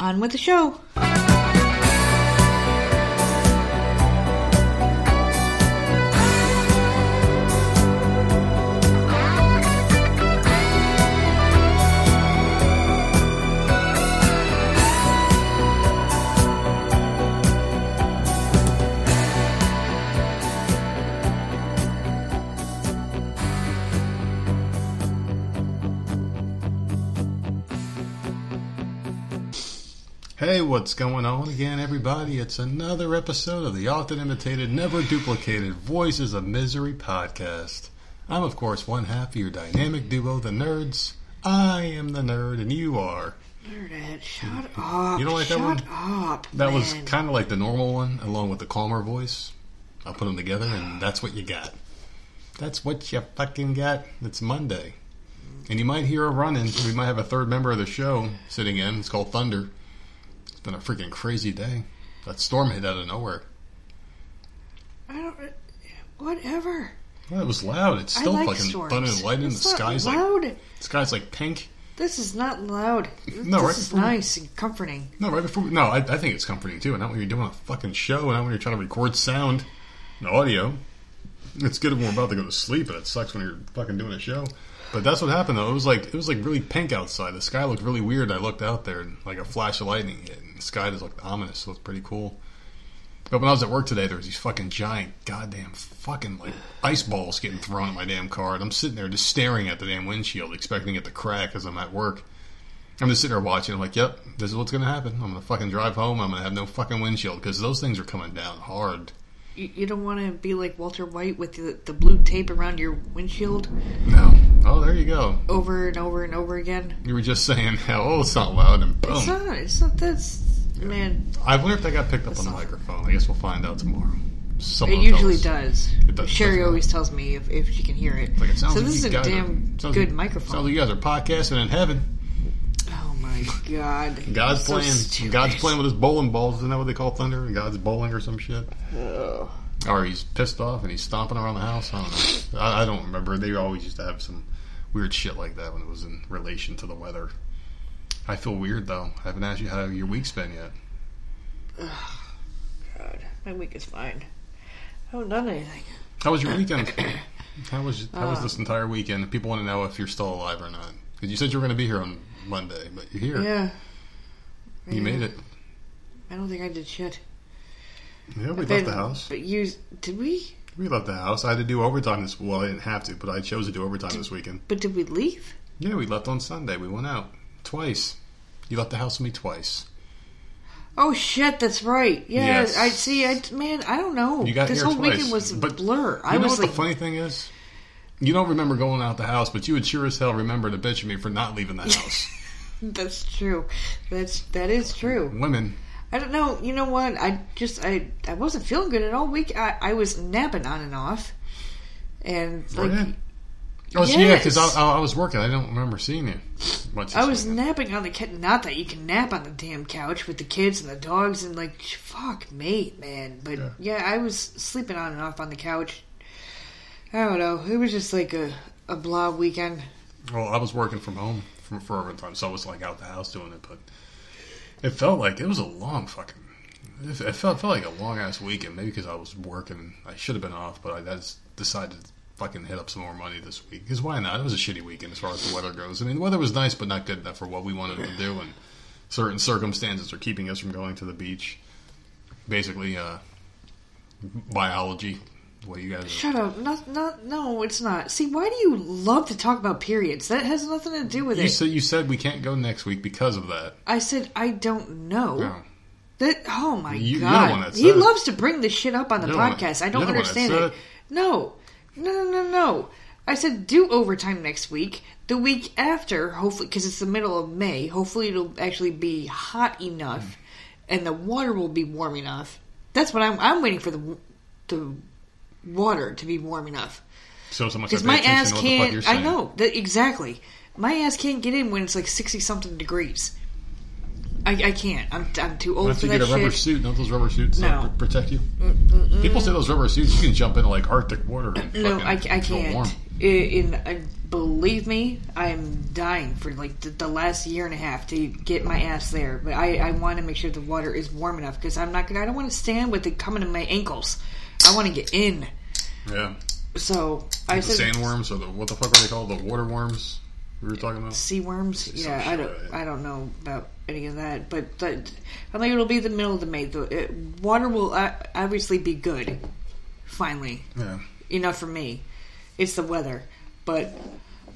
On with the show. Hey, what's going on again, everybody? It's another episode of the often imitated, never duplicated Voices of Misery podcast. I'm, of course, one half of your dynamic duo, the nerds. I am the nerd, and you are. Nerdette, shut up. You don't like that one? shut up. That was man. kind of like the normal one, along with the calmer voice. I'll put them together, and that's what you got. That's what you fucking got. It's Monday. And you might hear a running. We might have a third member of the show sitting in. It's called Thunder. It's been a freaking crazy day. That storm hit out of nowhere. I don't. Whatever. Well, it was loud. It's still like fucking storms. thunder and lightning. It's The sky's like the sky's like pink. This is not loud. No, this right is nice and comforting. No, right before. No, I, I think it's comforting too. And Not when you're doing a fucking show, and not when you're trying to record sound and audio. It's good when we're about to go to sleep, but it sucks when you're fucking doing a show. But that's what happened though. It was like it was like really pink outside. The sky looked really weird. I looked out there and like a flash of lightning hit, and the sky just looked ominous. So it's pretty cool. But when I was at work today, there was these fucking giant, goddamn, fucking like ice balls getting thrown at my damn car, and I'm sitting there just staring at the damn windshield, expecting it to crack as I'm at work. I'm just sitting there watching. I'm like, yep, this is what's going to happen. I'm going to fucking drive home. I'm going to have no fucking windshield because those things are coming down hard. You, you don't want to be like Walter White with the, the blue tape around your windshield No. Oh, there you go. over and over and over again. You were just saying, how, oh, it's not loud, and boom. It's not. It's not. That's man. I wonder if that got picked up on the microphone. I guess we'll find out tomorrow. It usually does. It does- Sherry always tells me if, if she can hear it. Like it sounds so like this is a guys are- damn good like- microphone. Sounds like you guys are podcasting in heaven. oh my god. God's So playing. stupid. God's playing with his bowling balls. Isn't that what they call thunder? God's bowling or some shit. Ugh. Or he's pissed off and he's stomping around the house. I don't know. I, I don't remember. They always used to have some weird shit like that when it was in relation to the weather. I feel weird though. I haven't asked you how your week's been yet. God, my week is fine. I haven't done anything. How was your weekend? How was how Uh, was this entire weekend? People want to know if you're still alive or not. Because you said you were going to be here on Monday, but you're here. Yeah. You Yeah. made it. I don't think I did shit. Yeah, we I've left been- the house. But you did we? We left the house. I had to do overtime this. Well, I didn't have to, but I chose to do overtime this weekend. But did we leave? Yeah, we left on Sunday. We went out twice. You left the house with me twice. Oh shit, that's right. Yeah, Yes. I see. I man, I don't know. You got this here whole twice, weekend was a but blur. You I know was what like, the funny thing is? You don't remember going out the house, but you would sure as hell remember to bitch at me for not leaving the house. that's true. That's that is true. Women. I don't know. You know what? I just I I wasn't feeling good at all week. I, I was napping on and off, and like Right. Oh, so yeah, because I, I, I was working. I don't remember seeing you much. I was napping on the couch. Not that you can nap on the damn couch with the kids and the dogs and like fuck mate, man. But Yeah. yeah, I was sleeping on and off on the couch. I don't know. It was just like a a blah weekend. Well, I was working from home for, for overtime, so I was like out the house doing it. But it felt like it was a long fucking. It it felt, felt like a long ass weekend. Maybe because I was working, I should have been off, but I just decided to fucking hit up some more money this week. Because why not? It was a shitty weekend as far as the weather goes. I mean, the weather was nice, but not good enough for what we wanted to do, and certain circumstances are keeping us from going to the beach. Basically, uh, biology. What do you guys? Shut up. Not not no, it's not. See, why do you love to talk about periods? That has nothing to do with you it. said you said we can't go next week because of that. I said I don't know. No. That oh my You- god, he loves to bring this shit up on the You're the podcast. I don't the one that understand it. it. No, no, no, no, no. I said do overtime next week. The week after, hopefully, because it's the middle of May. Hopefully, it'll actually be hot enough, and the water will be warm enough. That's what I'm. I'm waiting for the the water to be warm enough. So so much. Because my ass to what the fuck you're can't. I know that exactly. My ass can't get in when it's like sixty something degrees. I, I can't. I'm I'm too old Unless for you that get a rubber shit. suit, don't those rubber suits uh, No. pr- protect you? Mm, mm, mm, People say those rubber suits you can jump into like Arctic water. And No, fucking I, I feel can't. warm. in, believe me, I'm dying for like the, the last year and a half to get my ass there. But I, I want to make sure the water is warm enough because I'm not gonna. I don't want to stand with it coming to my ankles. I want to get in. Yeah. So I The said sandworms or the what the fuck are they called? The water worms we were talking about. sea worms. Yeah, I don't. right. I don't know about any of that, but that, I think it'll be the middle of the May. The water will uh, obviously be good. Finally, Yeah. enough for me. It's the weather, but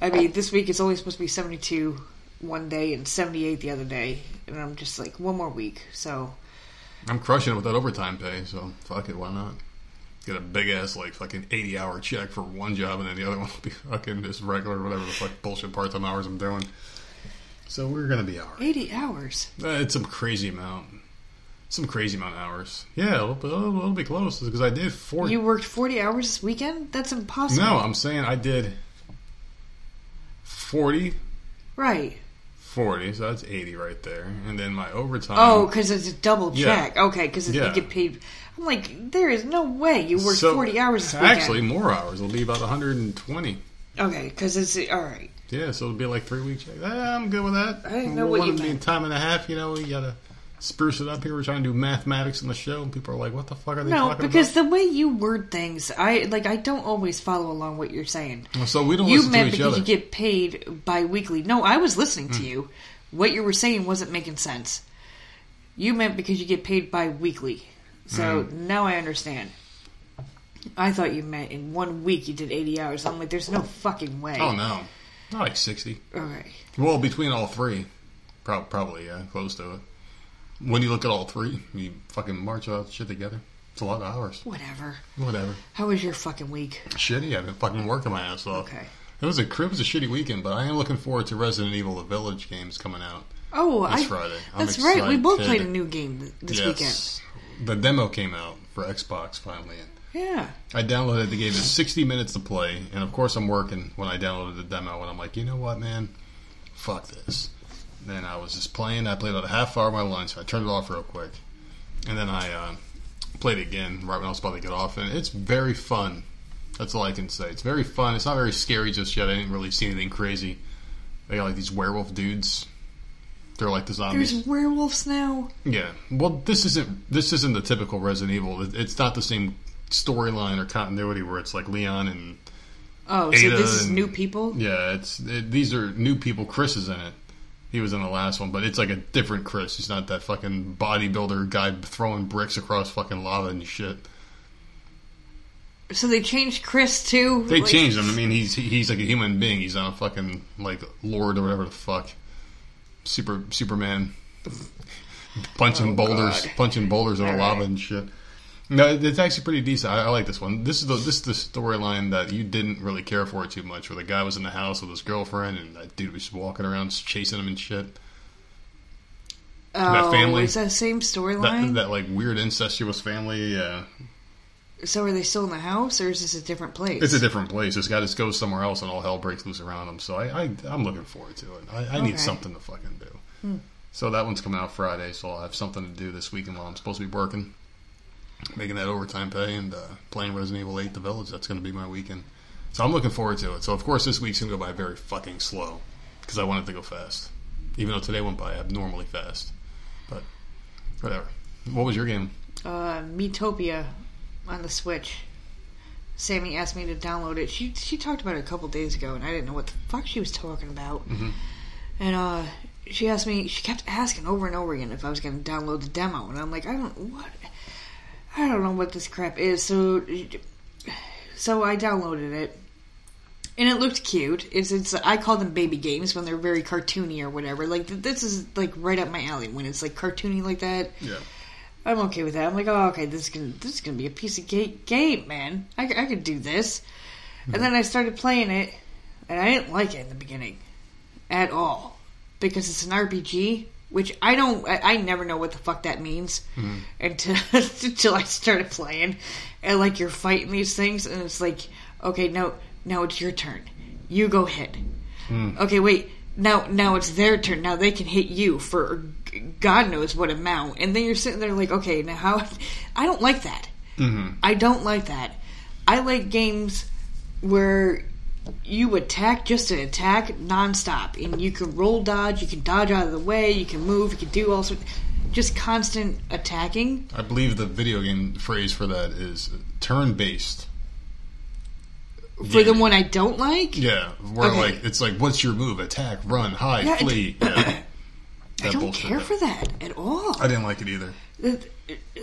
I mean, this week it's only supposed to be seventy-two one day and seventy-eight the other day, and I'm just like one more week. So I'm crushing it with that overtime pay, so fuck it, why not? Get a big ass like fucking eighty hour check for one job, and then the other one will be fucking just regular whatever the fuck bullshit part time hours I'm doing. So we're gonna be alright. eighty hours. Uh, it's some crazy amount, some crazy amount of hours. Yeah, it'll, it'll, it'll be close because I did four. You worked forty hours this weekend. That's impossible. no, I'm saying I did 40, right. 40, so that's 80 right there. And then my overtime. Oh, because it's a double Um, Yeah. check. Okay, because Yeah. you get paid. I'm like, there is no way you worked So, 40 hours this weekend. Actually, more hours. It'll be about 120. okay, because it's all right. Yeah, so it'll be like three weeks. I'm good with that. I didn't know what One you meant. time and a half. You know, we gotta spruce it up here. We're trying to do mathematics in the show, and people are like, "What the fuck are they talking about? No, because about?" the way you word things, I like. I don't always follow along what you're saying. so we don't You listen to meant each because other. Hmm. you get paid bi-weekly. No, I was listening to you. What you were saying wasn't making sense. You meant because you get paid bi-weekly. So Hmm. now I understand. I thought you meant in one week you did 80 hours. I'm like, there's no fucking way. oh no, not like 60. Okay. Well, between all three, prob- probably yeah, close to it. When you look at all three, you fucking march all that shit together. It's a lot of hours. Whatever. Whatever. How was your fucking week? Shitty. I've been fucking working my ass off. Okay. It was a it was a shitty weekend, but I am looking forward to Resident Evil: The Village games coming out. Oh, This I. Friday. I'm That's right. We both played a new game th- this weekend. The demo came out for Xbox finally. And Yeah. I downloaded the game. It's 60 minutes to play, and of course I'm working when I downloaded the demo, and I'm like, you know what, man, fuck this. Then I was just playing. I played about a half hour of my lunch. I turned it off real quick, and then I uh, played it again right when I was about to get off, and it's very fun. That's all I can say. It's very fun. It's not very scary just yet. I didn't really see anything crazy. They got like these werewolf dudes. They're like the zombies. There's werewolves now. Yeah. Well, this isn't this isn't the typical Resident Evil. It's not the same storyline or continuity where it's like Leon and Oh, so this is and- new people. yeah, it's it, these are new people. Chris is in it. He was in the last one, but it's like a different Chris. He's not that fucking bodybuilder guy throwing bricks across fucking lava and shit. So they changed Chris too. They Like- changed him. I mean, he's he's like a human being. He's not a fucking like lord or whatever the fuck. Super Superman punching Oh, boulders, God. punching boulders in lava right. and shit. No, it's actually pretty decent. I, I like this one. This is the this is the storyline that you didn't really care for too much. Where the guy was in the house with his girlfriend, and that dude was walking around chasing him and shit. Oh, that family- is that same That storyline? that like weird incestuous family. Yeah, So are they still in the house, or is this a different place? it's a different place. This guy just goes somewhere else, and all hell breaks loose around him. So I, I I'm looking forward to it. I, I Okay. need something to fucking do. So that one's coming out Friday, so I'll have something to do this weekend while I'm supposed to be working, making that overtime pay and uh, playing Resident Evil 8: The Village. That's going to be my weekend. So I'm looking forward to it. So of course this week's going to go by very fucking slow because I wanted to go fast. Even though today went by abnormally fast, but whatever. What was your game? uh, Miitopia on the Switch. Sammy asked me to download it. She she talked about it a couple days ago, and I didn't know what the fuck she was talking about. Mhm. And uh, she asked me. She kept asking over and over again if I was going to download the demo, and I'm like, I don't what. I don't know what this crap is. So, so I downloaded it, and it looked cute. It's it's I call them baby games when they're very cartoony or whatever. Like this is like right up my alley when it's like cartoony like that. Yeah. I'm okay with that. I'm like, oh, okay, this is gonna this is gonna be a piece of ga- game, man. I, I could do this. And then I started playing it, and I didn't like it in the beginning at all because it's an RPG, which I don't. I, I never know what the fuck that means mm-hmm. until until I started playing, and like you're fighting these things, and it's like, okay, now now it's your turn. You go hit. Hmm. Okay, wait. Now, now it's their turn. Now they can hit you for God knows what amount, and then you're sitting there like, okay, now how? I don't like that. hmm I don't like that. I like games where you attack just to attack nonstop, and you can roll dodge, you can dodge out of the way, you can move, you can do all sorts, just constant attacking. I believe the video game phrase for that is turn based. For the one I don't like, Yeah, where Okay. like it's like, what's your move? Attack, run, hide, Yeah, flee. Yeah. I don't bullshit. care for that at all. I didn't like it either.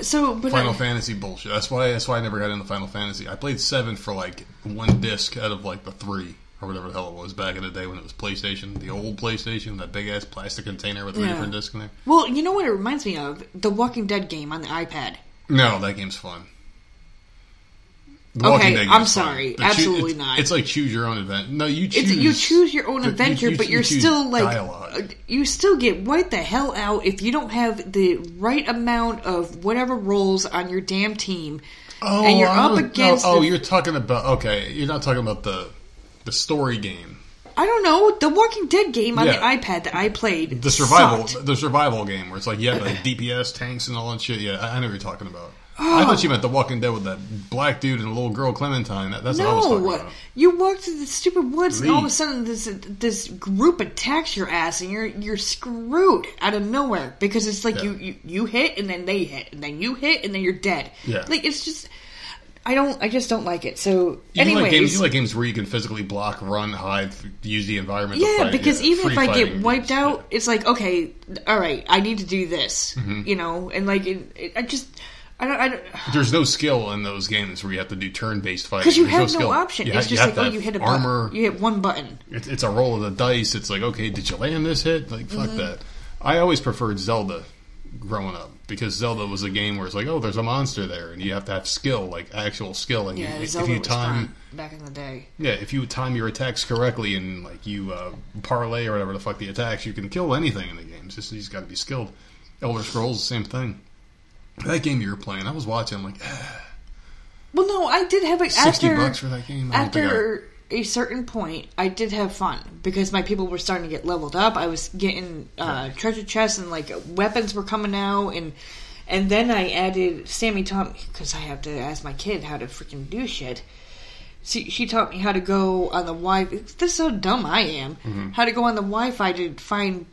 So, but Final I, Fantasy bullshit. That's why. That's why I never got into Final Fantasy. I played seven for like one disc out of like the three or whatever the hell it was back in the day when it was PlayStation, the old PlayStation, that big ass plastic container with three Yeah. different discs in there. well, you know what it reminds me of? The Walking Dead game on the iPad. No, that game's fun. The Okay, I'm sorry. Choo- Absolutely it's, not. It's like choose your own event. No, you choose. It's, you choose your own you- adventure, you- but you you're choose still like dialogue. uh, you still get wiped the hell out if you don't have the right amount of whatever roles on your damn team. Oh, and you're I up against Oh, oh, you're talking about okay. You're not talking about the the story game, I don't know the Walking Dead game on Yeah. the iPad that I played. the survival, sucked. the survival game where it's like yeah, like DPS tanks and all that shit. Yeah, I, I know what you're talking about. I thought you meant the Walking Dead with that black dude and a little girl Clementine. That, that's what I was talking No, about. you walk through the stupid woods, and all of a sudden this this group attacks your ass, and you're you're screwed out of nowhere because it's like Yeah. you, you you hit and then they hit and then you hit and then you're dead. Yeah. like it's just I don't I just don't like it. So, You anyways, like games. You like games where you can physically block, run, hide, use the environment. to yeah, fight. because even if I get wiped games, out, yeah. it's like okay, all right, I need to do this, Mm-hmm. you know, and like it, it, I just I don't I don't. There's no skill in those games where you have to do turn-based fighting. Because you There's have no, skill. option. You it's ha- just like, oh, you hit a armor. button. You hit one button. It's, it's a roll of the dice. It's like, okay, did you land this hit? Like, Mm-hmm. fuck that. I always preferred Zelda growing up because Zelda was a game where it's like, oh, there's a monster there, and you have to have skill, like actual skill. Like, Yeah, if, if you time, back in the day. yeah, if you time your attacks correctly and like you uh, parlay or whatever the fuck the attacks, you can kill anything in the game. It's just you just got to be skilled. Elder Scrolls, the same thing. That game you were playing, I was watching. I'm like, ah, Well, no, I did have a sixty after bucks for that game. I don't think I- after a certain point. I did have fun because my people were starting to get leveled up. I was getting uh, treasure chests and like weapons were coming out, and and then I added. Sammy taught me because I have to ask my kid how to freaking do shit. She, she taught me how to go on the Wi. This is how dumb I am. Mm-hmm. How to go on the Wi-Fi to find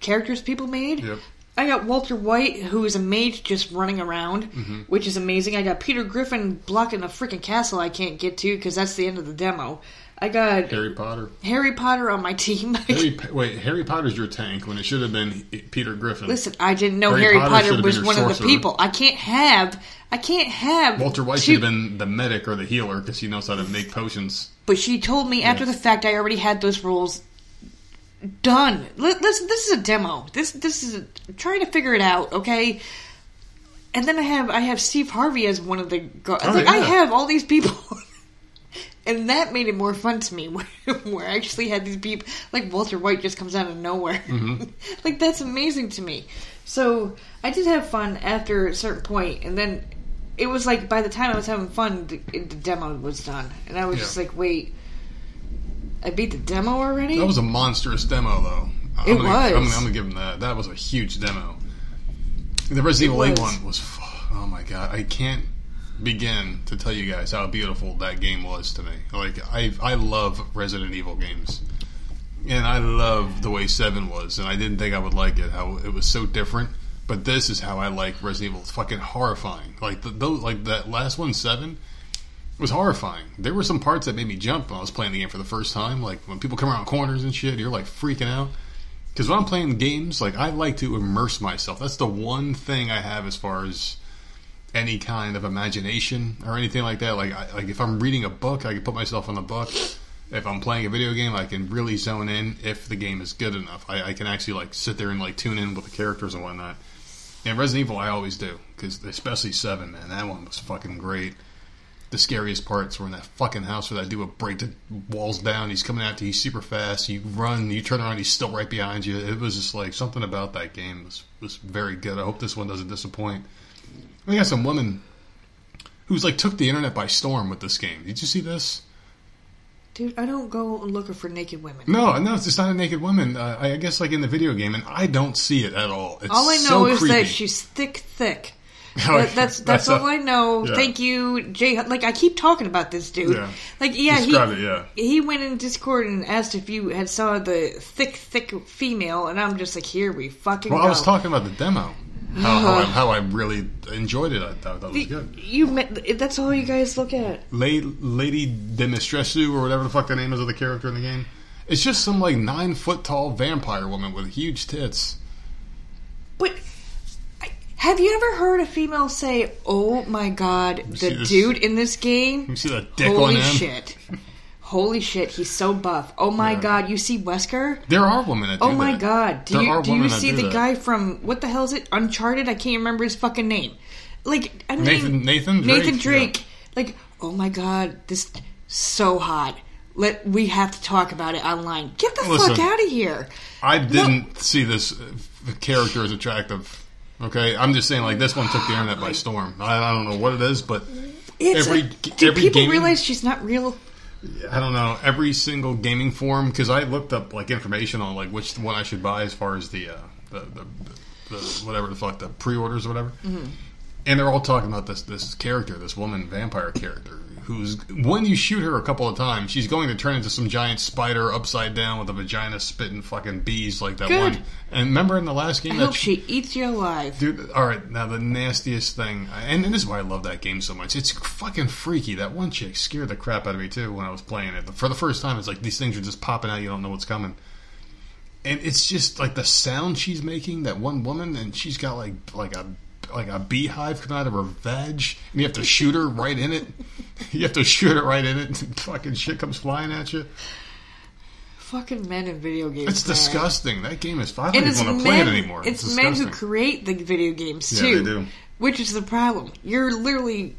characters people made. Yep. I got Walter White, who is a mage just running around, Mm-hmm. which is amazing. I got Peter Griffin blocking a freaking castle I can't get to because that's the end of the demo. I got Harry Potter. Harry Potter on my team. Harry, wait, Harry Potter's your tank when it should have been Peter Griffin. Listen, I didn't know Harry Harry, Potter Potter, was one of the people. I can't have. I can't have. Walter White two- should have been the medic or the healer because he knows how to make potions. But she told me after the fact I already had those roles done. Listen, this is a demo. This this is a, trying to figure it out, okay? And then I have I have Steve Harvey as one of the guards. Oh, like, I have all these people. And that made it more fun to me, where, where I actually had these people, like Walter White just comes out of nowhere. Mm-hmm. like, that's amazing to me. So, I did have fun after a certain point, and then it was like by the time I was having fun, the, the demo was done. And I was Yeah. just like, wait, I beat the demo already? That was a monstrous demo, though. I'm It gonna, was. I'm, gonna- I'm gonna give him that. That was a huge demo. The Resident Evil 8 one was. Oh my god, I can't begin to tell you guys how beautiful that game was to me. Like I, I love Resident Evil games, and I love the way Seven was, and I didn't think I would like it. How it was so different. But this is how I like Resident Evil. It's fucking horrifying. Like the, those, like that last one, Seven was horrifying. There were some parts that made me jump when I was playing the game for the first time. Like when people come around corners and shit, you're like freaking out. Because when I'm playing games, like I like to immerse myself. That's the one thing I have as far as any kind of imagination or anything like that. Like, I, like if I'm reading a book, I can put myself in the book. If I'm playing a video game, I can really zone in if the game is good enough. I, I can actually like sit there and like tune in with the characters and whatnot. And Resident Evil, I always do because especially Seven, man, that one was fucking great. The scariest parts were in that fucking house where that dude would break the walls down. He's coming at you. He's super fast. You run. You turn around. He's still right behind you. It was just like something about that game was was very good. I hope this one doesn't disappoint. We got some woman who's like took the internet by storm with this game. Did you see this? Dude, I don't go looking for naked women. No, no, it's just not a naked woman. Uh, I guess like in the video game, and I don't see it at all. It's All I know so is creepy. that she's thick, thick. That, that's that's, all I know. yeah. Thank you, Jay. Like I keep talking about this dude. Yeah. Like yeah, Describe he it, yeah. he went in Discord and asked if you had saw the thick, thick female, and I'm just like, here we fucking Well, go. I was talking about the demo. How, how, I, how I really enjoyed it. I thought that was You, good. you met, that's all you guys look at. La- Lady Dimitrescu, or whatever the fuck the name is of the character in the game. It's just some like nine foot tall vampire woman with huge tits. But have you ever heard a female say, "Oh my god, the this- dude in this game"? You see that dick Holy on him? shit! Holy shit, he's so buff. Oh my Yeah. god, you see Wesker? There are women that do Oh my that. god, do There you do you see do the that. guy from what the hell is it? Uncharted? I can't remember his fucking name. Like I mean, Nathan- Nathan Drake, Nathan yeah. Like oh my god, this so hot. Let we have to talk about it online. Get the fuck out of here. I didn't see this character as attractive. Okay, I'm just saying like this one took the internet by storm. I, I don't know what it is, but It's Every- do every people gaming- realize she's not real? I don't know every single gaming forum because I looked up like information on like which one I should buy as far as the uh, the, the, the, the whatever the fuck the pre-orders or whatever, and they're all talking about this this character, this woman vampire character, who's when you shoot her a couple of times, she's going to turn into some giant spider upside down with a vagina spitting fucking bees like that Good. one. And remember in the last game I that hope she eats you alive. Dude, all right. Now the nastiest thing, and, and this is why I love that game so much. It's fucking freaky. That one chick scared the crap out of me too when I was playing it. For the first time, it's like these things are just popping out. You don't know what's coming, and it's just like the sound she's making. That one woman, and she's got like like a like a beehive coming out of her vag, and you have to shoot her right in it. You have to shoot her right in it, and fucking shit comes flying at you. Fucking men in video games. It's man. disgusting. That game is. I don't even it's want to play it men. anymore. It's, men who create the video games Yeah, too. they do. Which is the problem. You're literally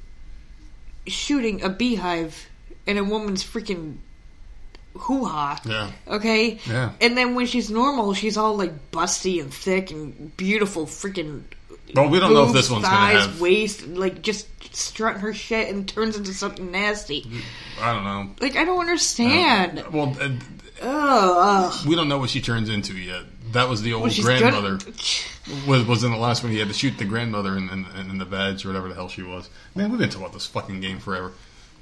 shooting a beehive in a woman's freaking hoo ha. Yeah. Okay? Yeah. And then when she's normal, she's all like busty and thick and beautiful freaking Well, we don't know if this one's gonna have- waist, like just strut her shit and turns into something nasty. I don't know. Like I don't understand. Well, uh, Ugh, we don't know what she turns into yet. That was the old Well, grandmother. Was was in the last one. He had to shoot the grandmother in, in, in the veg or whatever the hell she was. Man, we've been talking about this fucking game forever.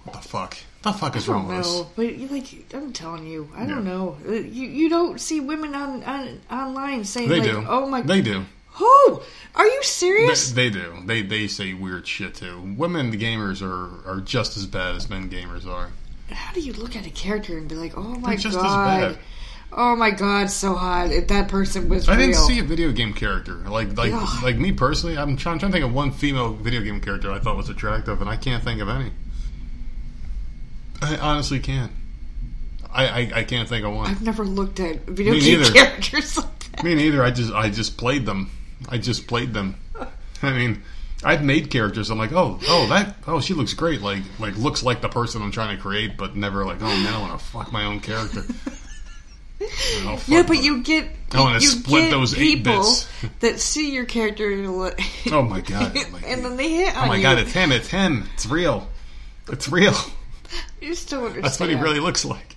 What the fuck? What the fuck is I wrong don't with us? know, but like I'm telling you, I Yeah. don't know. Uh, You you don't see women on, on online saying They like, do. "Oh my, They do. Who are you They, serious?" they do. They they say weird shit too. Women gamers are are just as bad as men gamers are. How do you look at a character and be like, "Oh my They're just as god, oh my god, so hot"? If that person was I real, didn't see a video game character like like Ugh. like me personally. I'm trying, trying to think of one female video game character I thought was attractive, and I can't think of any. I honestly can't. I I, I can't think of one. I've never looked at video Me game neither. characters like that. Me neither. I just I just played them. I just played them. I mean, I've made characters. I'm like, oh, oh, that, oh, she looks great. Like, like looks like the person I'm trying to create, but never like, oh man, I want to fuck my own character. Oh, Yeah, but you get I wanna split those eight people bits. that see your character and look- Oh my god! And then they hit oh my you. god! It's him! It's him! It's real! It's real! you still understand. That's what he really looks like.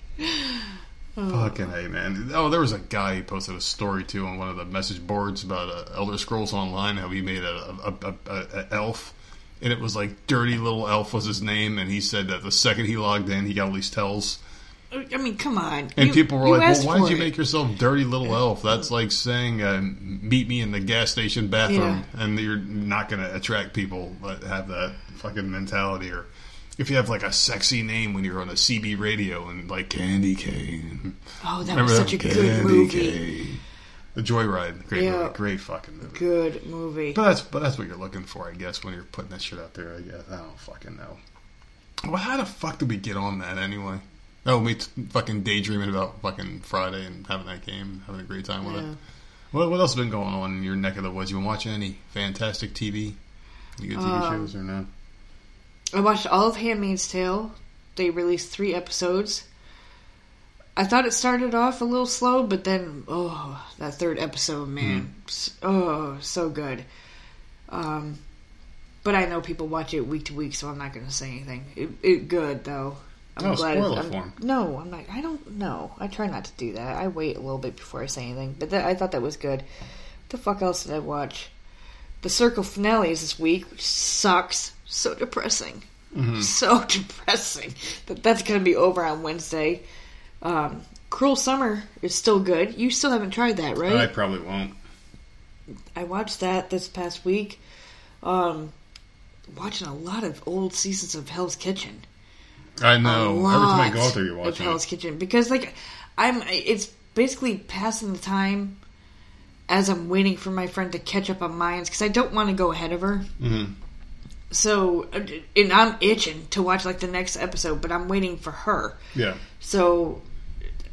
Fucking hey, man! Oh, there was a guy who posted a story too on one of the message boards about uh, Elder Scrolls Online. How he made a, a, a, a, a elf, and it was like Dirty Little Elf was his name, and he said that the second he logged in, he got all these tells. I mean, come on. And You- people were like, "Well, why did you it. make yourself Dirty Little Elf? That's like saying, uh, meet me in the gas station bathroom," and you're not going to attract people that have that fucking mentality. Or if you have like a sexy name when you're on a CB radio and like Candy Cane. Oh, that Remember was such a good Candy movie. Cane. The Joyride, great Yeah. movie, great fucking movie. Good movie. But that's but that's what you're looking for, I guess, when you're putting that shit out there. I guess I don't fucking know. Well, how the fuck did we get on that anyway? Oh, me t- fucking daydreaming about fucking Friday and having that game, having a great time with Yeah. it. What, what else has been going on in your neck of the woods? You been watching any fantastic TV? Any good TV Um, shows or no? I watched all of Handmaid's Tale. They released three episodes. I thought it started off a little slow, but then oh, that third episode, man. S- oh, so good. Um, but I know people watch it week to week, so I'm not going to say anything. It, it good though. I'm No, glad. spoil it I'm- for 'em. No, I'm not. I don't know. I try not to do that. I wait a little bit before I say anything. But that, I thought that was good. What the fuck else did I watch? the Circle finale is this week, which sucks. So depressing. So depressing that that's going to be over on Wednesday. Um, Cruel Summer is still good. You still haven't tried that, right? I probably won't. I watched that this past week. Um, watching a lot of old seasons of Hell's Kitchen. I know. Every time I go out there, you're watching Hell's it. Kitchen because, like, I'm. It's basically passing the time as I'm waiting for my friend to catch up on mine because I don't want to go ahead of her. Mhm. So, and I'm itching to watch like the next episode, but I'm waiting for her. Yeah. So,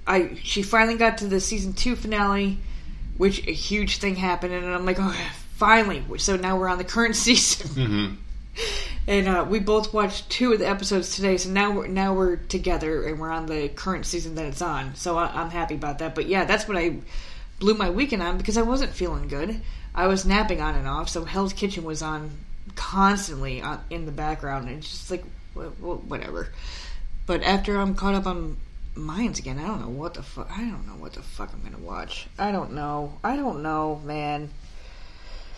I she finally got to the season two finale, which a huge thing happened, and I'm like, oh, finally. So now we're on the current season, hmm and uh, we both watched two of the episodes today. So now we're now we're together, and we're on the current season that it's on. So I, I'm happy about that. But yeah, that's what I blew my weekend on because I wasn't feeling good. I was napping on and off, so Hell's Kitchen was on constantly in the background, and it's just like wh- wh- whatever. But after I'm caught up on Mines again, I don't know what the fuck. I don't know what the fuck I'm gonna watch. I don't know. I don't know, man.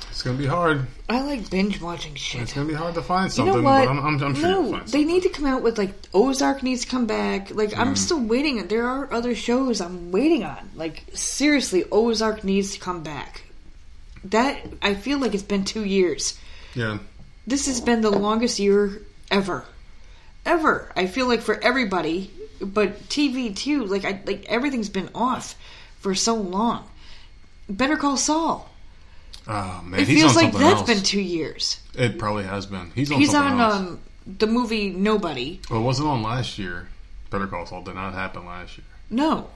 It's gonna be hard. I like binge watching shit. It's gonna be hard to find something. You know what? but I'm, I'm, I'm sure no, they need to come out with like Ozark needs to come back. Like Mm. I'm still waiting. There are other shows I'm waiting on. Like seriously, Ozark needs to come back. That I feel like it's been two years. Yeah. This has been the longest year ever, ever. I feel like for everybody, but TV too. Like I like everything's been off for so long. Better Call Saul. Oh man, It he's feels on like that's else. been two years. It probably has been. He's on He's on um the movie Nobody. well, it wasn't on last year. Better Call Saul did not happen last year. No,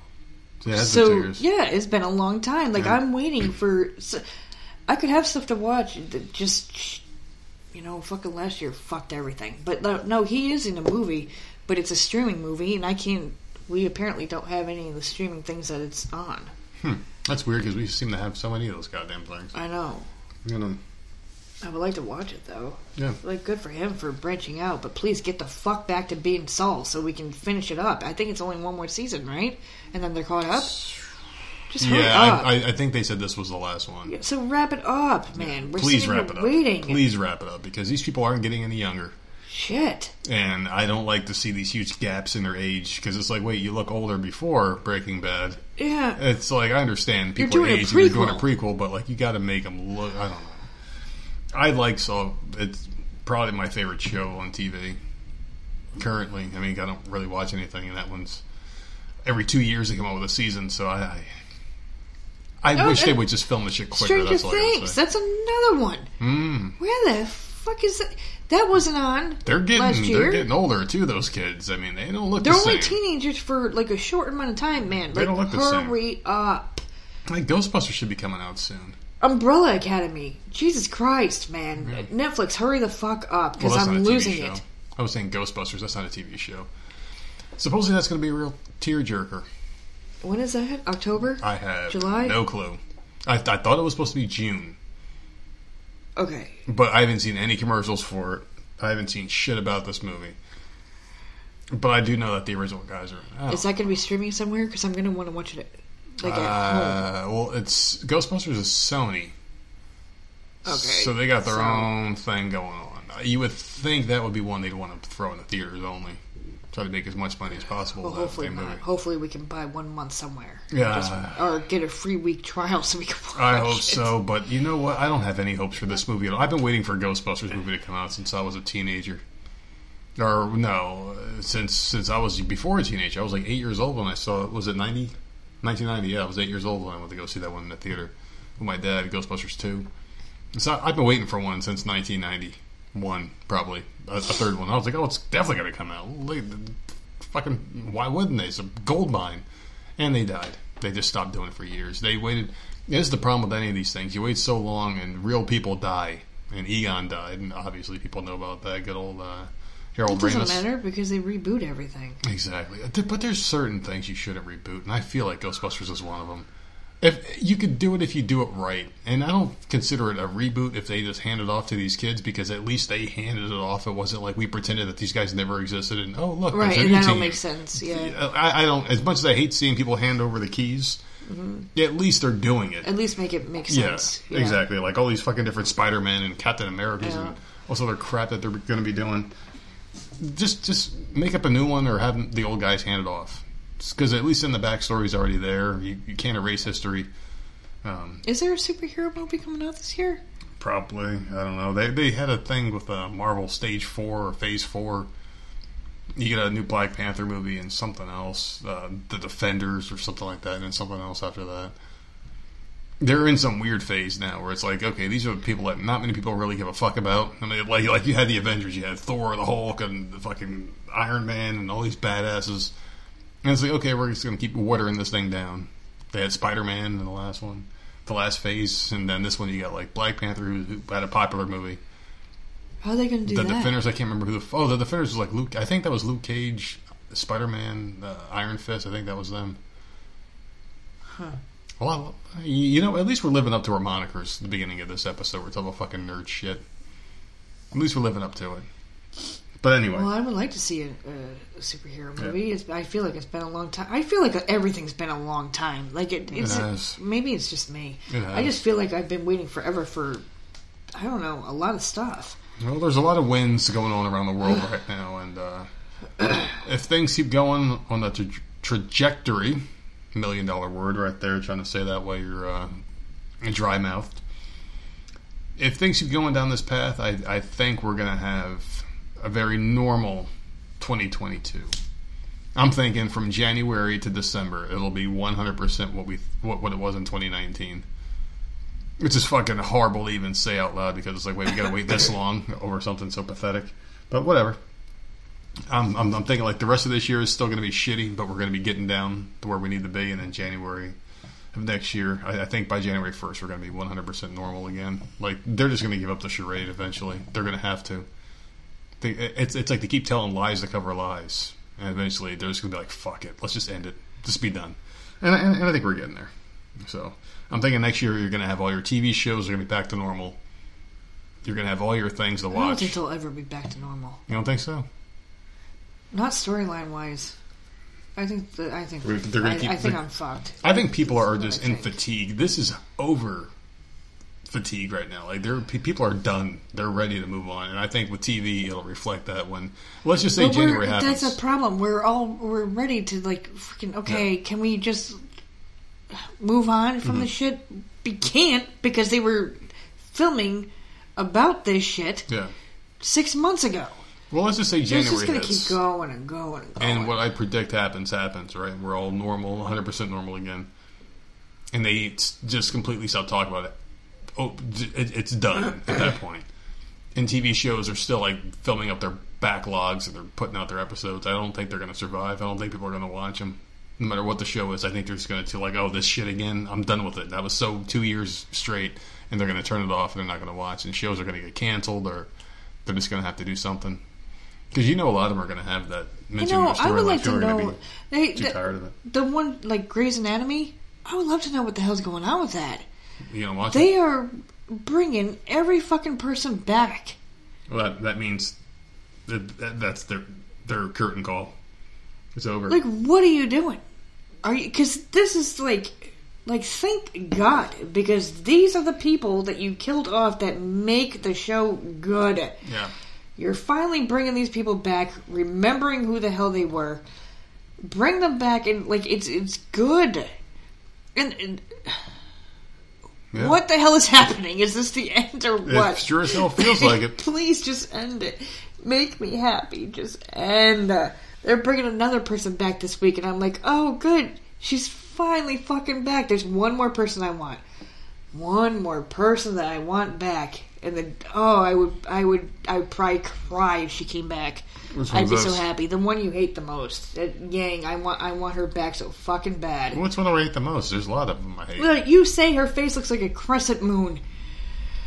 Yeah, it has been two so years. yeah, it's been a long time. Like Yeah. I'm waiting for. So, I could have stuff to watch. that Just you know, fucking last year fucked everything. But no, he is in a movie, but it's a streaming movie, and I can't. We apparently don't have any of the streaming things that it's on. Hmm. That's weird because we seem to have so many of those goddamn things. I know. You know, I would like to watch it though. yeah. Like, good for him for branching out, but please get the fuck back to being Saul so we can finish it up. I think it's only one more season, right? And then they're caught up. Just hurry Yeah, up. I, I, I think they said this was the last one. so wrap it up, man. We're Please wrap it up. waiting. Please wrap it up because these people aren't getting any younger. Shit. And I don't like to see these huge gaps in their age because it's like, wait, you look older before Breaking Bad. Yeah. It's like I understand people are doing a aging, you're doing a prequel. prequel, but like you got to make them look. I don't know. I like so it's probably my favorite show on TV currently. I mean, I don't really watch anything, and that one's every two years they come out with a season. So I, I, I Oh, wish they would just film the shit quicker. Stranger That's all I gotta Things. That's another one. Mm. Where the fuck is that? That wasn't on. They're getting they're getting older too. Those kids. I mean, they don't look They're the only same. teenagers for like a short amount of time, man. They Like, don't look the same. hurry up. Like Ghostbusters should be coming out soon. Umbrella Academy. Jesus Christ, man. Netflix, hurry the fuck up because Well, I'm not a TV losing it. I was saying Ghostbusters. That's not a TV show. Supposedly that's going to be a real tearjerker. When is that? October? I have July? no clue. I, I thought it was supposed to be June, Okay. but I haven't seen any commercials for it. I haven't seen shit about this movie. But I do know that the original guys are. in it. Is that going to be streaming somewhere? Because I'm going to want to watch it like at home. Uh, well, it's Ghostbusters is Sony, Okay. so they got their so- own thing going on. You would think that would be one they'd want to throw in the theaters only, try to make as much money as possible. Well, hopefully not. Hopefully we can buy one month somewhere. Yeah. Just- or get a free week trial so we can watch I hope it. so, but you know what? I don't have any hopes for this movie at all. I've been waiting for a Ghostbusters movie to come out since I was a teenager. Or no, since since I was before a teenager. I was like eight years old when I saw it. Was it 90? 1990, yeah. I was eight years old when I went to go see that one in the theater with my dad, Ghostbusters 2. So I've been waiting for one since 1991, probably. A, a third one. I was like, oh, it's definitely going to come out. Like, fucking, why wouldn't they? It's a gold mine. And they died. They just stopped doing it for years. They waited. This is the problem with any of these things. You wait so long, and real people die. And Egon died, and obviously people know about that. Good old uh, Harold It doesn't Ramis. matter because they reboot everything. Exactly. But there's certain things you shouldn't reboot, and I feel like Ghostbusters is one of them. If you could do it if you do it right, and I don't consider it a reboot if they just hand it off to these kids because at least they handed it off. It wasn't like we pretended that these guys never existed, and oh look, Right, and that don't team. make sense. Yeah. I, I don't. As much as I hate seeing people hand over the keys yeah, at least they're doing it. At least make it make Yeah, sense. exactly. Like all these fucking different Spider Men and Captain Americas Yeah. and all this other crap that they're going to be doing. Just, just make up a new one or have the old guys hand it off. Because at least in the backstory's already there. You, you can't erase history. Um, Is there a superhero movie coming out this year? Probably. I don't know. They they had a thing with uh, Marvel Stage Four or Phase Four. You get a new Black Panther movie and something else, uh, The Defenders or something like that, and then something else after that. They're in some weird phase now where it's like, okay, these are people that not many people really give a fuck about. I mean, like like you had the Avengers, you had Thor, the Hulk, and the fucking Iron Man, and all these badasses. And it's like, okay, we're just gonna keep watering this thing down. They had Spider Man in the last one, the last phase, and then this one you got like Black Panther, who, who had a popular movie. How are they going to do The that? The Defenders, I can't remember who the oh the Defenders was like Luke. I think that was Luke Cage, Spider Man, uh, Iron Fist. I think that was them. Huh. Well, you know, at least we're living up to our monikers. At the beginning of this episode, we're talking about fucking nerd shit. At least we're living up to it. But anyway, Well, I would like to see a, a superhero movie. It's, I feel like it's been a long time. I feel like everything's been a long time. Like it, it's has. maybe it's just me. It I just feel like I've been waiting forever for I don't know a lot of stuff. Well, there's a lot of wins going on around the world right now, and uh, if things keep going on the tra- trajectory, million dollar word right there, trying to say that while you're uh, dry mouthed. If things keep going down this path, I, I think we're going to have a very normal 2022. I'm thinking from January to December, it'll be 100% what we what, what it was in 2019. It's just fucking horrible to even say out loud because it's like, wait, we gotta wait this long over something so pathetic. But whatever. I'm, I'm, I'm thinking like the rest of this year is still going to be shitty, but we're going to be getting down to where we need to be, and then January of next year, I, I think by January 1st, we're going to be 100% normal again. Like they're just going to give up the charade eventually. They're going to have to. They, it's it's like they keep telling lies to cover lies, and eventually they're just going to be like, fuck it, let's just end it, just be done. And, and, and I think we're getting there. So I'm thinking next year you're going to have all your TV shows are going to be back to normal. You're going to have all your things to watch. I don't think they'll ever be back to normal. You don't think so? Not storyline wise. I think that I think They're- gonna I, keep- I think I'm fucked. I think people are just in fatigue. This is over fatigue right now. Like they're people are done. They're ready to move on. And I think with TV, it'll reflect that when let's just say But January happens. That's a problem. We're all we're ready to like freaking okay. Can we just move on from Mm-hmm. the shit? We can't because they were filming about this shit yeah. six months ago. Well, let's just say So it's January just gonna keep going and going and going. And what I predict happens happens, right? We're all normal, 100% normal again. And they just completely stop talking about it. Oh, it, it's done at that point. And TV shows are still like filming up their backlogs and they're putting out their episodes. I don't think they're going to survive. I don't think people are going to watch them. No matter what the show is, I think they're just going to like, oh, this shit again. I'm done with it. That was so two years straight, and they're going to turn it off and they're not going to watch. And shows are going to get canceled or they're just going to have to do something. Because you know a lot of them are going to have that you know, I would like to know. They, too the, tired of it. the one like Grey's Anatomy. I would love to know what the hell's going on with that. You gonna watch They it? are bringing every fucking person back. Well, that, that means that, that, that's their their curtain call. It's over. Like, what are you doing? Are you? Because this is like, like, thank God, because these are the people that you killed off that make the show good. yeah. You're finally bringing these people back, remembering who the hell they were. Bring them back, and like, it's it's good. And, and yeah. what the hell is happening? Is this the end or It what? sure as hell feels like it. Please just end it. Make me happy. Just end. They're bringing another person back this week, and I'm like, oh, good. She's finally fucking back. There's one more person I want. One more person that I want back. And then, oh, I would, I would, I would probably cry if she came back. I'd be so happy. The one you hate the most, Yang. I want, I want her back so fucking bad. Which one do I hate the most? There's a lot of them I hate. Look, you say her face looks like a crescent moon.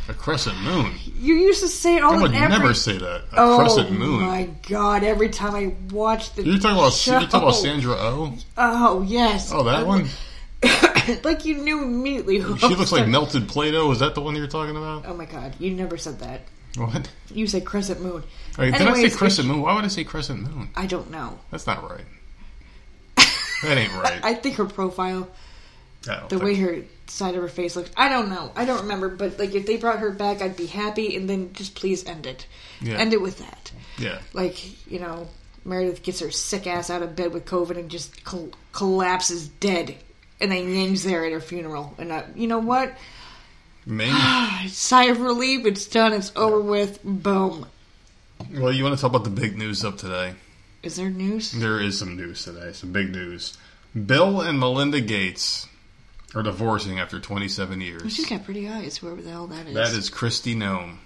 A crescent moon. You used to say it all I would every never say that. A Oh crescent moon. Oh my god! Every time I watch the You're talking about show, you're talking about Sandra Oh. Oh yes. Oh, that one. like you knew immediately who. She looks like melted Play-Doh. Is that the one you're talking about? Oh my god! You never said that. What? You said crescent moon. Wait, did I say crescent moon? Why would I say crescent moon? I don't know. That's not right. That ain't right. I think her profile. The way her side of her face looked. I don't know. I don't remember. But like, if they brought her back, I'd be happy. And then just please end it. Yeah. End it with that. Yeah. Like you know, Meredith gets her sick ass out of bed with COVID and just col- collapses dead. And then Yang's there at her funeral. And uh, you know what? Ming? Sigh of relief. It's done. It's over with. Boom. well, you want to talk about the big news of today? Is there news? There is some news today, some big news. Bill and Melinda Gates are divorcing after 27 years. She's got pretty eyes. Whoever the hell that is. That is Kristi Noem.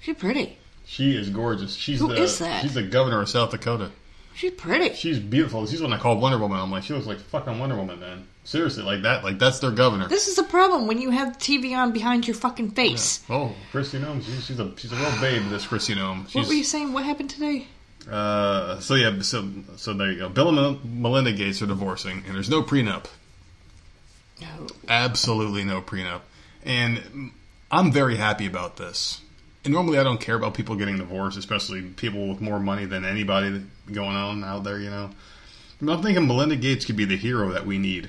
She's pretty. She is gorgeous. She's Who the is that? she's the governor of South Dakota. She's pretty. She's beautiful. She's the one I call Wonder Woman. I'm like, she looks like fucking Wonder Woman, man. Seriously, like that. Like that's their governor. This is a problem when you have TV on behind your fucking face. Oh, Kristi Noem. She's, she's a she's a real babe. This Kristi Noem. What were you saying? What happened today? uh. So yeah. So so there you go. Bill and Melinda Gates are divorcing, and there's no prenup. No. Absolutely no prenup. And I'm very happy about this. And normally I don't care about people getting divorced, especially people with more money than anybody going on out there, you know. But I'm thinking Melinda Gates could be the hero that we need.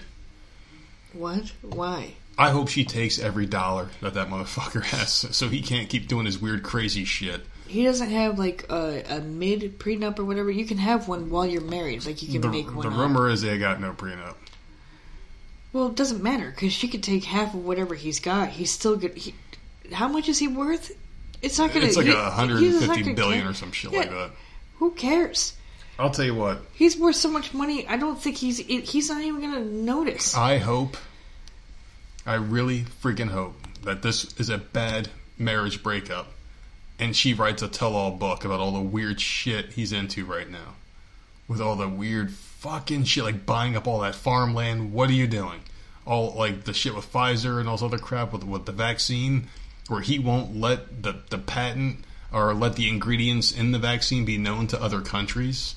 What? Why? I hope she takes every dollar that that motherfucker has so he can't keep doing his weird, crazy shit. He doesn't have like a, a mid prenup or whatever. You can have one while you're married. Like you can The, make one. the up. rumor is they got no prenup. Well, it doesn't matter because she could take half of whatever he's got. He's still good. He, how much is he worth? It's not gonna. It's like he- a hundred and fifty care. or some shit Yeah, like that. Who cares? I'll tell you what. He's worth so much money. I don't think he's. He's not even gonna notice. I hope, I really freaking hope that this is a bad marriage breakup, and she writes a tell-all book about all the weird shit he's into right now, with all the weird fucking shit like buying up all that farmland. What are you doing? All like the shit with Pfizer and all this other crap with with the vaccine, where he won't let the the patent or let the ingredients in the vaccine be known to other countries.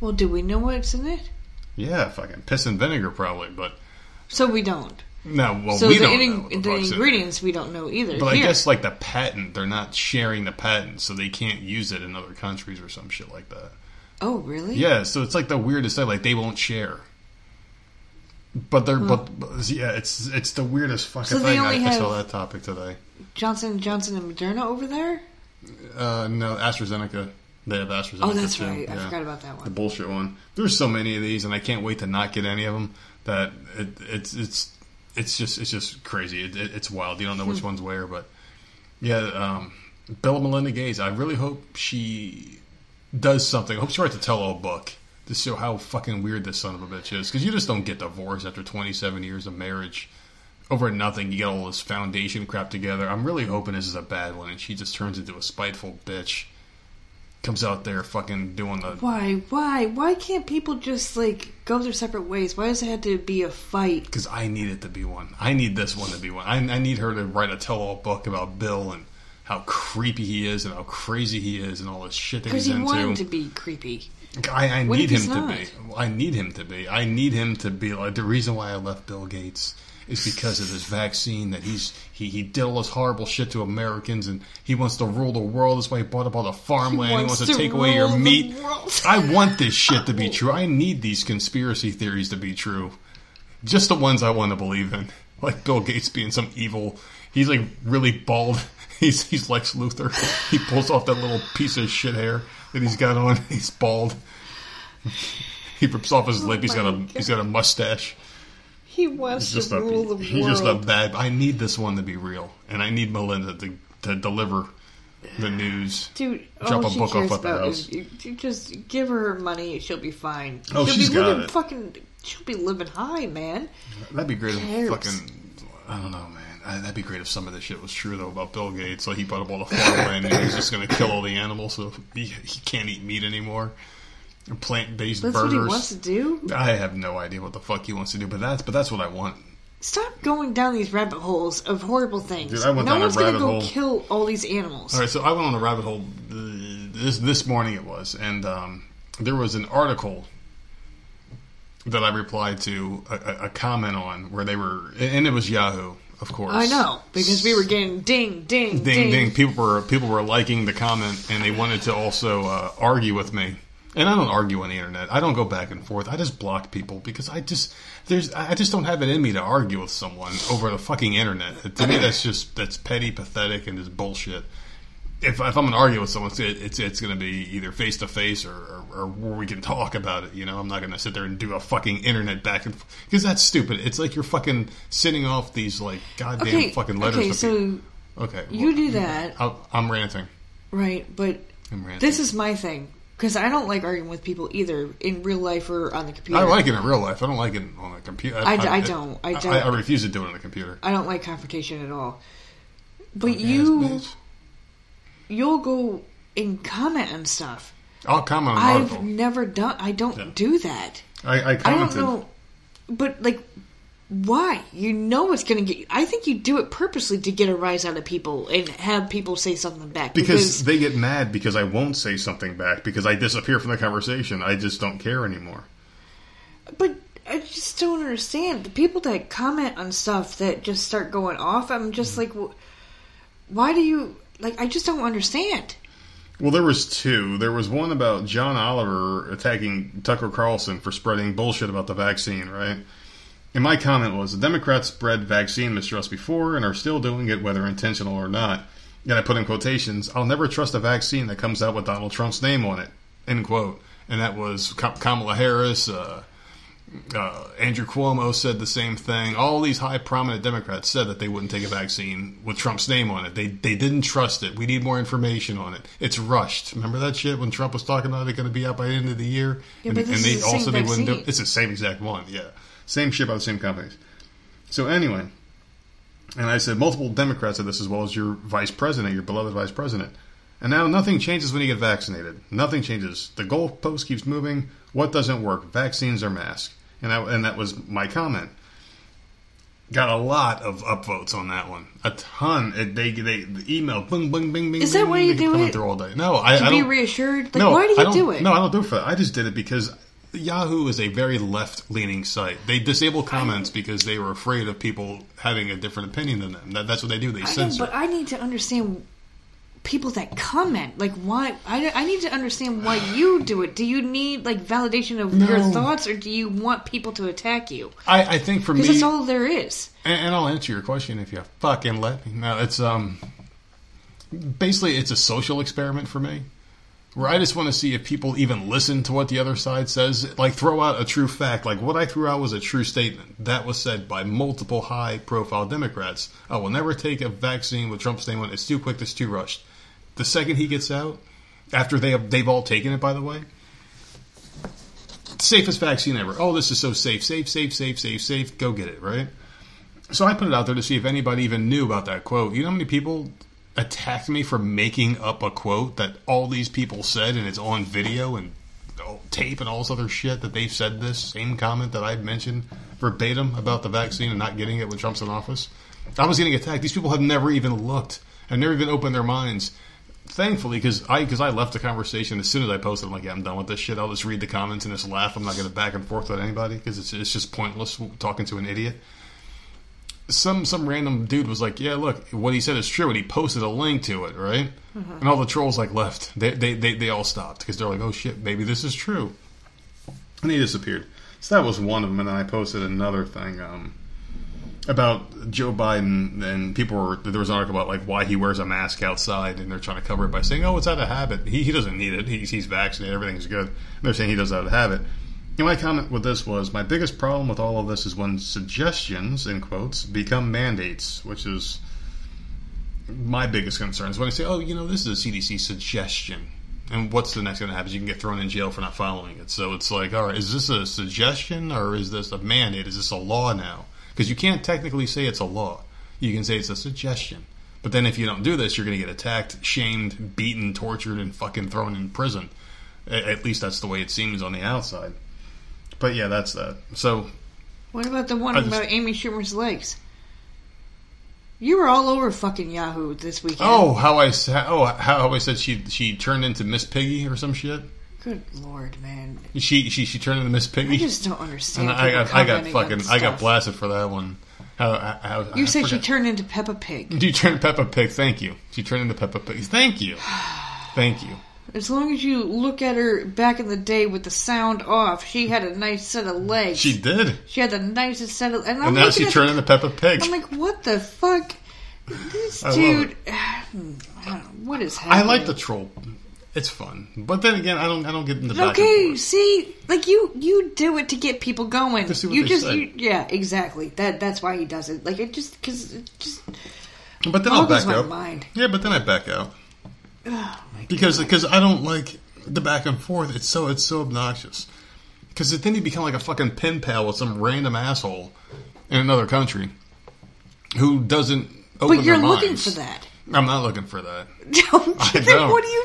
Well, do we know what's in it? Yeah, fucking piss and vinegar probably, but So we don't. no. Well, so we the, don't in- know. the the fuck's in ingredients we don't know either. But I guess like the patent, they're not sharing the patent, so they can't use it in other countries or some shit like that. Oh, really? Yeah, so it's like the weirdest thing. Like they won't share. But they're but, but yeah, it's it's the weirdest fucking So thing. I, I saw that topic today. Johnson Johnson and Moderna over there. Uh, no, AstraZeneca. They have AstraZeneca. Oh, that's too. right. I Yeah. forgot about that one. the bullshit one. There's so many of these, and I can't wait to not get any of them. That it, it's it's it's just it's just crazy. It, it, it's wild. You don't know which one's where, but yeah. Um, Bill and Melinda Gates. I really hope she does something. I hope she writes a tell-all book to show how fucking weird this son of a bitch is. Because you just don't get divorced after 27 years of marriage over nothing. You get all this foundation crap together. I'm really hoping this is a bad one, and she just turns into a spiteful bitch. Comes out there fucking doing the Why? Why? Why can't people just like go their separate ways? Why does it have to be a fight? because I need it to be one. I need this one to be one. I, I need her to write a tell-all book about Bill and how creepy he is and how crazy he is and all this shit that Because he's you want him into. to be creepy. I, I need him to not? be. I need him to be. I need him to be like the reason why I left Bill Gates is because of this vaccine that he's he, he did all this horrible shit to Americans and he wants to rule the world. That's why he bought up all the farmland. He wants, wants to, to take away your meat. I want this shit to be true. I need these conspiracy theories to be true. Just the ones I want to believe in. Like Bill Gates being some evil. He's like really bald. He's he's Lex Luthor. He pulls off that little piece of shit hair that he's got on. He's bald. He rips off his oh lip. He's got a Oh my he's got a mustache. He wants to a rule the he's just a bad. I need this one to be real, and I need Melinda to to deliver the news. Dude, Drop all a she book off at the about house. is you, just give her money, she'll be fine. Oh, she'll she's be got living it. fucking. She'll be living high, man. That'd be great if cares? fucking. I don't know, man. I, that'd be great if some of this shit was true though about Bill Gates. Like he bought up all the farmland and he's just going to kill all the animals, so he, he can't eat meat anymore. Plant based burgers. That's what he wants to do. I have no idea what the fuck he wants to do, but that's but that's what I want. Stop going down these rabbit holes of horrible things. Dude, I went no down a one's gonna rabbit go hole. kill all these animals. All right, so I went on a rabbit hole this this morning. It was, and um, there was an article that I replied to a, a, a comment on where they were, and it was Yahoo, of course. I know because we were getting ding, ding, Ding ding! People were people were liking the comment, and they wanted to also uh, argue with me And I don't argue on the internet. I don't go back and forth. I just block people because I just there's I just don't have it in me to argue with someone over the fucking internet. To me, that's just that's petty, pathetic, and just bullshit. If, if I'm going to argue with someone, it's it's, it's going to be either face to face or or where we can talk about it. You know, I'm not going to sit there and do a fucking internet back and because that's stupid. It's like you're fucking sending off these like goddamn Okay, fucking letters. okay, to so people. okay, you do that, I, I'm ranting. right? But I'm ranting. this is my thing because I don't like arguing with people either in real life or on the computer. I like it in real life. I don't like it on a computer. I d- I don't. I don't. I, I refuse to do it on a computer. I don't like confrontation at all. But you, you'll go and comment on stuff. I'll comment on I've article. never done. I don't Yeah. do that. I, I I don't know, but like, why? You know it's going to get. I think you do it purposely to get a rise out of people and have people say something back because they get mad because I won't say something back because I disappear from the conversation. I just don't care anymore. But I just don't understand the people that comment on stuff that just start going off. I'm just Mm. like, why do you like? I just don't understand. Well, there was two. There was one about John Oliver attacking Tucker Carlson for spreading bullshit about the vaccine, right? And my comment was the Democrats spread vaccine mistrust before and are still doing it, whether intentional or not. And I put in quotations, I'll never trust a vaccine that comes out with Donald Trump's name on it, end quote. And that was Kamala Harris, uh, uh, Andrew Cuomo said the same thing. All these high prominent Democrats said that they wouldn't take a vaccine with Trump's name on it. They they didn't trust it. We need more information on it. It's rushed. Remember that shit when Trump was talking about it going to be out by the end of the year, Yeah, but this they is the same they wouldn't do. It's the same exact one. Yeah, same shit by the same companies. So anyway, and I said multiple Democrats said this as well as your vice president, your beloved vice president. And now nothing changes when you get vaccinated. Nothing changes. The goalpost keeps moving. What doesn't work? Vaccines or masks? And that, and that was my comment. Got a lot of upvotes on that one. A ton. It, they they the email bing bing bing bing. Is that bing, why you do it? Through all day. No, I, To I be reassured, like, no, why do you do it? No, I don't do it for that. I just did it because Yahoo is a very left leaning site. They disable comments because they were afraid of people having a different opinion than them. That, that's what they do. They I know, censor. but I need to understand people that comment. Like, why? I, I need to understand why you do it. Do you need like validation of your thoughts, or do you want people to attack you? I, I think for me, Because that's all there is. and, and I'll answer your question if you fucking let me. No, it's um, basically it's a social experiment for me, where I just want to see if people even listen to what the other side says. Like throw out a true fact. Like what I threw out was a true statement that was said by multiple high-profile Democrats. I will never take a vaccine with Trump's name on it. It's too quick. It's too rushed. The second he gets out, after they have, they've all taken it, by the way. Safest vaccine ever. Oh, this is so safe, safe, safe, safe, safe, safe. Go get it, right? So I put it out there to see if anybody even knew about that quote. You know how many people attacked me for making up a quote that all these people said and it's on video and tape and all this other shit that they've said this same comment that I mentioned verbatim about the vaccine and not getting it when Trump's in office? I was getting attacked. These people have never even looked, have never even opened their minds. Thankfully, because I because I left the conversation as soon as I posted. I'm like, yeah, I'm done with this shit. I'll just read the comments and just laugh. I'm not going to back and forth with anybody because it's it's just pointless talking to an idiot some some random dude was like, "Yeah, look, what he said is true," and he posted a link to it, right? And all the trolls like left. They they they, they all stopped because they're like, "Oh shit, maybe this is true," and he disappeared. So that was one of them, and then I posted another thing um, about Joe Biden, and people were there was an article about like why he wears a mask outside, and they're trying to cover it by saying, "Oh, it's out of habit. He he doesn't need it. He's he's vaccinated. Everything's good." And they're saying he does out of habit. And my comment with this was my biggest problem with all of this is when suggestions, in quotes, become mandates, which is my biggest concern. Is when I say, oh, you know, this is a CDC suggestion. And what's the next going to happen? You can get thrown in jail for not following it. So it's like, all right, is this a suggestion or is this a mandate? Is this a law now? Because you can't technically say it's a law. You can say it's a suggestion. But then if you don't do this, you're going to get attacked, shamed, beaten, tortured, and fucking thrown in prison. At least that's the way it seems on the outside. But yeah, that's that. So What about the one I just- about Amy Schumer's legs? You were all over fucking Yahoo this weekend. Oh, how I oh how I said she she turned into Miss Piggy or some shit. good lord, man! She she she turned into Miss Piggy. I just don't understand. and I got I got fucking I got blasted for that one. How, how, how You I said she turned into Peppa Pig. You turned Peppa Pig. Thank you. She turned into Peppa Pig. Thank you. Thank you. As long as you look at her back in the day with the sound off, she had a nice set of legs. She did. She had the nicest set of, and, And now looking she at turned into Peppa Pig. I'm like, what the fuck? This I dude, what is happening? I like the troll. It's fun, but then again, I don't. I don't get in the back. Okay, see, like you, you do it to get people going. To see what you just, you, yeah, exactly. That that's why he does it. Like it just because it just But then I'll back out. mind. Yeah, but then I back out Oh, because because I don't like the back and forth. It's so it's so obnoxious. Because then you become like a fucking pen pal with some random asshole in another country who doesn't. Open But you're looking minds. for that. I'm not looking for that. Don't you? I don't. what do you?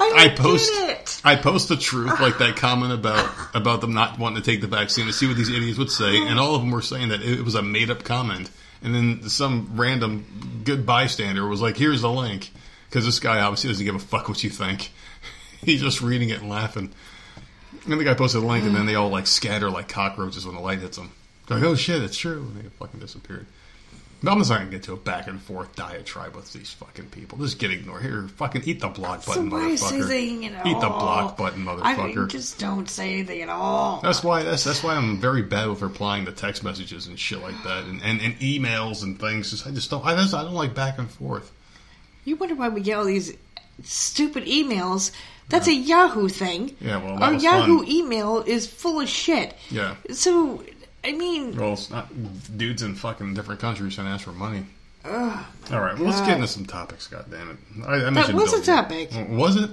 I I post. I post the truth, like that comment about about them not wanting to take the vaccine to see what these idiots would say, and all of them were saying that it was a made up comment, and then some random good bystander was like, "Here's the link," because this guy obviously doesn't give a fuck what you think. He's just reading it and laughing. And the guy posted a link, and then they all like scatter like cockroaches when the light hits them. They're like, "Oh shit, it's true," and they fucking disappeared. But I'm just not gonna get to a back and forth diatribe with these fucking people. Just get ignored. Here, fucking eat the block So button, say motherfucker. Eat the block button, I motherfucker. mean, just don't say anything at all. That's why that's that's why I'm very bad with replying to text messages and shit like that, and, and, and emails and things. Just, I just don't. I just I don't like back and forth. You wonder why we get all these stupid emails. That's a Yahoo thing. Yeah, well, that our Yahoo fun. email is full of shit. Yeah. So, I mean, Well, it's not dudes in fucking different countries trying to ask for money. ugh, All right, well, let's get into some topics. God damn it! I, I mentioned was a Bill topic. Was it?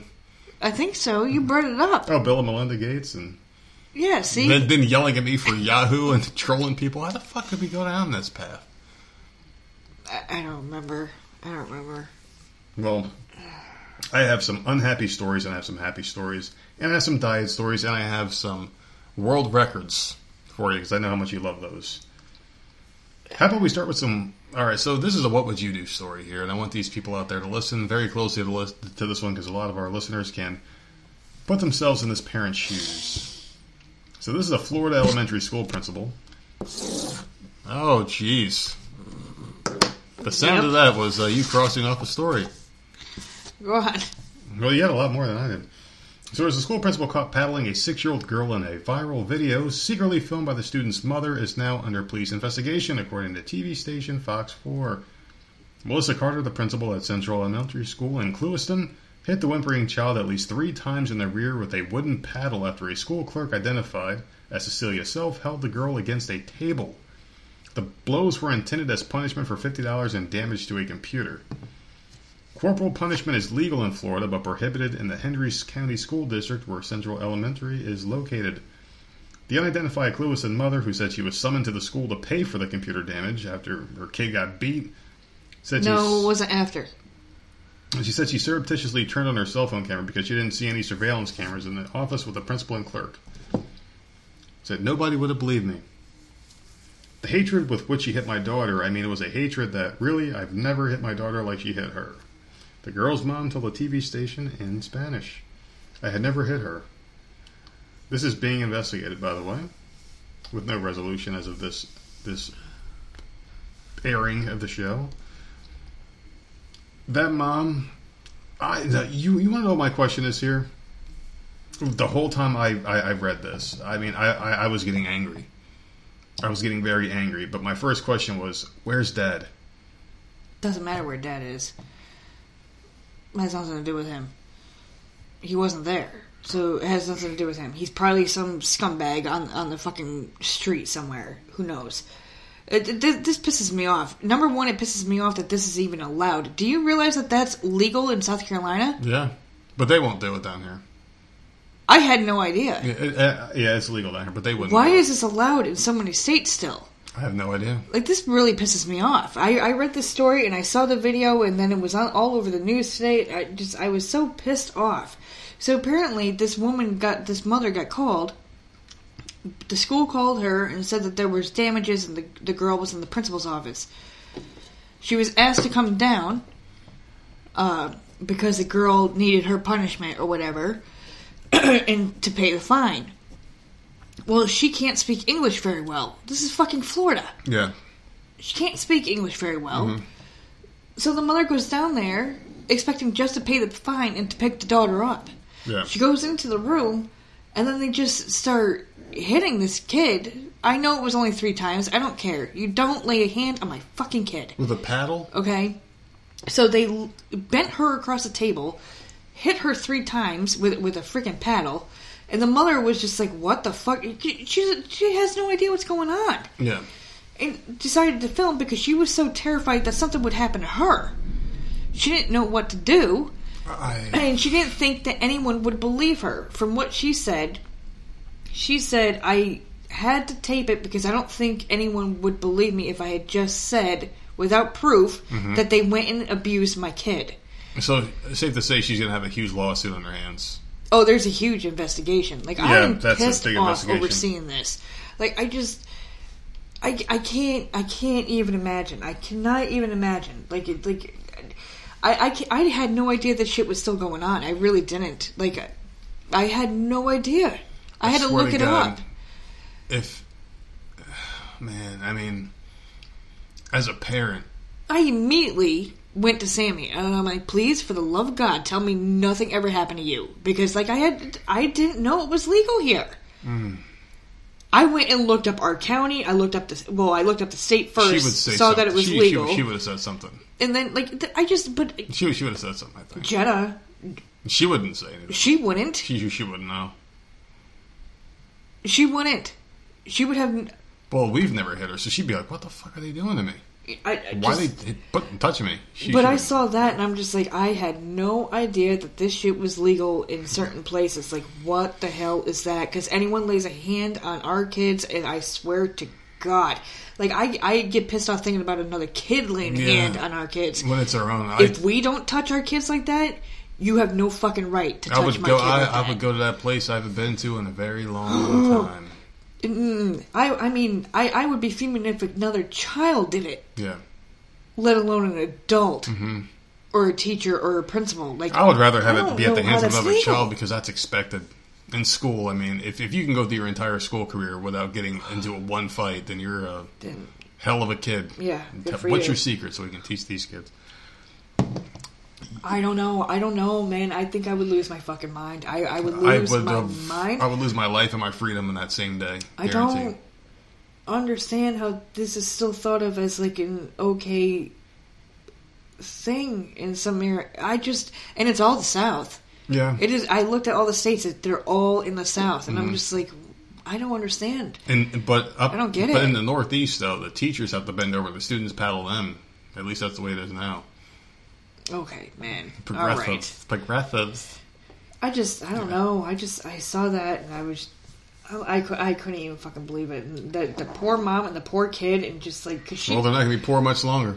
I think so. You hmm. brought it up. Oh, Bill and Melinda Gates, and Yeah. See, then, then yelling at me for Yahoo and trolling people. How the fuck did we go down this path? I, I don't remember. I don't remember. Well, I have some unhappy stories and I have some happy stories, and I have some diet stories, and I have some world records for you because I know how much you love those. How about we start with some? All right, so this is a "What would you do" story here, and I want these people out there to listen very closely to, lis- to this one because a lot of our listeners can put themselves in this parent's shoes. So this is a Florida elementary school principal. Oh, jeez. The sound Yep. of that was uh, you crossing off a story. Go on. Well, you had a lot more than I did. So, as the school principal caught paddling a six-year-old girl in a viral video secretly filmed by the student's mother is now under police investigation, according to TV station Fox 4. Melissa Carter, the principal at Central Elementary School in Clewiston, hit the whimpering child at least three times in the rear with a wooden paddle after a school clerk identified as Cecilia Self held the girl against a table. The blows were intended as punishment for $50 and damage to a computer. Corporal punishment is legal in Florida but prohibited in the Hendricks County School District where Central Elementary is located. The unidentified Clewiston mother, who said she was summoned to the school to pay for the computer damage after her kid got beat, said No, it wasn't after. she said she surreptitiously turned on her cell phone camera because she didn't see any surveillance cameras in the office with the principal and clerk. Said nobody would have believed me. The hatred with which she hit my daughter, I mean, it was a hatred that really I've never hit my daughter like she hit her. The girl's mom told the TV station in Spanish. I had never hit her. This is being investigated, by the way, with no resolution as of this this airing of the show. That mom, I you you want to know what my question is here? The whole time I I, I read this, I mean, I, I I was getting angry. I was getting very angry. But my first question was, "Where's Dad?" Doesn't matter where Dad is. Has nothing to do with him. He wasn't there, so it has nothing to do with him. He's probably some scumbag on on the fucking street somewhere. Who knows? It, it- this, this pisses me off. Number one, it pisses me off that this is even allowed. Do you realize that that's legal in South Carolina? Yeah, but they won't do it down here. I had no idea. Yeah, it- uh, yeah, it's legal down here, but they wouldn't. Why is this allowed in so many states still? I have no idea. like this really pisses me off. I, I read this story and I saw the video and then it was on, all over the news today. I just I was so pissed off. So apparently this woman got this mother got called. The school called her and said that there was damages and the the girl was in the principal's office. She was asked to come down uh, because the girl needed her punishment or whatever and to pay the fine. Well, she can't speak English very well. This is fucking Florida Yeah, she can't speak English very well. Mm-hmm. So the mother goes down there expecting just to pay the fine and to pick the daughter up. Yeah. She goes into the room, and then they just start hitting this kid. I know it was only three times. I don't care. You don't lay a hand on my fucking kid. With a paddle? Okay? So they bent her across the table, hit her three times with with a freaking paddle, and the mother was just like, "What the fuck?" She she, has no idea what's going on, Yeah. and decided to film because she was so terrified that something would happen to her. She didn't know what to do, I, and she didn't think that anyone would believe her. From what she said, she said, "I had to tape it because I don't think anyone would believe me if I had just said." Without proof mm-hmm. that they went and abused my kid. so, safe to say she's going to have a huge lawsuit on her hands. Oh, there's a huge investigation. Like Yeah, I'm that's a pissed big off investigation. overseeing this. Like I just, I, I can't I can't even imagine. I cannot even imagine. Like it, like, I I, I had no idea that shit was still going on. I really didn't. Like, I had no idea. I, had to look it God, up. If, man, I mean, as a parent, I immediately went to Sammy and I'm like, please, for the love of God, tell me nothing ever happened to you because like I had I didn't know it was legal here. Hmm. I went and looked up our county. I looked up the well, I looked up the state first. she would say saw something. that it was she, legal, She, she would have said something. and then like th- I just but She, she would have said something, I think. Jenna, She wouldn't say anything. she wouldn't. She, she wouldn't know. She wouldn't. She would have. Well, we've never hit her, so she'd be like, what the fuck are they doing to me? I, I Why just- they hit, put, touching me? She, But she I saw that and I'm just like, I had no idea that this shit was legal in certain places. Like, what the hell is that? Because anyone lays a hand on our kids, and I swear to God, like I, I get pissed off thinking about another kid laying a hand on our kids. when it's our own. I, If we don't touch our kids like that, you have no fucking right to touch I would my go. kid I, like I that. would go to that place I haven't been to in a very long time. Mm, I, I mean, I, I would be fuming if another child did it, Yeah, let alone an adult. Or a teacher or a principal. Like Mm-hmm. I would rather have it be at the hands of another child because that's expected. In school, I mean, if, if you can go through your entire school career without getting into a one fight, then you're a Then- hell of a kid. Yeah, What's you. your secret so we can teach these kids? I don't know. I don't know, man. I think I would lose my fucking mind. I, I would I lose would my have, mind. I would lose my life and my freedom in that same day. I guaranteed. don't understand how this is still thought of as like an okay thing in some area. I just and it's all the South. Yeah, It is. I looked at all the states; they're all in the South, and Mm-hmm. I'm just like, I don't understand. and but up, I don't get But it. But in the Northeast, though, the teachers have to bend over. The students paddle them. At least that's the way it is now. Okay, man. All Progressive. right. Progressive. I just, I don't know. I just, I saw that and I was, I, I, I couldn't even fucking believe it. And the, the poor mom and the poor kid, and just like, cause she, Well, they're not going to be poor much longer.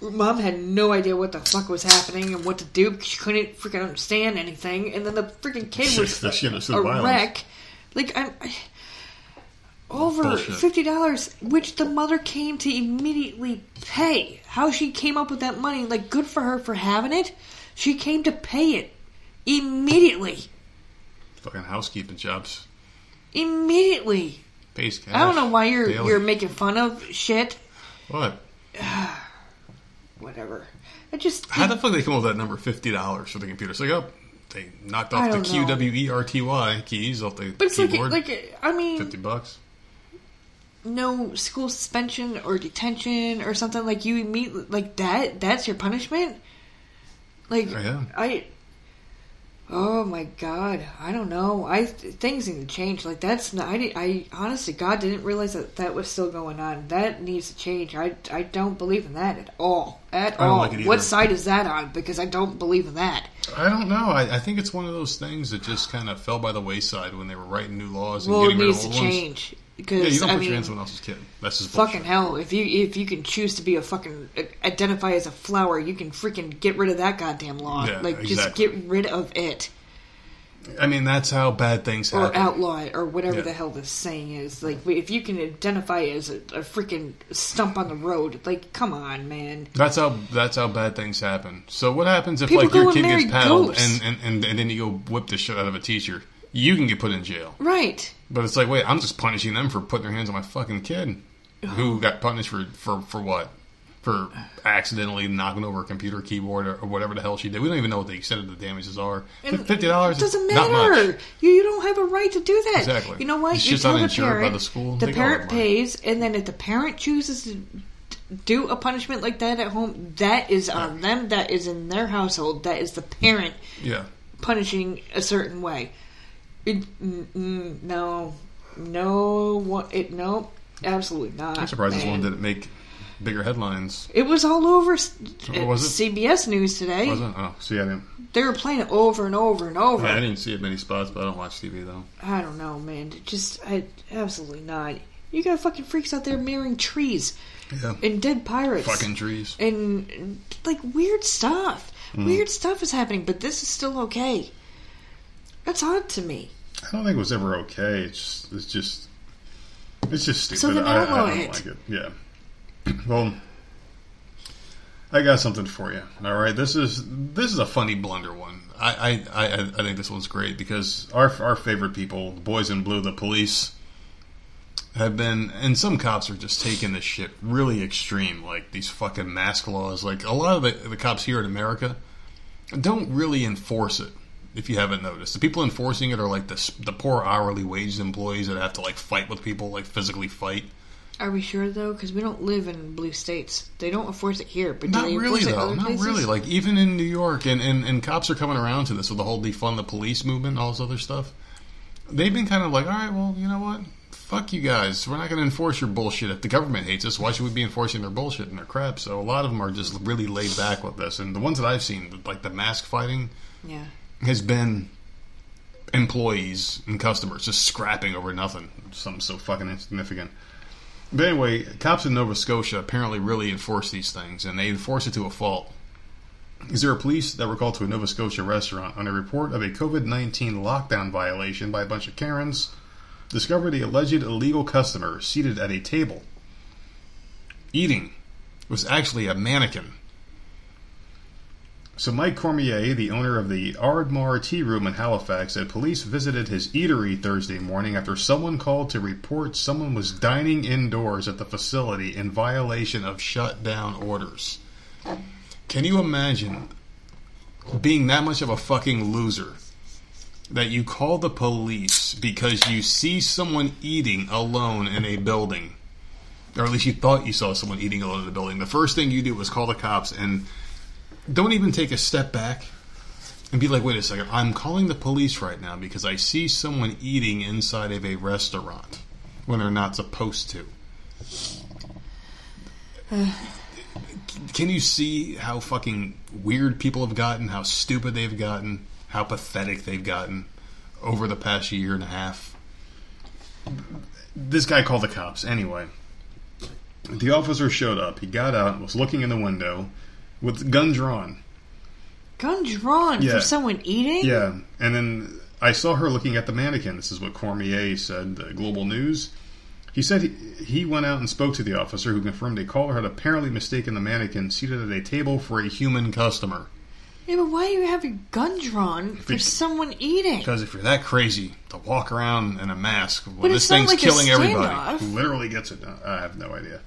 mom had no idea what the fuck was happening and what to do because she couldn't freaking understand anything. And then the freaking kid was that shit is so a wreck. Like, I'm. I, over Bullshit. fifty dollars, which the mother came to immediately pay. How she came up with that money, like good for her for having it. She came to pay it immediately. Fucking housekeeping jobs. Immediately. Pays cash. I don't know why you're daily. you're making fun of shit. What? Whatever. I just How the fuck they come up with that number fifty dollars for the computer? So oh, they knocked off the Q. W E R T Y keys off the but it's like keyboard. like I mean fifty bucks. No school suspension or detention or something like you meet like that that's your punishment? Like Oh, yeah. i oh my god i don't know. I things need to change. Like that's not i, I honestly god didn't realize that that was still going on. That needs to change. I, I don't believe in that at all at all. like it what side is that on? Because i don't believe in that. I don't know. I, I think it's one of those things that just kind of fell by the wayside when they were writing new laws and well it getting rid needs of to old ones. Change Yeah, because you don't i put your mean hands on someone else's kid. That's just Fucking bullshit. hell! If you if you can choose to be a fucking identify as a flower, you can freaking get rid of that goddamn law. Yeah, like just get rid of it I mean, that's how bad things happen. or outlaw it or whatever Yeah. the hell this saying is. Like if you can identify as a, a freaking stump on the road, like come on, man. That's how that's how bad things happen. So what happens if People like your kid gets paddled and, and, and, and then you go whip the shit out of a teacher? You can get put in jail. Right? But it's like, wait, I'm just punishing them for putting their hands on my fucking kid, who oh. got punished for for for what? for accidentally knocking over a computer keyboard or, or whatever the hell she did. We don't even know what the extent of the damages are. And Fifty dollars It doesn't matter. You, you don't have a right to do that. Exactly. You know what? It's you just tell the uninsured by parent. the school. The They got all parent money. pays, and then if the parent chooses to do a punishment like that at home, that is on them. That is in their household. That is the parent Yeah. punishing a certain way. It, mm, mm, no, no, what? It no, absolutely not. I'm surprised this man. one didn't make bigger headlines. It was all over s- Oh, was it? CBS News today. Was it? Oh, see, I didn't. They were playing it over and over and over. I didn't see it many spots, but I don't watch TV though. I don't know, man. It Just, I absolutely not. You got fucking freaks out there marrying trees Yeah. and dead pirates Fucking trees. and, and, like weird stuff. Mm. Weird stuff is happening, but this is still okay. That's odd to me. I don't think it was ever okay. It's just, it's just, it's just stupid. So I, I don't it. like it. Yeah. Well, I got something for you. All right, this is this is a funny blunder one. I I, I, I think this one's great because our our favorite people, the boys in blue, the police, have been, and some cops are just taking this shit really extreme, like these fucking mask laws. Like a lot of the, the cops here in America don't really enforce it. If you haven't noticed, the people enforcing it are like the the poor hourly wage employees that have to like fight with people, like physically fight. Are we sure though? Because we don't live in blue states. They don't enforce it here, but do Not really though. Not places? really. Like even in New York, and, and and cops are coming around to this with the whole defund the police movement, and all this other stuff. They've been kind of like, all right, well, you know what? Fuck you guys. We're not going to enforce your bullshit. If the government hates us, why should we be enforcing their bullshit and their crap? So a lot of them are just really laid back with this. And the ones that I've seen, like the mask fighting, yeah. Has been employees and customers just scrapping over nothing. Something so fucking insignificant. But anyway, cops in Nova Scotia apparently really enforce these things, and they enforce it to a fault. Is there a police that were called to a Nova Scotia restaurant on a report of a COVID 19 lockdown violation by a bunch of Karens? Discovered the alleged illegal customer seated at a table. Eating was actually a mannequin. So Mike Cormier, the owner of the Ardmore Tea Room in Halifax, said police visited his eatery Thursday morning after someone called to report someone was dining indoors at the facility in violation of shutdown orders. Can you imagine being that much of a fucking loser that you call the police because you see someone eating alone in a building? Or at least you thought you saw someone eating alone in the building. The first thing you do was call the cops and don't even take a step back and be like, wait a second, I'm calling the police right now because I see someone eating inside of a restaurant when they're not supposed to. Can you see how fucking weird people have gotten, how stupid they've gotten, how pathetic they've gotten over the past year and a half? This guy called the cops anyway. The officer showed up. He got out, was looking in the window with gun drawn. Gun drawn Yeah. for someone eating? Yeah, and then I saw her looking at the mannequin. This is what Cormier said, the Global News. He said he, he went out and spoke to the officer who confirmed a caller had apparently mistaken the mannequin seated at a table for a human customer. Yeah, but why are you having gun drawn for someone eating? Because if you're that crazy to walk around in a mask when But this thing's like killing everybody, who literally gets it, done? I have no idea.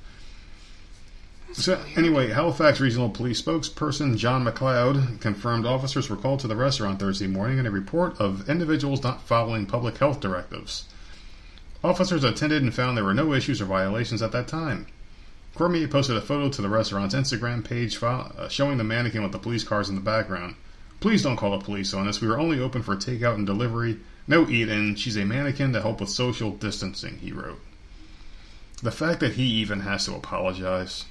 So anyway, Halifax Regional Police spokesperson John McLeod confirmed officers were called to the restaurant Thursday morning in a report of individuals not following public health directives. Officers attended and found there were no issues or violations at that time. Cormier posted a photo to the restaurant's Instagram page uh, showing the mannequin with the police cars in the background. Please don't call the police on us. We are only open for takeout and delivery. No eat in. She's a mannequin to help with social distancing, he wrote. The fact that he even has to apologize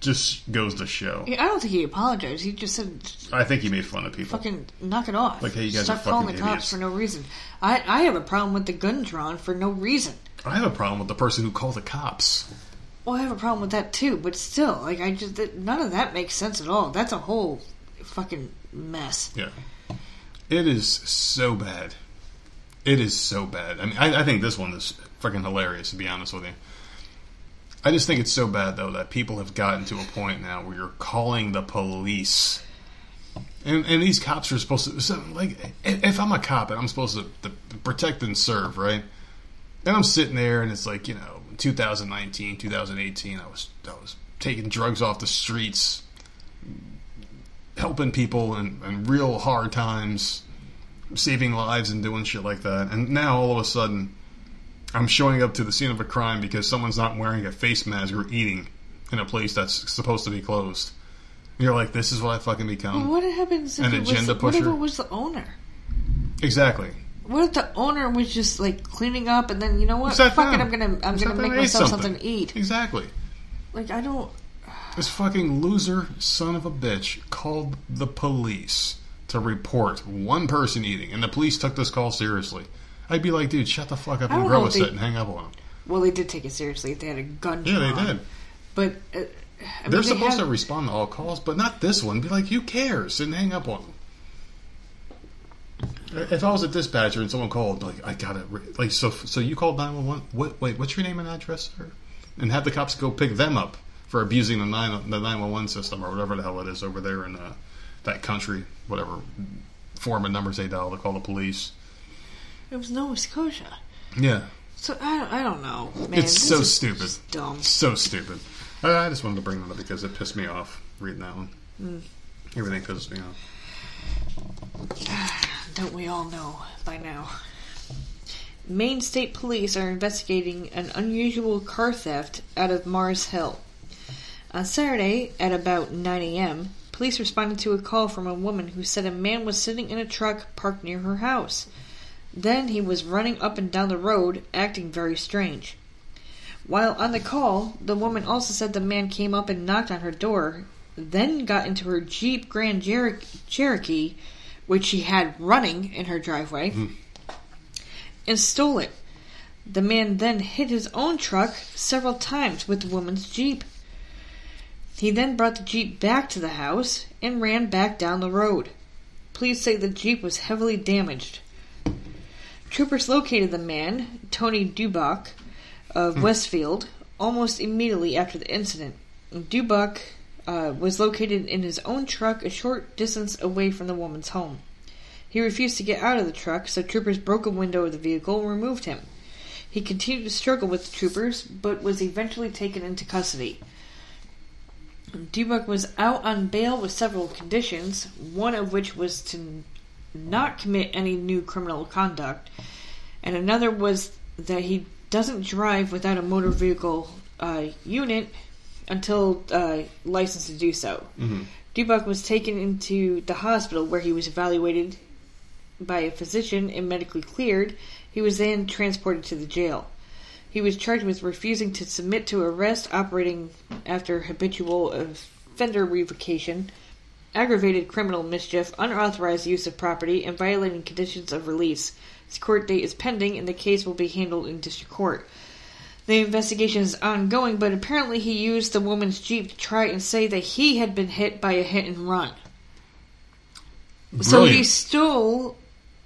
just goes to show. Yeah, I don't think he apologized. He just said, I think he made fun of people. "Fucking knock it off." Like, hey, you guys Stop are calling the fucking cops idiots. for no reason. I I have a problem with the gun drawn for no reason. I have a problem with the person who called the cops. Well, I have a problem with that too, but still, like I just that, none of that makes sense at all. That's a whole fucking mess. Yeah. It is so bad. It is so bad. I mean, I, I think this one is freaking hilarious, to be honest with you. I just think it's so bad, though, that people have gotten to a point now where you're calling the police. And, and these cops are supposed to, so, like, if I'm a cop and I'm supposed to, to protect and serve, right? And I'm sitting there and it's like, you know, 2019, 2018, I was, I was taking drugs off the streets, helping people in, in real hard times, saving lives and doing shit like that. And now all of a sudden, I'm showing up to the scene of a crime because someone's not wearing a face mask or eating in a place that's supposed to be closed. You're like, this is what I fucking become. What happens if An it was agenda the, what if it was the owner? Exactly. What if the owner was just like cleaning up and then you know what? Fuck it. I'm gonna I'm Sat gonna make myself something. to eat. Exactly. Like I don't. This fucking loser son of a bitch called the police to report one person eating, and the police took this call seriously. I'd be like, dude, shut the fuck up and grow a set and hang up on them. Well, they did take it seriously. If they had a gun. Yeah, they did. But uh, I mean, They're they supposed have- to respond to all calls, but not this one. Be like, who cares? And hang up on them. If I was a dispatcher and someone called, like, I got it. Like, so, so you called nine one one. What? Wait, what's your name and address, sir? And have the cops go pick them up for abusing the nine the nine one one system or whatever the hell it is over there in uh, that country, whatever form of numbers they dial to call the police. It was Nova Scotia. Yeah, So I don't, I don't know, man. it's so stupid. Dumb. So stupid. I, I just wanted to bring that up because it pissed me off reading that one. Mm. Everything pisses me off. Don't we all know by now? Maine State Police are investigating an unusual car theft out of Mars Hill. On Saturday at about 9 a.m., police responded to a call from a woman who said a man was sitting in a truck parked near her house. Then he was running up and down the road, acting very strange. While on the call, the woman also said the man came up and knocked on her door, then got into her Jeep Grand Cher- Cherokee, which she had running in her driveway, hmm. and stole it. The man then hit his own truck several times with the woman's Jeep. He then brought the Jeep back to the house and ran back down the road. Police say the Jeep was heavily damaged. Troopers located the man, Tony Dubach, of Westfield, almost immediately after the incident. Dubach uh, was located in his own truck a short distance away from the woman's home. He refused to get out of the truck, so troopers broke a window of the vehicle and removed him. He continued to struggle with the troopers, but was eventually taken into custody. Dubach was out on bail with several conditions, one of which was to not commit any new criminal conduct, and another was that he doesn't drive without a motor vehicle uh, unit until uh, licensed to do so. Dubach was taken into the hospital where he was evaluated by a physician and medically cleared. He was then transported to the jail. He was charged with refusing to submit to arrest, operating after habitual offender revocation, aggravated criminal mischief, unauthorized use of property, and violating conditions of release. His court date is pending, and the case will be handled in district court. The investigation is ongoing, but apparently he used the woman's Jeep to try and say that he had been hit by a hit and run. So he stole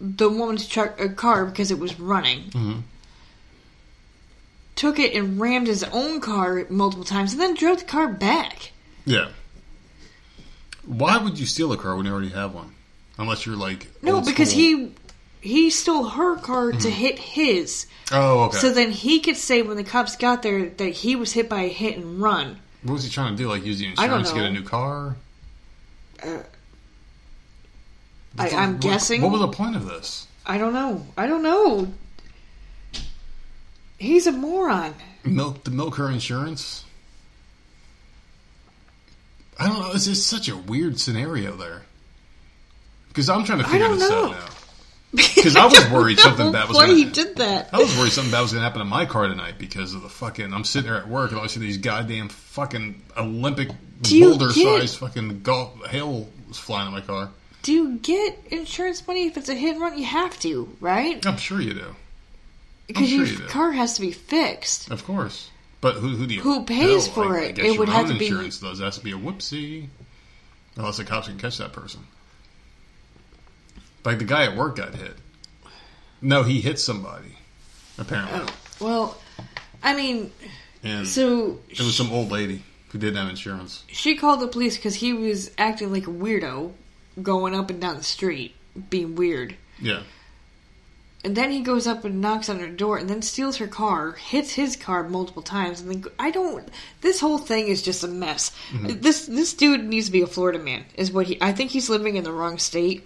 the woman's truck, uh, car because it was running. Mhm. Took it and rammed his own car multiple times, and then drove the car back. Yeah. Why would you steal a car when you already have one? Unless you're like No, because school. he he stole her car to hit his, Oh, okay. so then he could say when the cops got there that he was hit by a hit and run. what was he trying to do? Like use the insurance to get a new car? Uh, I, what- guessing. What was the point of this? I don't know. I don't know. He's a moron. Milk the milk her insurance. I don't know. It's just such a weird scenario there. Because I'm trying to figure this know. out now. Because I was worried something bad was Why gonna- he did that? I was worried something bad was going to happen to my car tonight because of the fucking. I'm sitting there at work and I see these goddamn fucking Olympic boulder sized fucking golf hail was flying in my car. Do you get insurance money if it's a hit and run? You have to, right? I'm sure you do, Because sure your you do. car has to be fixed. of course. But who who do you Who pays bill? for I- I it? guess It would have to be- insurance does. It has to be a whoopsie, unless the cops can catch that person. Like the guy at work got hit. No, he hit somebody. Apparently, Oh, well, I mean, and so it was some old lady who didn't have insurance. she called the police because he was acting like a weirdo, going up and down the street, being weird. Yeah. And then he goes up and knocks on her door, and then steals her car, hits his car multiple times, and then go- I don't. This whole thing is just a mess. This this dude needs to be a Florida man. Is what he? I think he's living in the wrong state.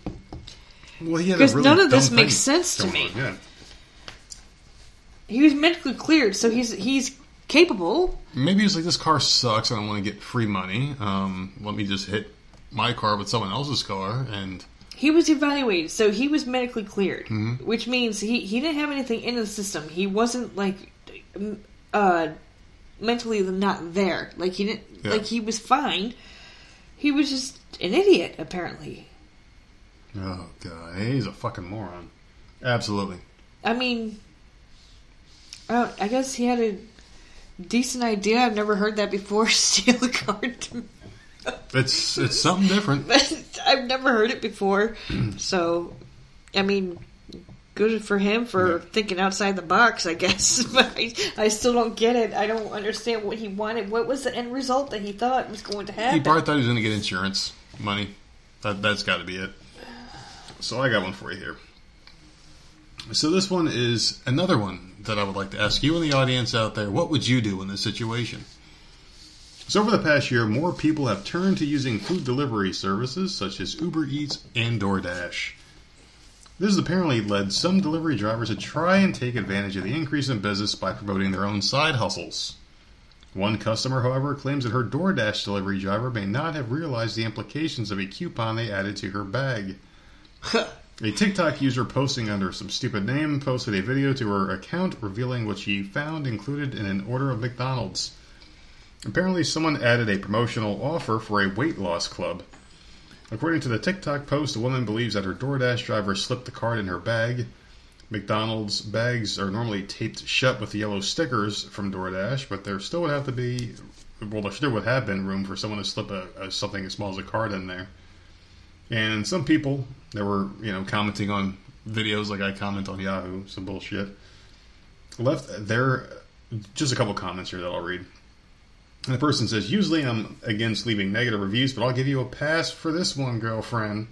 Well, he had a 'Cause really none of this makes sense to me. Yeah. He was medically cleared, so he's he's capable. Maybe he's like, this car sucks and I want to get free money. Um, let me just hit my car with someone else's car. And He was evaluated, so he was medically cleared, which means he, he didn't have anything in the system. He wasn't like uh, mentally not there. Like he didn't Yeah. like he was fine. He was just an idiot, apparently. oh god, he's a fucking moron. Absolutely. I mean, I, I guess he had a decent idea. I've never heard that before. Steal a card. It's it's something different. I've never heard it before. so, I mean, good for him for Yeah. thinking outside the box, I guess. but I, I still don't get it. I don't understand what he wanted. What was the end result that he thought was going to happen? He probably thought he was going to get insurance money. That that's got to be it. So I got one for you here. So this one is another one that I would like to ask you and the audience out there. What would you do in this situation? So over the past year, more people have turned to using food delivery services such as Uber Eats and DoorDash. This has apparently led some delivery drivers to try and take advantage of the increase in business by promoting their own side hustles. One customer, however, claims that her DoorDash delivery driver may not have realized the implications of a coupon they added to her bag. A TikTok user posting under some stupid name posted a video to her account revealing what she found included in an order of McDonald's. Apparently, someone added a promotional offer for a weight loss club. According to the TikTok post, the woman believes that her DoorDash driver slipped the card in her bag. McDonald's bags are normally taped shut with yellow stickers from DoorDash, but there still would have to be, well, there would have been room for someone to slip a, a something as small as a card in there. And some people that were, you know, commenting on videos like I comment on Yahoo, some bullshit, left their just a couple comments here that I'll read. And the person says, Usually I'm against leaving negative reviews, but I'll give you a pass for this one, girlfriend.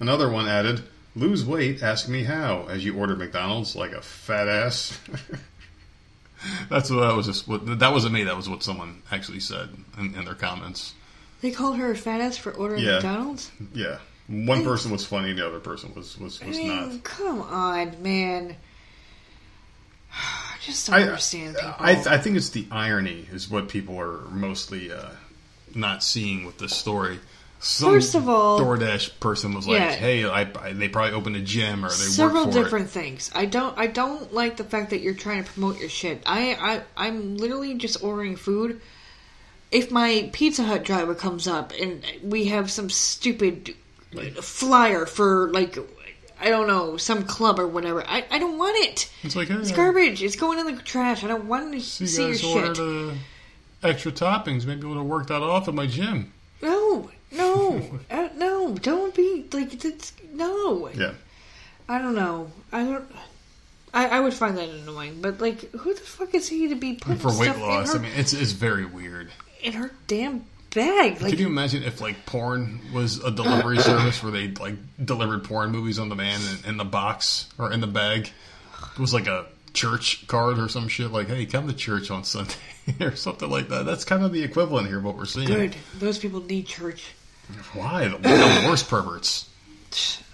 Another one added, Lose weight, ask me how, as you order McDonald's like a fat ass. That's what that was just what that wasn't me, that was what someone actually said in, in their comments. they called her a fat ass for ordering Yeah. McDonald's? Yeah. One person was funny, the other person was was, I mean, not. come on, man. I just don't I, understand people. I, I think it's the irony is what people are mostly uh, not seeing with this story. Some First of all- DoorDash person was like, Yeah. "Hey, I, I, they probably opened a gym or they several different it." things. I don't I don't like the fact that you're trying to promote your shit. I, I I'm literally just ordering food. If my Pizza Hut driver comes up and we have some stupid flyer for like I don't know some club or whatever, I, I don't want it. It's like, hey, It's garbage. It's going in the trash. I don't want to so see you your guys shit. ordered uh, extra toppings. Maybe we'll work that off at my gym. No, no, uh, no. Don't be like that's no. Yeah, I don't know. I don't. I, I would find that annoying, but like, who the fuck is he to be putting for weight loss. in I mean, it's it's very weird. in her damn bag? Like, Could you imagine if like porn was a delivery service where they like delivered porn movies on demand in, in the box or in the bag? It was like a church card or some shit. Like, hey, come to church on Sunday or something like that. That's kind of the equivalent here of what we're seeing. good. Those people need church. Why? Become worse perverts.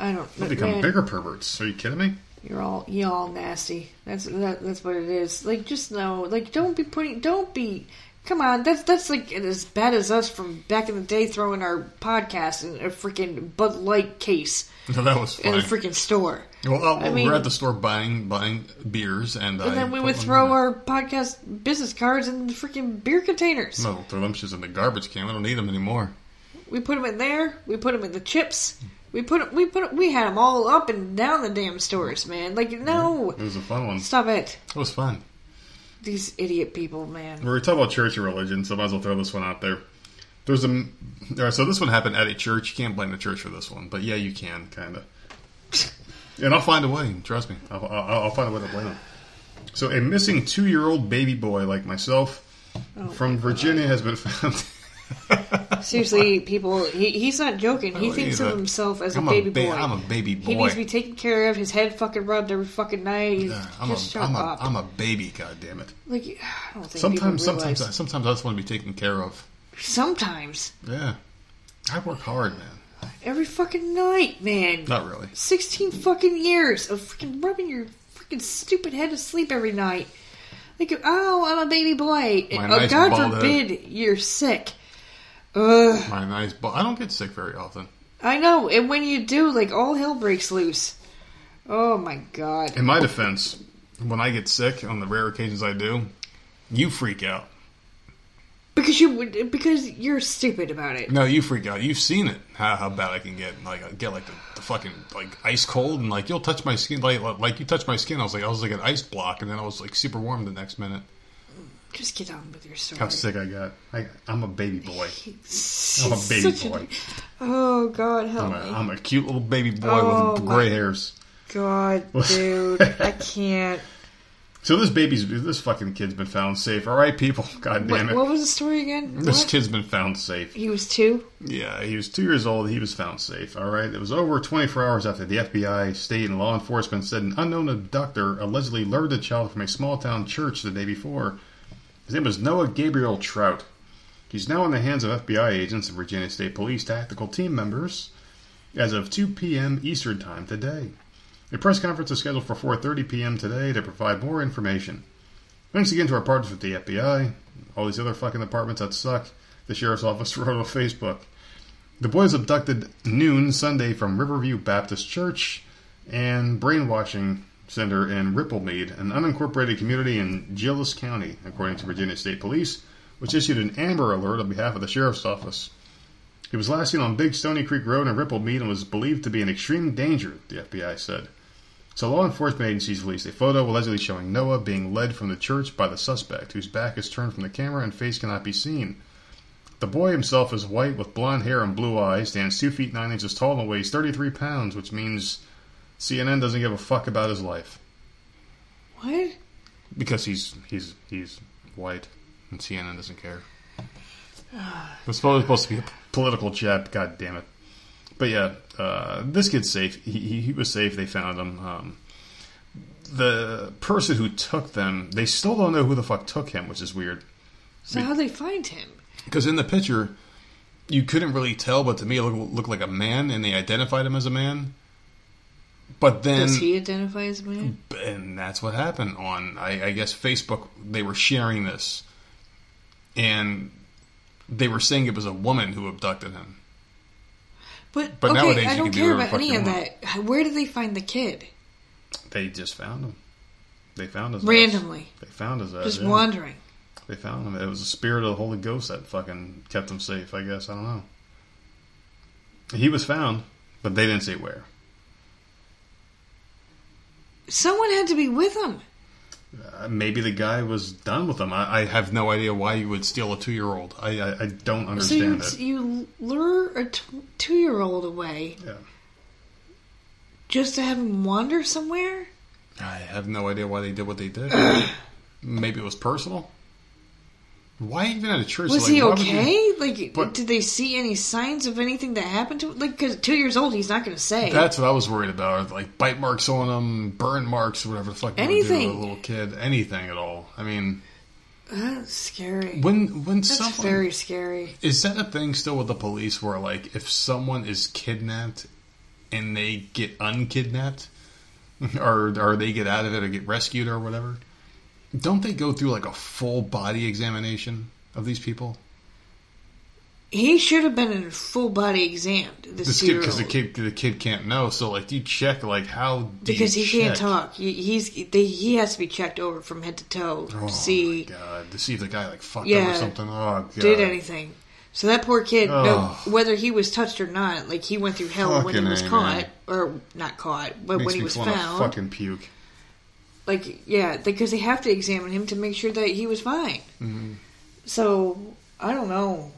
I don't. They'll become man, bigger perverts. Are you kidding me? You're all you all nasty. That's that, that's what it is. Like, just know. Like, don't be putting. Don't be. Come on, that's that's like as bad as us from back in the day throwing our podcast in a freaking Bud Light case No, that was in a freaking store. well, uh, I mean- we're at the store buying buying beers, and, And I then we would throw our podcast business cards in the freaking beer containers. No, throw them shits in the garbage can. We don't need them anymore. We put them in there. We put them in the chips. We put we put we had them all up and down the damn stores, man. Like no, It was a fun one. stop it. It was fun. These idiot people, man. We are talking about church and religion, so I might as well throw this one out there. There's a. All right, so this one happened at a church. You can't blame the church for this one, but yeah, you can, kind of. And I'll find a way. Trust me, I'll, I'll, I'll find a way to blame them. So, a missing two-year-old baby boy like myself oh, from Virginia has been found. Seriously, people, he, he's not joking. He Oh, thinks of himself as a I'm baby ba- boy. I'm a baby boy. He needs to be taken care of. His head fucking rubbed every fucking night. He's- Yeah, I'm just a, I'm a. I'm a baby. God damn it. like, I don't think Sometimes, sometimes, realize. Uh, sometimes I just want to be taken care of. Sometimes, Yeah, I work hard, man. every fucking night, man. Not really. Sixteen fucking years of freaking rubbing your freaking stupid head to sleep every night. Like, oh, I'm a baby boy. My oh, nice God forbid you're sick. Ugh. My nice, but I don't get sick very often. I know, and when you do, like all hell breaks loose. Oh my god. In my defense, when I get sick, on the rare occasions I do, you freak out. Because you would because you're stupid about it. No, you freak out. You've seen it. How, how bad I can get. Like I get like the, the fucking like ice cold, and like you'll touch my skin. Like like you touch my skin. I was like I was like an ice block, and then I was like super warm the next minute. Just get on with your story. How sick I got. I, I'm a baby boy. I'm a baby boy. Oh god, help I'm a, me. I'm a cute little baby boy Oh, with gray hairs. God, dude, I can't. So this baby's this fucking kid's been found safe. All right, people. God damn it. what was the story again? This What? kid's been found safe. He was two. Yeah, he was two years old. He was found safe. All right. It was over 24 hours after the FBI, state, and law enforcement said an unknown abductor allegedly lured the child from a small town church the day before. His name was Noah Gabriel Trout. He's now in the hands of FBI agents and Virginia State Police tactical team members as of 2 p.m. Eastern Time today. A press conference is scheduled for 4:30 p.m. today to provide more information. Thanks again to our partners with the FBI, all these other fucking departments that suck. The sheriff's office wrote on Facebook. The boys abducted noon Sunday from Riverview Baptist Church and Brainwashing Center in Ripplemead, an unincorporated community in Gillis County, according to Virginia State Police, which issued an Amber Alert on behalf of the sheriff's office. He was last seen on Big Stony Creek Road in Ripplemead and was believed to be in extreme danger, the FBI said. So law enforcement agencies released a photo allegedly showing Noah being led from the church by the suspect, whose back is turned from the camera and face cannot be seen. The boy himself is white with blonde hair and blue eyes, stands two feet nine inches tall and weighs 33 pounds, which means CNN doesn't give a fuck about his life What? because he's he's he's white and CNN doesn't care. It's supposed supposed to be a political chat. God damn it! But yeah, uh, this kid's safe. He, he, he was safe. They found him. Um, the person who took them, they still don't know who the fuck took him, which is weird. So how'd they find him? Because in the picture, you couldn't really tell, but to me, it looked, looked like a man, and they identified him as a man. But then, Does he identify as a man? and that's what happened on, I, I guess, Facebook. They were sharing this, and they were saying it was a woman who abducted him. But, But okay, nowadays I don't do care about any of that. Where did they find the kid? They just found him. They found his ass. Randomly, They found his ass. just yeah. wandering. They found him. It was the spirit of the Holy Ghost that fucking kept him safe. I guess I don't know. He was found, but they didn't say where. Someone had to be with him. Uh, maybe the guy was done with him. I, I have no idea why you would steal a two-year-old. I I, I don't So you, understand it. you lure a t- two-year-old away Yeah. just to have him wander somewhere? I have no idea why they did what they did. maybe it was personal. Why even at a church? Was Like, he why would you- okay? Like, But- did they see any signs of anything that happened to him? Like, because two years old, he's not going to say. That's what I was worried about. Like bite marks on him, burn marks, whatever the fuck. you do to Anything. a little kid, anything at all. I mean, That's scary. when when That's someone very scary. is that a thing still with the police where like if someone is kidnapped and they get unkidnapped, or or they get out of it or get rescued or whatever, don't they go through like a full body examination of these people? He should have been in a full body exam. This, kid because the kid the kid can't know. So like, do you check like how? Because he can't talk. He, he's they, he has to be checked over from head to toe Oh see god! To see if the guy like fucked Yeah. or something. Oh god! did anything. So that poor kid, no, whether he was touched or not, like he went through hell when he was caught, man. or not caught, but Makes when he was found. fucking puke. Like, yeah, because they have to examine him to make sure that he was fine. Mm-hmm. So I don't know.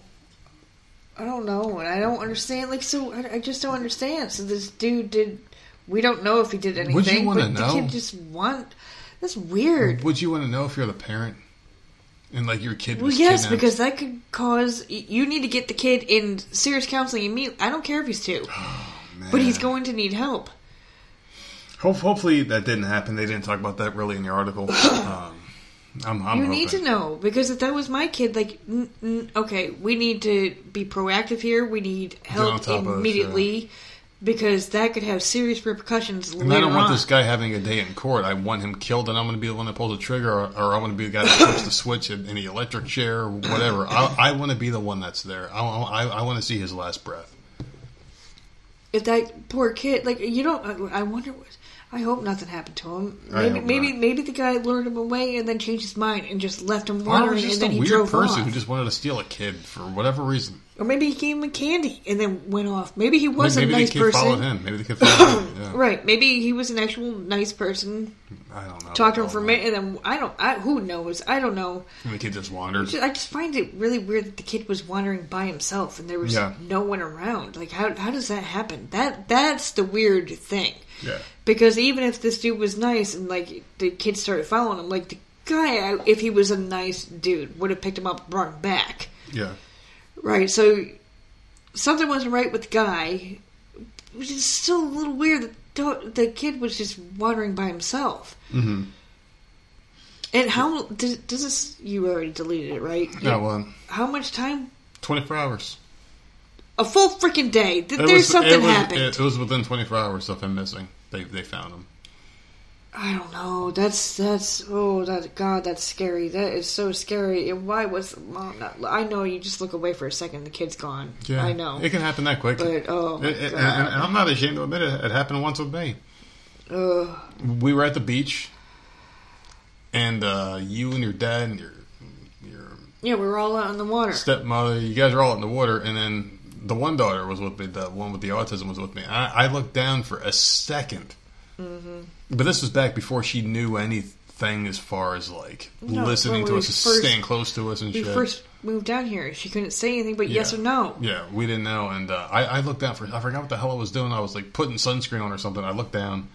I don't know, and I don't understand. Like, so I, I just don't understand. So this dude did. We don't know if he did anything. Would you wanna but know? The kid just want. That's weird. Would you want to know if you're the parent? and like your kid Well, yes, kidnapped. because that could cause. You need to get the kid in serious counseling immediately. I don't care if he's two, but he's going to need help. Hope, hopefully that didn't happen. They didn't talk about that really in the article. um, I'm, I'm you hoping. need to know because if that was my kid, like, n- n- okay, we need to be proactive here. We need help us, immediately because that could have serious repercussions And I don't want on. this guy having a day in court. I want him killed, and I'm going to be the one that pulls the trigger, or, or I want to be the guy that flips the switch in, in the electric chair, or whatever. I, I want to be the one that's there. I, I, I want to see his last breath. if that poor kid, like, you don't. I I wonder what. I hope nothing happened to him. Maybe, maybe, not. maybe the guy lured him away and then changed his mind and just left him wandering, was and just then a he weird drove person off. who just wanted to steal a kid for whatever reason. Or maybe he gave him candy and then went off. Maybe he was Maybe a nice the kid person. followed him. Maybe the kid followed him. Yeah. Right. Maybe he was an actual nice person. I don't know. Talked to him for a minute, and then I don't. I, who knows? I don't know. And the kid just wandered. I just find it really weird that the kid was wandering by himself and there was Yeah. no one around. Like, how how does that happen? That that's the weird thing. Yeah. Because even if this dude was nice and like the kids started following him, like the guy, if he was a nice dude, would have picked him up, and brought him back. Yeah. Right. So something wasn't right with the guy. Which is still a little weird that the- kid was just wandering by himself. Mm-hmm. And how does, does this? You already deleted it, right? Yeah, well, How much time? 24 hours. A full freaking day. Th- There's was- something it was, happened. It, it was within 24 hours of him missing. They they found him. I don't know. That's that's oh that God that's scary. That is so scary. And why was mom not? I know you just look away for a second, the kid's gone. Yeah, I know. It can happen that quick. But, oh, my It- and, and I'm not ashamed to admit it. It happened once with me. Ugh. We were at the beach, and uh, you and your dad and your your yeah, we were all out in the water. stepmother, you guys are all in the water, and then the one daughter was with me. The one with the autism was with me. I, I looked down for a 2nd mm-hmm. but this was back before she knew anything as far as like no, listening to us, first, staying close to us, and we shit. First moved down here, she couldn't say anything but yeah. yes or no. Yeah, we didn't know, and uh, I, I looked down for. I forgot what the hell I was doing. I was like putting sunscreen on or something. I looked down.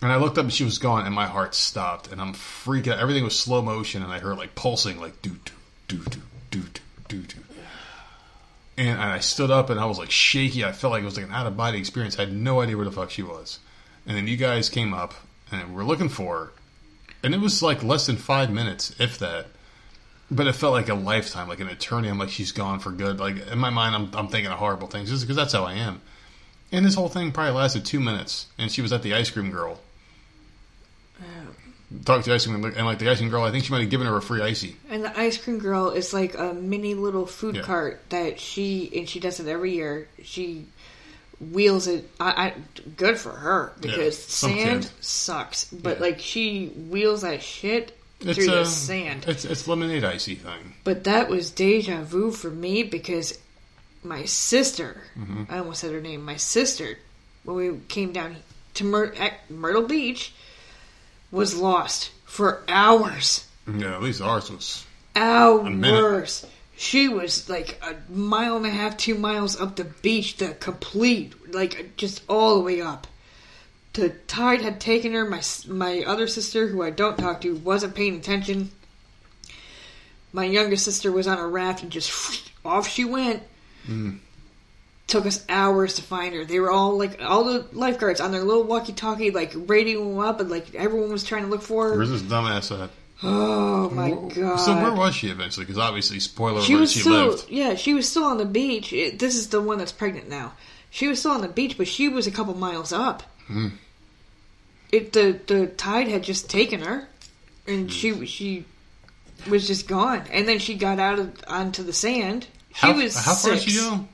And I looked up and she was gone, and my heart stopped, and I'm freaking out. Everything was slow motion, and I heard like pulsing, like do do do do do do do and I stood up, and I was like shaky. I felt like it was like an out of body experience. I had no idea where the fuck she was, and then you guys came up, and we're looking for her, and it was like less than five minutes, if that. But it felt like a lifetime, like an eternity. I'm like, she's gone for good. Like in my mind, I'm, I'm thinking of horrible things just because that's how I am. And this whole thing probably lasted two minutes, and she was at the ice cream girl. Oh, Talked to the ice cream, and like the ice cream girl, I think she might have given her a free icy. And the ice cream girl is like a mini little food Yeah. cart that she and she does it every year. She wheels it. I, I good for her because some sand sucks. But Yeah. like she wheels that shit It's through a the sand. It's it's lemonade icy thing. But that was deja vu for me because my sister, Mm-hmm. I almost said her name, my sister, when we came down to Myr- at Myrtle Beach, was lost for hours. Yeah, at least ours was. Hours. She was like a mile and a half, two miles up the beach, the complete, like just all the way up. The tide had taken her. My my other sister, who I don't talk to, wasn't paying attention. My younger sister was on a raft and just off she went. Hmm. Took us hours to find her. They were all like all the lifeguards on their little walkie-talkie, like radioing them up, and like everyone was trying to look for her. Where's this dumbass at? Oh my god! So where was she eventually? Because obviously, spoiler she alert, was she still lived. yeah she was still on the beach It- this is the one that's pregnant now she was still on the beach but she was a couple miles up Hmm. it the the tide had just taken her and she she was just gone and then she got out of onto the sand she How, was how far did six, she go?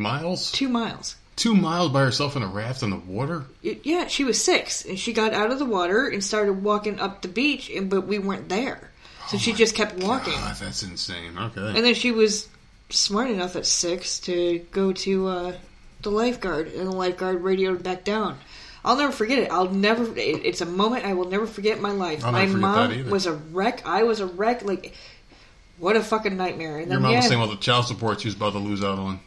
Miles? two miles Two miles by herself in a raft in the water? It- yeah she was six and she got out of the water and started walking up the beach and but we weren't there so she just kept walking God, that's insane. Okay. And then she was smart enough at six to go to uh, the lifeguard, and the lifeguard radioed back down. I'll never forget it. I'll never. It, it's a moment I will never forget in my life. My never forget that mom was a wreck. I was a wreck. Like, what a fucking nightmare. And Your then mom yeah, was saying all the child support she was about to lose out on.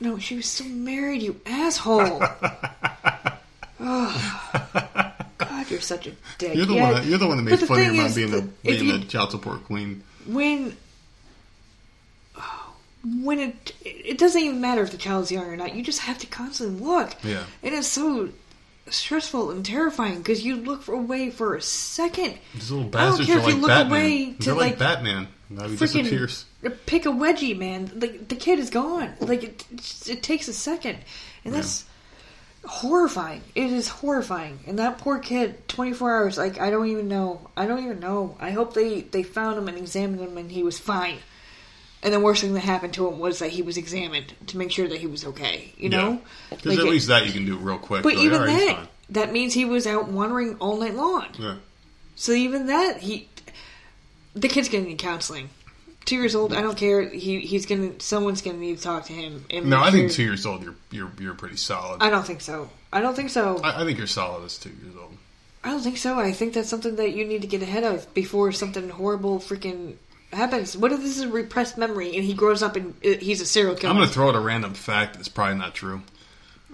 No, she was still married. You asshole. oh, God, you're such a dick. You're the Yeah, one. That, you're the one that made fun of your mom being the being you- the child support queen. when when it it doesn't even matter if the child's young or not. You just have to constantly look. Yeah. and it's so stressful and terrifying because you look for away for a second. These little I don't care are if like you look Batman. away to like, like Batman. Now he freaking disappears. Pick a wedgie, man. Like the kid is gone. Like it, it takes a second, and that's horrifying. It is horrifying. And that poor kid, twenty four hours. Like I don't even know. I don't even know. I hope they they found him and examined him, and he was fine. And the worst thing that happened to him was that he was examined to make sure that he was okay. You know, Because Like at it- least that you can do real quick. But Like, even right, that, that means he was out wandering all night long. Yeah. So even that, he, the kid's gonna need counseling. Two years old, I don't care. He he's gonna someone's gonna need to talk to him. And No, I think two years old, you're you're you're pretty solid. I I, don't think so. I don't think so. I think you're solid as two years old. I don't think so. I think that's something that you need to get ahead of before something horrible freaking happens. What if this is a repressed memory and he grows up and uh, he's a serial killer? I'm going to throw out a random fact that's probably not true.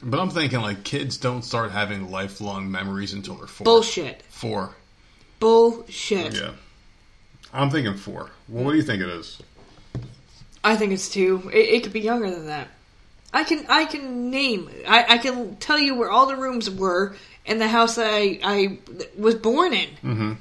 But I'm thinking like kids don't start having lifelong memories until they're four. Bullshit. Four. Bullshit. Yeah. I'm thinking four. Well, what do you think it is? I think it's two. It, it could be younger than that. I can I can name I, I can tell you where all the rooms were in the house that I, I was born in. Mm-hmm.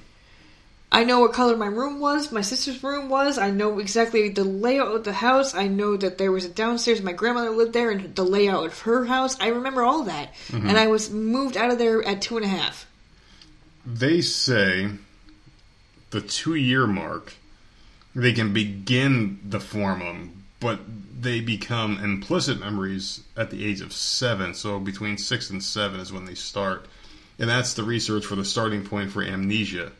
I know what color my room was, my sister's room was. I know exactly the layout of the house. I know that there was a downstairs. My grandmother lived there, and the layout of her house. I remember all that. Mm-hmm. And I was moved out of there at two and a half. They say the two year mark, they can begin to form but they become implicit memories at the age of seven. So between six and seven is when they start. And that's the research for the starting point for amnesia,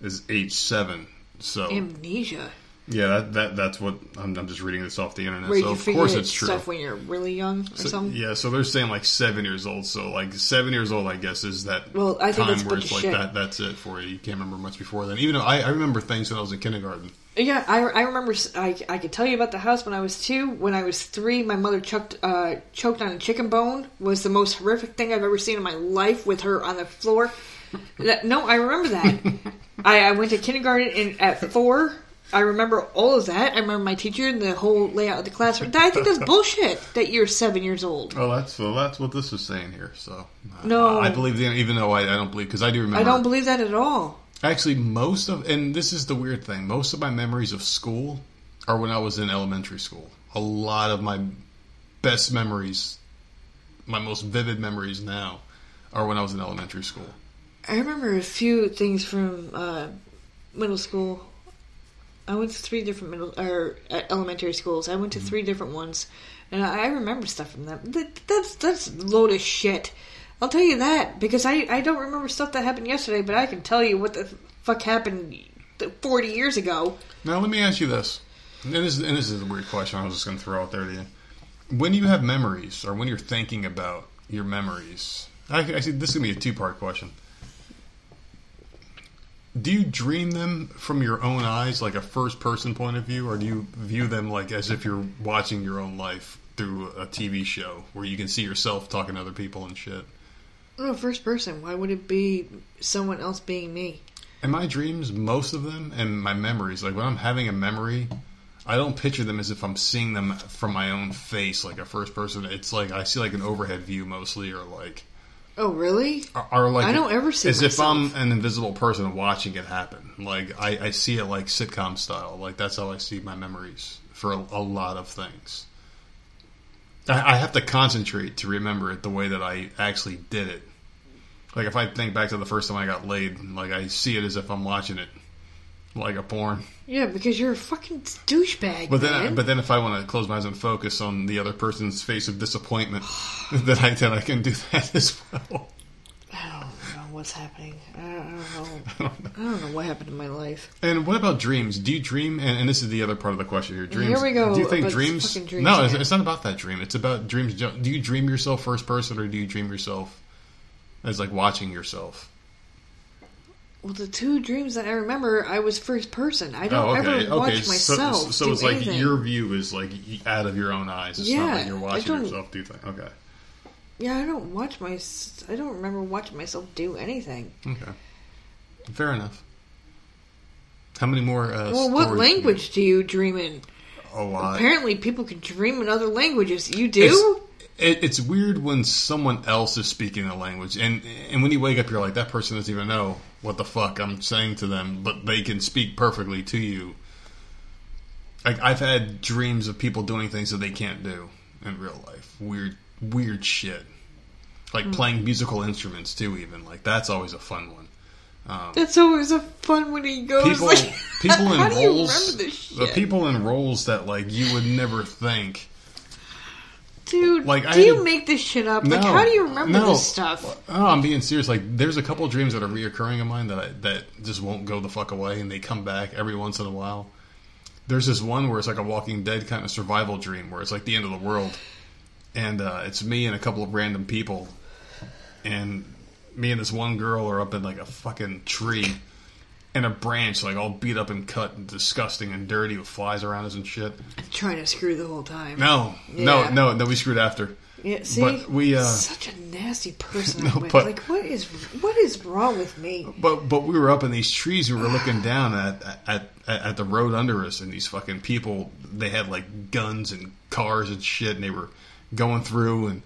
is age seven. So Amnesia. Yeah, that, that that's what I'm, I'm just reading this off the internet. Where so you of figure course it's true. stuff when you're really young or So- something. yeah, so they're saying like seven years old. So like seven years old, I guess, is that Well, I think time where it's like shit. that. That's it for you. You can't remember much before then. Even though I, I remember things when I was in kindergarten. Yeah, I, I remember. I, I could tell you about the house when I was two. When I was three, my mother choked uh, choked on a chicken bone. Was the most horrific thing I've ever seen in my life with her on the floor. No, I remember that. I, I went to kindergarten in, at four. I remember all of that. I remember my teacher and the whole layout of the classroom. I think that's bullshit. That you're seven years old. Oh, that's well, that's what this is saying here. So I- No. I, believe the, even though I, I don't believe because I do remember. I don't believe that at all. Actually, most of and this is the weird thing. Most of my memories of school are when I was in elementary school. A lot of my best memories, my most vivid memories now, are when I was in elementary school. I remember a few things from uh, middle school. I went to three different middle or uh, elementary schools. I went to three different ones, and I, I remember stuff from them. That, that's that's load of shit. I'll tell you that because I I don't remember stuff that happened yesterday, but I can tell you what the fuck happened forty years ago. Now, let me ask you this. And this, and this is a weird question I was just going to throw out there to you. When you have memories, or when you're thinking about your memories, I, see this is going to be a two part question. Do you dream them from your own eyes, like a first person point of view, or do you view them like as if you're watching your own life through a TV show where you can see yourself talking to other people and shit? No, first person. Why would it be someone else being me? In my dreams, most of them, and my memories, like when I'm having a memory, I don't picture them as if I'm seeing them from my own face, like a first person. It's like I see like an overhead view mostly, or like, Oh, really? or, or like I don't ever see as if. I'm an invisible person watching it happen. Like I, I see it like sitcom style. Like that's how I see my memories for a, a lot of things. I, I have to concentrate to remember it the way that I actually did it. Like if I think back to the first time I got laid, like I see it as if I'm watching it, like a porn. Yeah, because you're a fucking douchebag. But then, man. I, but then if I want to close my eyes and focus on the other person's face of disappointment, then I then I can do that as well. I don't know what's happening. I don't, I don't know. I don't know what happened in my life. And what about dreams? Do you dream? And, and this is the other part of the question here. Dreams. Here we go Do you think dreams? dreams no, it's, it's not about that dream. It's about dreams. Do you dream yourself first person, or do you dream yourself as like watching yourself? Well, the two dreams that I remember, I was first person. I don't oh, okay. ever watch okay. Myself. So, so it's like anything. your view is like out of your own eyes. It's not Yeah, like you're watching yourself do things. Okay. Yeah, I don't watch my. I don't remember watching myself do anything. Okay. Fair enough. How many more? Uh, Well, what language do you dream in? A lot. Apparently, people can dream in other languages. You do? It, it's weird when someone else is speaking a language, and and when you wake up, you're like, that person doesn't even know what the fuck I'm saying to them, but they can speak perfectly to you. Like I've had dreams of people doing things that they can't do in real life. Weird, weird shit. Like Hmm. playing musical instruments too. Even like that's always a fun one. That's always a fun when he goes People, like. people in how do you roles, remember this the people in roles that like you would never think. Dude, like, do I you make this shit up? Like, how do you remember No. this stuff? Oh, I'm being serious. Like, there's a couple dreams that are reoccurring in mine that I, that just won't go the fuck away, and they come back every once in a while. There's this one where it's like a Walking Dead kind of survival dream, where it's like the end of the world, and uh, it's me and a couple of random people, and me and this one girl are up in like a fucking tree, and a branch like all beat up and cut and disgusting and dirty with flies around us and shit. Trying to screw the whole time. No, Yeah. no, no, no. We screwed after. Yeah, see, But we, uh, such a nasty person. No, but- like, what is what is wrong with me? But but we were up in these trees. We were looking down at at at, at the road under us, and these fucking people. They had like guns and cars and shit, and they were going through, and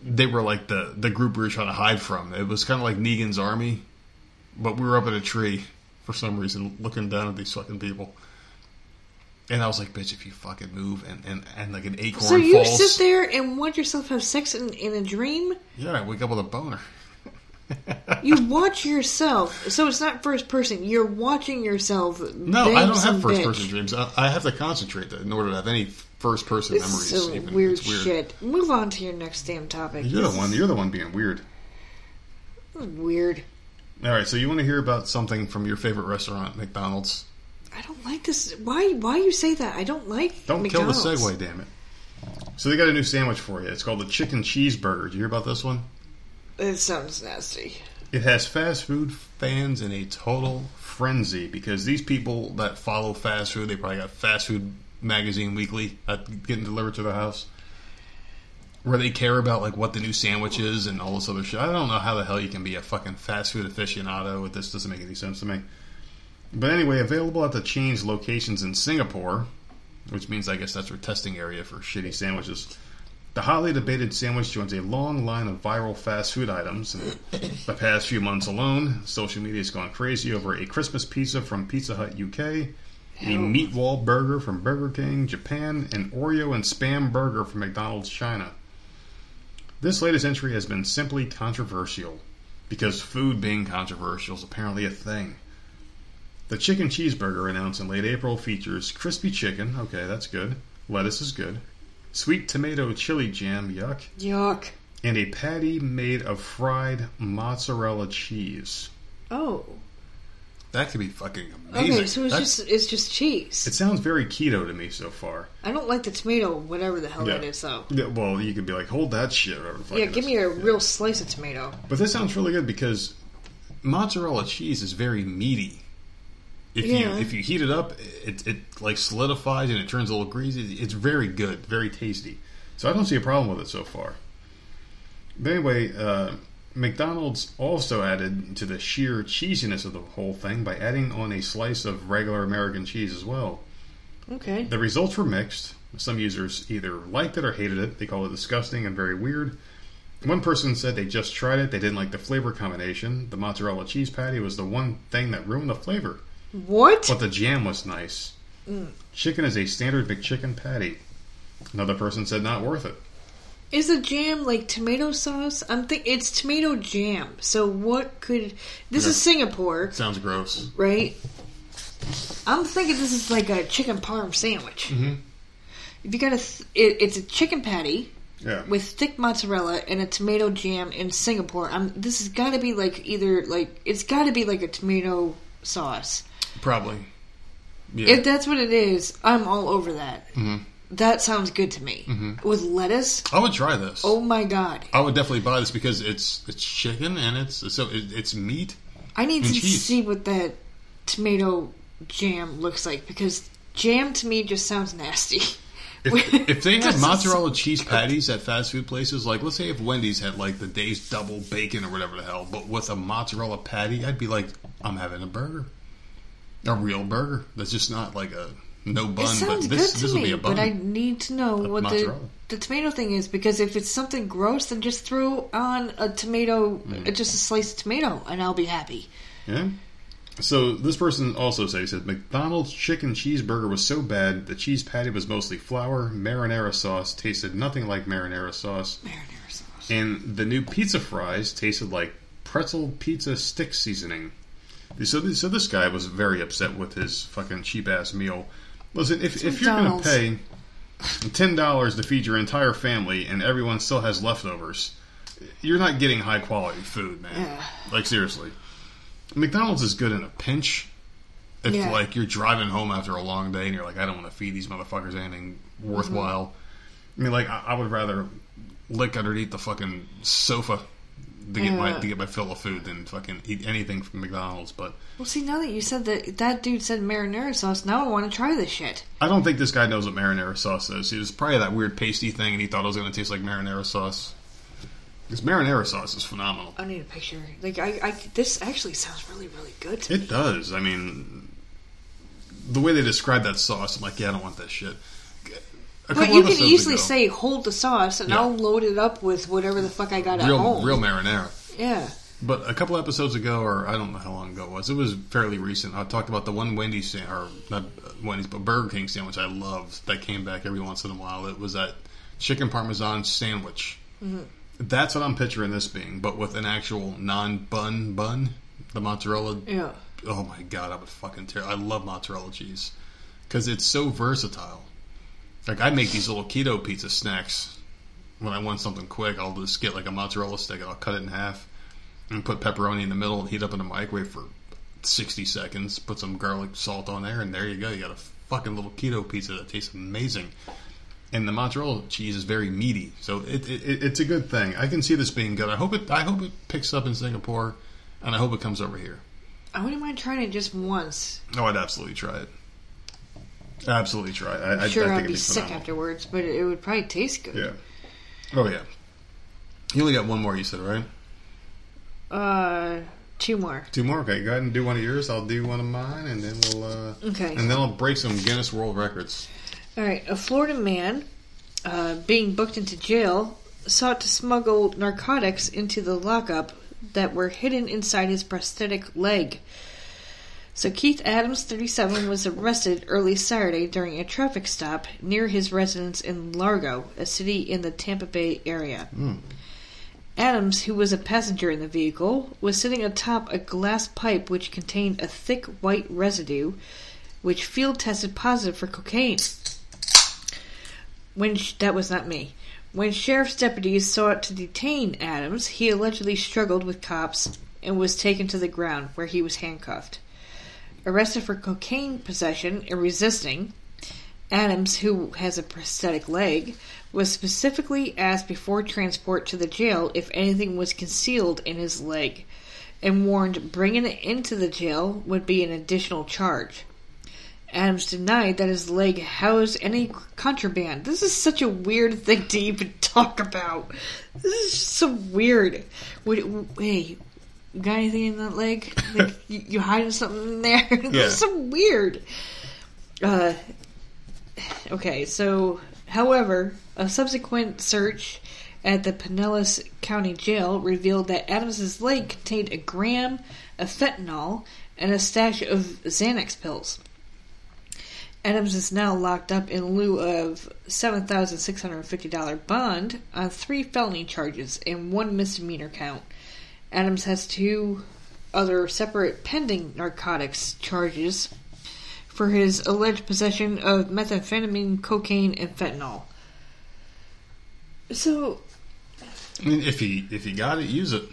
they were like the the group we were trying to hide from. It was kind of like Negan's army, but we were up in a tree for some reason, looking down at these fucking people. And I was like, "Bitch, if you fucking move," and and, and like an acorn So you falls. sit there and watch yourself have sex in, in a dream? Yeah, I wake up with a boner. You watch yourself, so it's not first person. You're watching yourself. No, I don't have first bitch. person dreams. I, I have to concentrate in order to have any first person This memories. is some even. weird, It's shit. Move on to your next damn topic. You're This the one. You're the one being weird. weird. All right, so you want to hear about something from your favorite restaurant, McDonald's? I don't like this. Why? Why you say that? I don't like. Don't McDonald's. kill the segue, damn it. So they got a new sandwich for you. It's called the chicken cheeseburger. Do you hear about this one? It sounds nasty. It has fast food fans in a total frenzy because these people that follow fast food, they probably got fast food magazine weekly that getting delivered to their house, where they care about like what the new sandwich is and all this other shit. I don't know how the hell you can be a fucking fast food aficionado. With this doesn't make any sense to me. But anyway, available at the chain's locations in Singapore, which means I guess that's their testing area for shitty sandwiches. The hotly debated sandwich joins a long line of viral fast food items. And the past few months alone, social media has gone crazy over a Christmas pizza from Pizza Hut UK, a Hell. meat wall burger from Burger King Japan, an Oreo and Spam burger from McDonald's China. This latest entry has been simply controversial, because food being controversial is apparently a thing. The chicken cheeseburger announced in late April features crispy chicken, okay, that's good. Lettuce is good. Sweet tomato chili jam, yuck. Yuck. And a patty made of fried mozzarella cheese. Oh. That could be fucking amazing. Okay, so it's That's- just it's just cheese. It sounds very keto to me so far. I don't like the tomato, whatever the hell Yeah. that is, though. Yeah, well, you could be like, hold that shit. Whatever the fuck Yeah, give is. me a Yeah. real slice of tomato. But this sounds really good because mozzarella cheese is very meaty. If Yeah. you if you heat it up, it it like solidifies and it turns a little greasy. It's very good, very tasty. So I don't see a problem with it so far. But anyway, uh, McDonald's also added to the sheer cheesiness of the whole thing by adding on a slice of regular American cheese as well. Okay. The results were mixed. Some users either liked it or hated it. They called it disgusting and very weird. One person said they just tried it. They didn't like the flavor combination. The mozzarella cheese patty was the one thing that ruined the flavor. What? But the jam was nice. Mm. Chicken is a standard McChicken patty. Another person said not worth it. Is a jam like tomato sauce? I'm think it's tomato jam. So what could this is Singapore, Sounds gross. right? I'm thinking this is like a chicken parm sandwich. Mhm. If you got a, th- it, it's a chicken patty Yeah. with thick mozzarella and a tomato jam in Singapore. I'm this has got to be like either like it's got to be like a tomato sauce. Probably. Yeah. If that's what it is, I'm all over that. Mhm. That sounds good to me. Mm-hmm. With lettuce, I would try this. oh my god! I would definitely buy this because it's it's chicken and it's so it, it's meat. I need to cheese. see what that tomato jam looks like because jam to me just sounds nasty. If, if they had mozzarella cheese patties at fast food places, like let's say if Wendy's had like the Dave's double bacon or whatever the hell, but with a mozzarella patty, I'd be like, I'm having a burger, a real burger. That's just not like a no bun, It sounds this good this to me, a bun. but I need to know what the mozzarella. the tomato thing is because if it's something gross, then just throw on a tomato, Mm. just a sliced tomato, and I'll be happy. Yeah. So this person also said, he said McDonald's chicken cheeseburger was so bad the cheese patty was mostly flour, marinara sauce tasted nothing like marinara sauce, Marinara sauce. and the new pizza fries tasted like pretzel pizza stick seasoning. So so this guy was very upset with his fucking cheap ass meal. Listen, if, if you're going to pay ten dollars to feed your entire family and everyone still has leftovers, you're not getting high quality food, man. Yeah. Like seriously, McDonald's is good in a pinch. If Yeah. like you're driving home after a long day and you're like, I don't want to feed these motherfuckers anything worthwhile. Mm-hmm. I mean, like I, I would rather lick underneath the fucking sofa to get my to get my fill of food than fucking eat anything from McDonald's. But Well, see, now that you said that, that dude said marinara sauce. Now I want to try this shit. I don't think this guy knows what marinara sauce is. He was probably that weird pasty thing, and he thought it was going to taste like marinara sauce. This marinara sauce is phenomenal. I need a picture. Like, I, I, this actually sounds really, really good to me. It does. I mean, the way they describe that sauce, I'm like, yeah, I don't want that shit. But you can easily ago- say, hold the sauce, and Yeah. I'll load it up with whatever the fuck I got at real, home. real marinara. Yeah. But a couple episodes ago, or I don't know how long ago it was, it was fairly recent. I talked about the one Wendy's, or not Wendy's, but Burger King sandwich I loved that came back every once in a while. It was that chicken parmesan sandwich. Mm-hmm. That's what I'm picturing this being, but with an actual non-bun bun, the mozzarella. Yeah. Oh my god, I would fucking tear. I love mozzarella cheese because it's so versatile. Like I make these little keto pizza snacks when I want something quick. I'll just get like a mozzarella stick and I'll cut it in half and put pepperoni in the middle and heat up in the microwave for 60 seconds. Put some garlic salt on there, and there you go. You got a fucking little keto pizza that tastes amazing. And the mozzarella cheese is very meaty, so it, it, it it's a good thing. I can see this being good. I hope it I hope it picks up in Singapore, and I hope it comes over here. I wouldn't mind trying it just once. Oh, I'd absolutely try it. Absolutely try. I, I, sure, I think I'd be be sick afterwards, but it would probably taste good. Yeah. Oh yeah. You only got one more. You said right? Uh, two more. Two more. Okay, go ahead and do one of yours. I'll do one of mine, and then we'll. Uh, Okay. And then I'll break some Guinness World Records. All right, a Florida man uh, being booked into jail sought to smuggle narcotics into the lockup that were hidden inside his prosthetic leg. So Keith Adams, 37, was arrested early Saturday during a traffic stop near his residence in Largo, a city in the Tampa Bay area. Hmm. Adams, who was a passenger in the vehicle, was sitting atop a glass pipe which contained a thick white residue, which field tested positive for cocaine. When sh- that was not me. When sheriff's deputies sought to detain Adams, he allegedly struggled with cops and was taken to the ground, where he was handcuffed. Arrested for cocaine possession and resisting, Adams, who has a prosthetic leg, was specifically asked before transport to the jail if anything was concealed in his leg, and warned bringing it into the jail would be an additional charge. Adams denied that his leg housed any contraband. This is such a weird thing to even talk about. This is so weird. You got anything in that leg? Like, you, you hiding something in there? Yeah. this is so weird. Uh, okay, so, however, a subsequent search at the Pinellas County Jail revealed that Adams's leg contained a gram of fentanyl and a stash of Xanax pills. Adams is now locked up in lieu of $7,650 bond on three felony charges and one misdemeanor count. Adams has two other separate pending narcotics charges for his alleged possession of methamphetamine, cocaine, and fentanyl. So, I mean, if he if he got it, use it.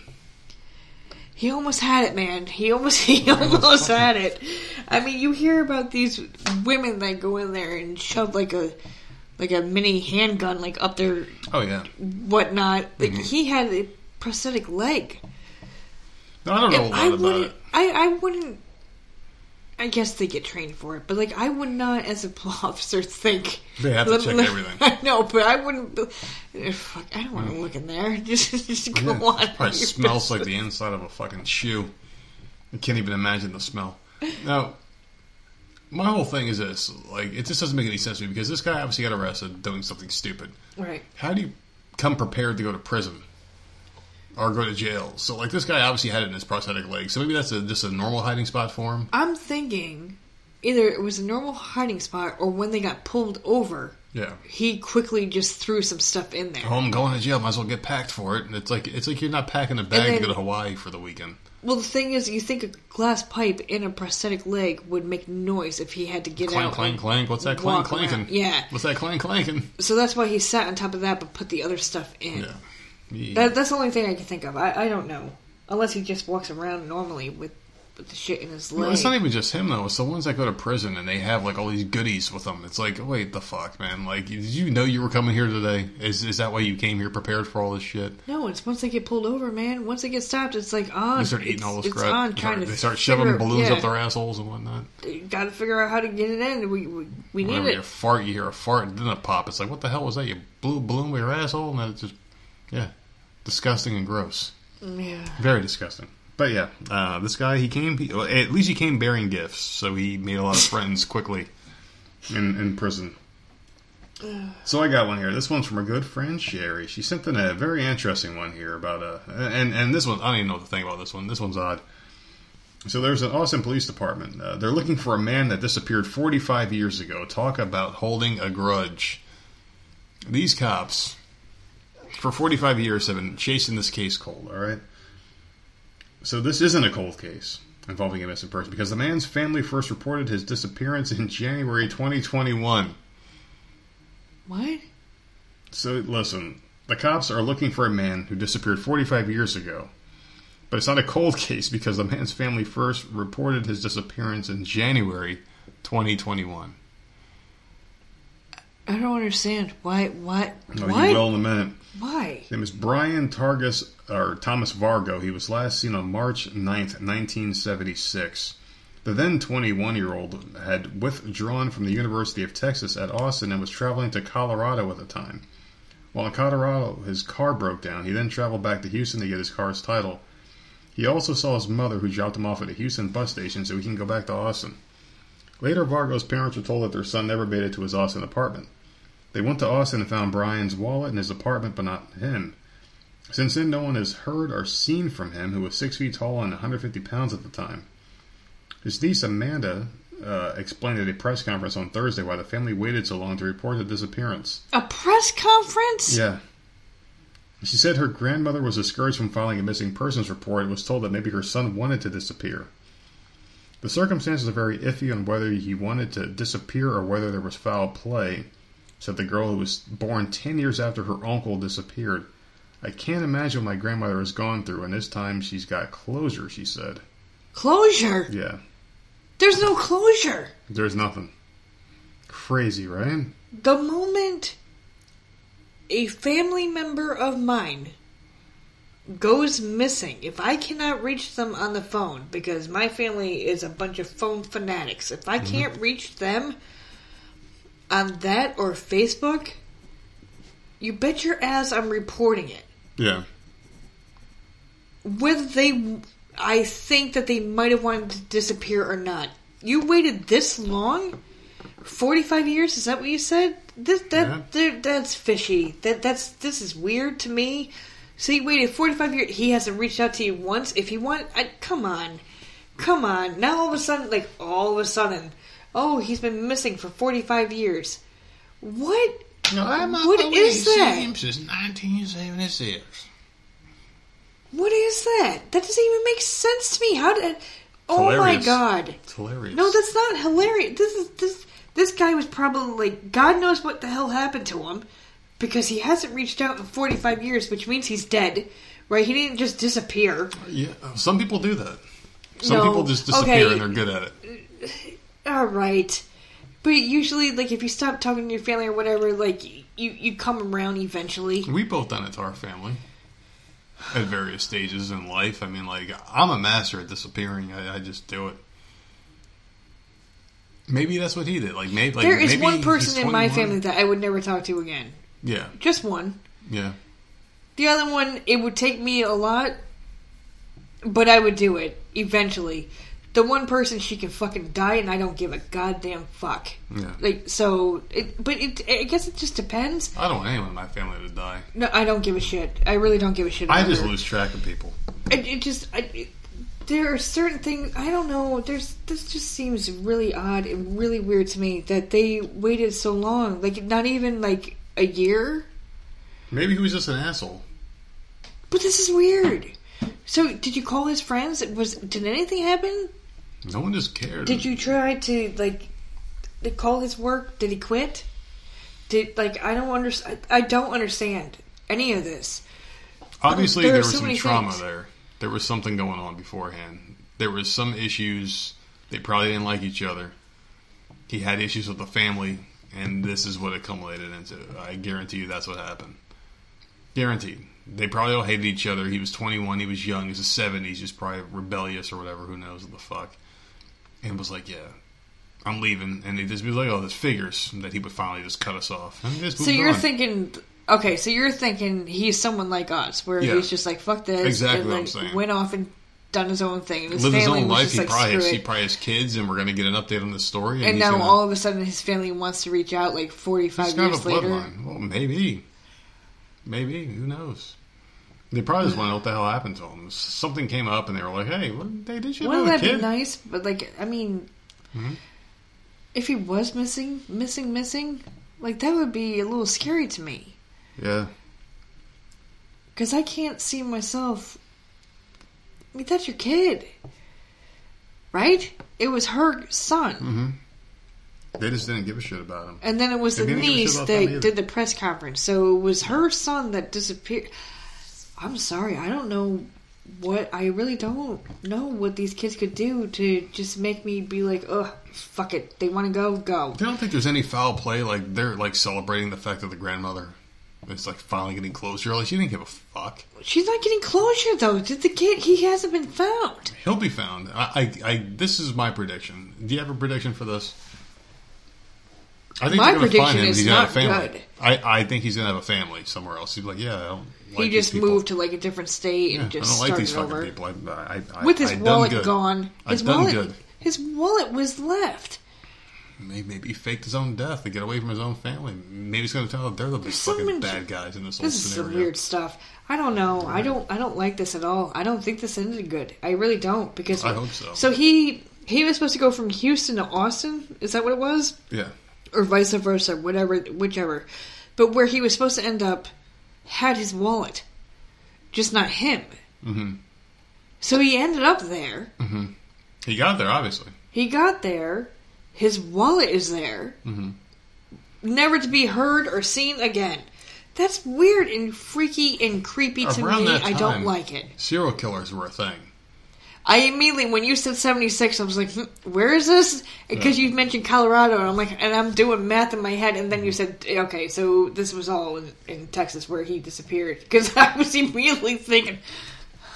He almost had it, man. He almost he almost had it. I mean, you hear about these women that go in there and shove like a like a mini handgun like up their Oh yeah. whatnot. Like mm-hmm. he had a prosthetic leg. No, I don't know a lot I about wouldn't. it. I I wouldn't. I guess they get trained for it, but like I would not, as a police officer, think They have to check everything. I know, but I wouldn't. eh, Fuck, I don't want to look in there. Just, just go Yeah, on. it probably smells like the inside of a fucking shoe. I can't even imagine the smell. Now, my whole thing is this: like, it just doesn't make any sense to me because this guy obviously got arrested doing something stupid. right. How do you come prepared to go to prison or go to jail? So, like, this guy obviously had it in his prosthetic leg, so maybe that's a, just a normal hiding spot for him. I'm thinking either it was a normal hiding spot or when they got pulled over, Yeah. he quickly just threw some stuff in there. Oh, I'm going to jail. Might as well get packed for it. And it's like it's like you're not packing a bag then- to go to Hawaii for the weekend. Well, the thing is, you think a glass pipe in a prosthetic leg would make noise if he had to get Clank, out. clank, clank. What's that clank, around. clanking? Yeah. What's that clank, clanking? So that's why he sat on top of that, but put the other stuff in. Yeah. That, that's the only thing I can think of. I, I don't know. Unless he just walks around normally with, with the shit in his leg. No, it's not even just him though. It's the ones that go to prison and they have like all these goodies with them. It's like, wait, the fuck, man! Like, did you know you were coming here today? Is is that why you came here prepared for all this shit? no, it's once they get pulled over, man. Once they get stopped, it's like on. They start eating all this it's crap. on They start- to they start figure- shoving balloons yeah, up their assholes and whatnot. Got to figure out how to get it in. We we, we need Whenever you fart, you hear a fart and then a pop. It's like, what the hell was that? You blew a balloon with your asshole, and then it's just, yeah, disgusting and gross. Yeah. Very disgusting. But yeah, uh, this guy he came. He, well, at least he came bearing gifts, so he made a lot of friends quickly in in prison. So I got one here. This one's from a good friend Sherry. She sent in a very interesting one here about uh and and this one I don't even know what to think about this one. This one's odd. So there's an Austin Police Department. Uh, they're looking for a man that disappeared 45 years ago. Talk about holding a grudge. These cops, for 45 years, have been chasing this case cold. All right. So this isn't a cold case involving a missing person because the man's family first reported his disappearance in January 2021. What? So listen, the cops are looking for a man who disappeared 45 years ago. But it's not a cold case because the man's family first reported his disappearance in January 2021. I don't understand. Why? What? No, oh, what? you will in a minute. Why? His name is Brian Targus or Thomas Vargo. He was last seen on March 9th, 1976. The then 21 year old had withdrawn from the University of Texas at Austin and was traveling to Colorado at the time. While in Colorado, his car broke down. He then traveled back to Houston to get his car's title. He also saw his mother, who dropped him off at a Houston bus station so he can go back to Austin. Later, Vargo's parents were told that their son never made it to his Austin apartment. They went to Austin and found Brian's wallet in his apartment, but not him. Since then, no one has heard or seen from him, who was six feet tall and 150 pounds at the time. His niece Amanda uh, explained at a press conference on Thursday why the family waited so long to report the disappearance. A press conference? Yeah. She said her grandmother was discouraged from filing a missing persons report and was told that maybe her son wanted to disappear. The circumstances are very iffy on whether he wanted to disappear or whether there was foul play, said the girl who was born 10 years after her uncle disappeared. I can't imagine what my grandmother has gone through, and this time she's got closure, she said. Closure. Yeah, There's no closure. there's nothing. Crazy, right? The moment a family member of mine goes missing, if I cannot reach them on the phone, because my family is a bunch of phone fanatics, if I mhm. can't reach them on that or Facebook, you bet your ass I'm reporting it. Yeah. Whether they, I think that they might have wanted to disappear or not. You waited this long? 45 years? Is that what you said? This, that, Yeah. that- that's fishy. That, that's, this is weird to me. So you waited 45 years. He hasn't reached out to you once. If he want, I, come on. Come on. Now all of a sudden, like, all of a sudden, oh, he's been missing for 45 years. What? What is that? since 1976. What is that? That doesn't even make sense to me. How did? Oh my god! It's hilarious. No, that's not hilarious. This is this. This guy was probably like God knows what the hell happened to him because he hasn't reached out in forty five years, which means he's dead. Right? He didn't just disappear. Yeah, uh, some people do that. Some No, people just disappear okay. and they're good at it. Uh, all right, but usually, like if you stop talking to your family or whatever, like you you come around eventually. We both done it to our family at various stages in life. I mean, like I'm a master at disappearing. I, I just do it. Maybe that's what he did. Like maybe like, there is maybe one person in my family that I would never talk to again. Yeah, Just one. yeah. The other one, it would take me a lot, but I would do it eventually. The one person she can fucking die, and I don't give a goddamn fuck. Yeah. Like so, it, but it. I guess it just depends. I don't want anyone in my family to die. No, I don't give a shit. I really don't give a shit. I just her. lose track of people. It, it just. I, it, there are certain things I don't know. There's this just seems really odd and really weird to me that they waited so long. Like not even like a year. Maybe he was just an asshole. But this is weird. So, did you call his friends? Was did anything happen? No one just cared. Did you try to like call his work? Did he quit? Did like I don't understand. I don't understand any of this. Obviously, There there, was so some trauma things. there. There was something going on beforehand. There was some issues. They probably didn't like each other. He had issues with the family, and this is what it culminated into. I guarantee you that's what happened. Guaranteed. They probably all hated each other. He was 21. He was young. He was a 70s. Just probably rebellious or whatever. Who knows what the fuck. And was like, yeah, I'm leaving. And they just be like, oh, this figures that he would finally just cut us off. So you're on. thinking, okay, so you're thinking he's someone like us, where Yeah. he's just like fuck this, Exactly and saying. went off and done his own thing, and his live his family own was life. just He like probably has, he probably has kids, and we're going to get an update on the story. And, And now gonna, all of a sudden his family wants to reach out like 45 he's years a later. bloodline. Well, maybe, maybe who knows? They probably just want to know what the hell happened to him. Something came up, and they were like, "Hey, what, they did you Wouldn't that kid?" be nice? But like, I mean, Mhm. if he was missing, missing, missing, like that would be a little scary to me Yeah, because I can't see myself. I mean, that's your kid, right? It was her son, hmm they just didn't give a shit about him. and then it was They the didn't give a shit niece that did the press conference. So it was her son that disappeared. I'm sorry, I don't know what I really don't know what these kids could do to just make me be like, ugh, fuck it. They want to go, go. I don't think there's any foul play. Like they're like celebrating the fact that the grandmother is like finally getting closure. Like she didn't give a fuck. She's not getting closure though. Did the kid? He hasn't been found. He'll be found. I, I, I this is my prediction. Do you have a prediction for this? I think My prediction find him. is not have a family. good. I, I think he's gonna have a family somewhere else. He's like, yeah. Like he just moved to like a different state Yeah, and just I don't like started these fucking over people. I, I, I, with his wallet good. gone. His wallet, good. his wallet was left. Maybe, maybe he faked his own death to get away from his own family. Maybe he's gonna tell them they're the There's fucking many- bad guys in this whole This is scenario. some weird stuff. I don't know. I don't. I don't like this at all. I don't think this ended good. I really don't because I hope so. So he he was supposed to go from Houston to Austin. Is that what it was? Yeah, or vice versa, whatever, whichever. But where he was supposed to end up had his wallet, just not him. hmm So he ended up there. hmm he got there obviously. He got there. His wallet is there, hmm never to be heard or seen again. That's weird and freaky and creepy to Around me. that I don't like it. Serial killers were a thing. I immediately, when you said 76, I was like, hmm, where is this? Because Yeah. you mentioned Colorado, and I'm like, and I'm doing math in my head, and then you said, okay, so this was all in, in Texas where he disappeared. Because I was immediately thinking,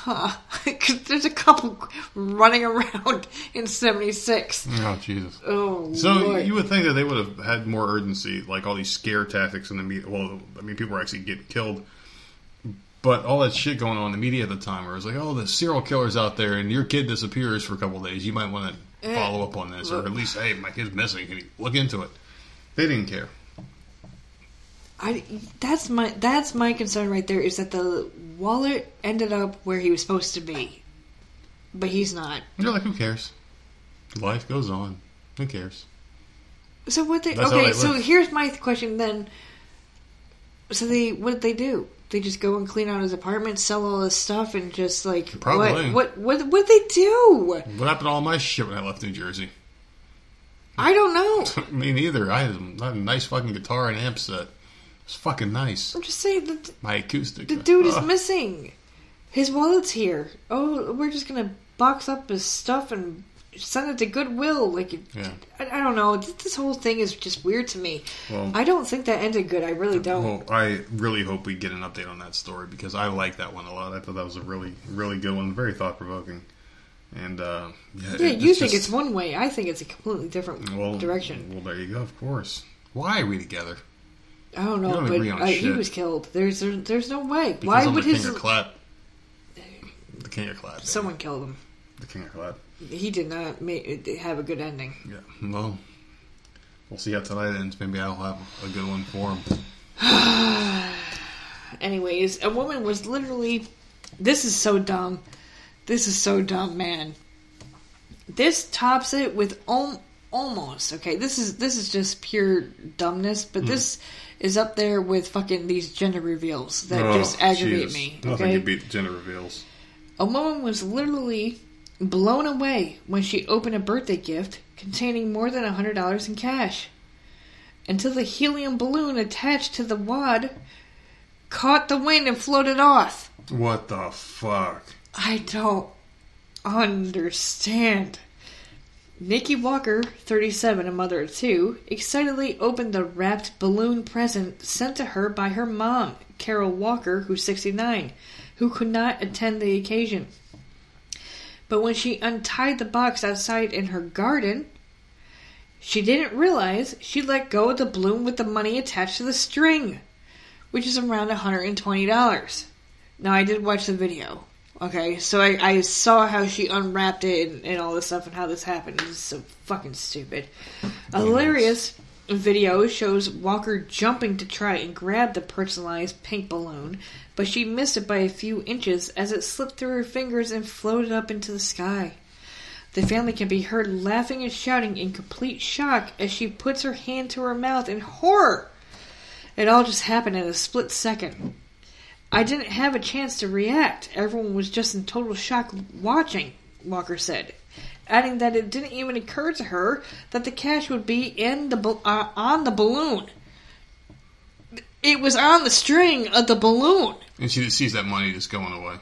huh, there's a couple running around in 76. Oh Jesus. Oh, So Lord. you would think that they would have had more urgency, like all these scare tactics in the media. Well, I mean, people were actually getting killed, but all that shit going on in the media at the time, where it was like, "Oh, the serial killer's out there, and your kid disappears for a couple of days. You might want to Eh, follow up on this, or at least, hey, my kid's missing. Can you look into it?" They didn't care. I, that's my that's my concern right there is that the wallet ended up where he was supposed to be, but he's not. You're like, who cares? Life goes on. Who cares? So what they That's okay? they So here's my question then. So they what did they do? They just go and clean out his apartment, sell all his stuff, and just like Probably. what what what what they do? What happened to all my shit when I left New Jersey? I don't know. Me neither. I had a nice fucking guitar and amp set. It was fucking nice. I'm just saying that My acoustic. the dude is Ugh. missing. His wallet's here. Oh, we're just gonna box up his stuff and send it to Goodwill. Like, Yeah. I, I don't know. This, this whole thing is just weird to me. Well- I don't think that ended good. I really don't. Well, I really hope we get an update on that story because I like that one a lot. I thought that was a really, really good one, very thought provoking. And uh, yeah, Yeah, it- you think just- it's one way. I think it's a completely different well, direction. Well, there you go. Of course. Why are we together? I don't know, don't but uh, he was killed. There's there, there's no way. Because Why would the his clap? The king of clap. someone killed him? The king of clap. He did not make, have a good ending. Yeah. Well, we'll see how tonight ends. Maybe I'll have a good one for him. Anyways, a woman was literally. This is so dumb. This is so dumb, man. This tops it with om- almost okay. This is this is just pure dumbness, but this is up there with fucking these gender reveals that Oh, just aggravate Jesus. me. Nothing Okay, can beat gender reveals. a woman was literally blown away when she opened a birthday gift containing more than $100 in cash. Until the helium balloon attached to the wad caught the wind and floated off. What the fuck? I don't understand. Nikki Walker, 37, a mother of two, excitedly opened the wrapped balloon present sent to her by her mom, Carol Walker, who's 69, who could not attend the occasion. But when she untied the box outside in her garden, she didn't realize she let go of the balloon with the money attached to the string, which is around $120. Now, I did watch the video. Okay, so I, I saw how she unwrapped it and, and all this stuff and how this happened. It's so fucking stupid. A hilarious video shows Walker jumping to try and grab the personalized pink balloon, but she missed it by a few inches as it slipped through her fingers and floated up into the sky. The family can be heard laughing and shouting in complete shock as she puts her hand to her mouth in horror. It all just happened in a split second. I didn't have a chance to react. Everyone was just in total shock watching, Walker said, adding that it didn't even occur to her that the cash would be in the uh, on the balloon. It was on the string of the balloon. And she sees that money just going away.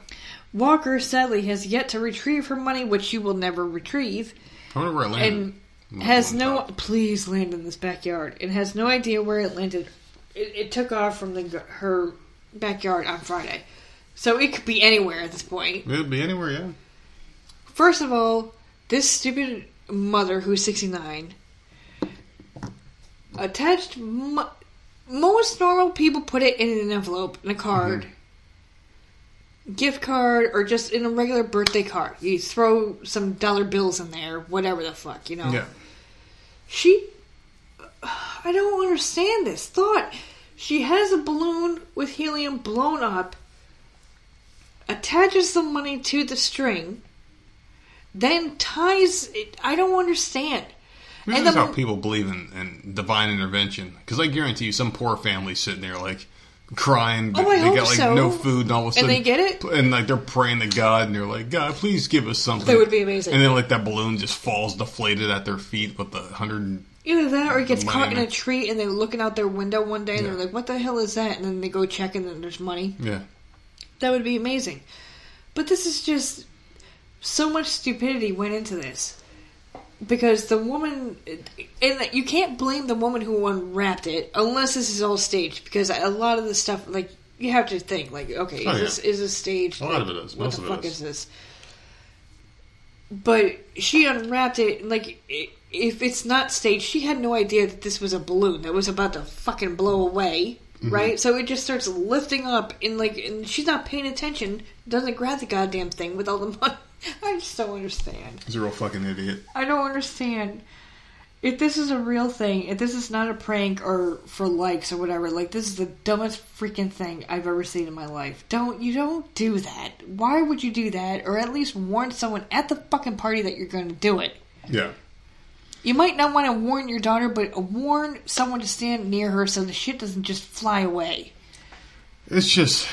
Walker sadly has yet to retrieve her money, which she will never retrieve, I wonder where it landed. and has no top. please land in this backyard It has no idea where it landed. It, it took off from the her backyard on Friday, so it could be anywhere at this point. It'd be anywhere, yeah. First of all, this stupid mother who's 69 attached. Mo- most normal people put it in an envelope, in a card, mm-hmm. gift card, or just in a regular birthday card. You throw some dollar bills in there, whatever the fuck, you know. Yeah. She. I don't understand this thought. She has a balloon with helium blown up, attaches the money to the string, then ties it. I don't understand. This And is the- how people believe in, in divine intervention. Because I guarantee you, some poor family sitting there like crying. Oh, I they hope got like so. no food, and all of a And sudden they get it? and like they're praying to God, and they're like, God, please give us something. That would be amazing. And then like that balloon just falls deflated at their feet with the hundred. Either that or it gets caught in in a tree and they're looking out their window one day and Yeah. they're like, what the hell is that? And then they go check and then there's money. Yeah. That would be amazing. But this is just so much stupidity went into this. Because the woman, and you can't blame the woman who unwrapped it unless this is all staged. Because a lot of the stuff, like you have to think, like, okay, is Oh, yeah. this is this staged? A lot of Like, it is. What Most the of it fuck is. is this? But she unwrapped it, like i- if it's not staged, she had no idea that this was a balloon that was about to fucking blow away, Mm-hmm. right? So it just starts lifting up, and like, and she's not paying attention, doesn't grab the goddamn thing with all the money. I just don't understand. He's a real fucking idiot. I don't understand. If this is a real thing, if this is not a prank or for likes or whatever, like this is the dumbest freaking thing I've ever seen in my life. Don't you don't do that. Why would you do that? Or at least warn someone at the fucking party that you're going to do it. Yeah. You might not want to warn your daughter, but warn someone to stand near her so the shit doesn't just fly away. It's just.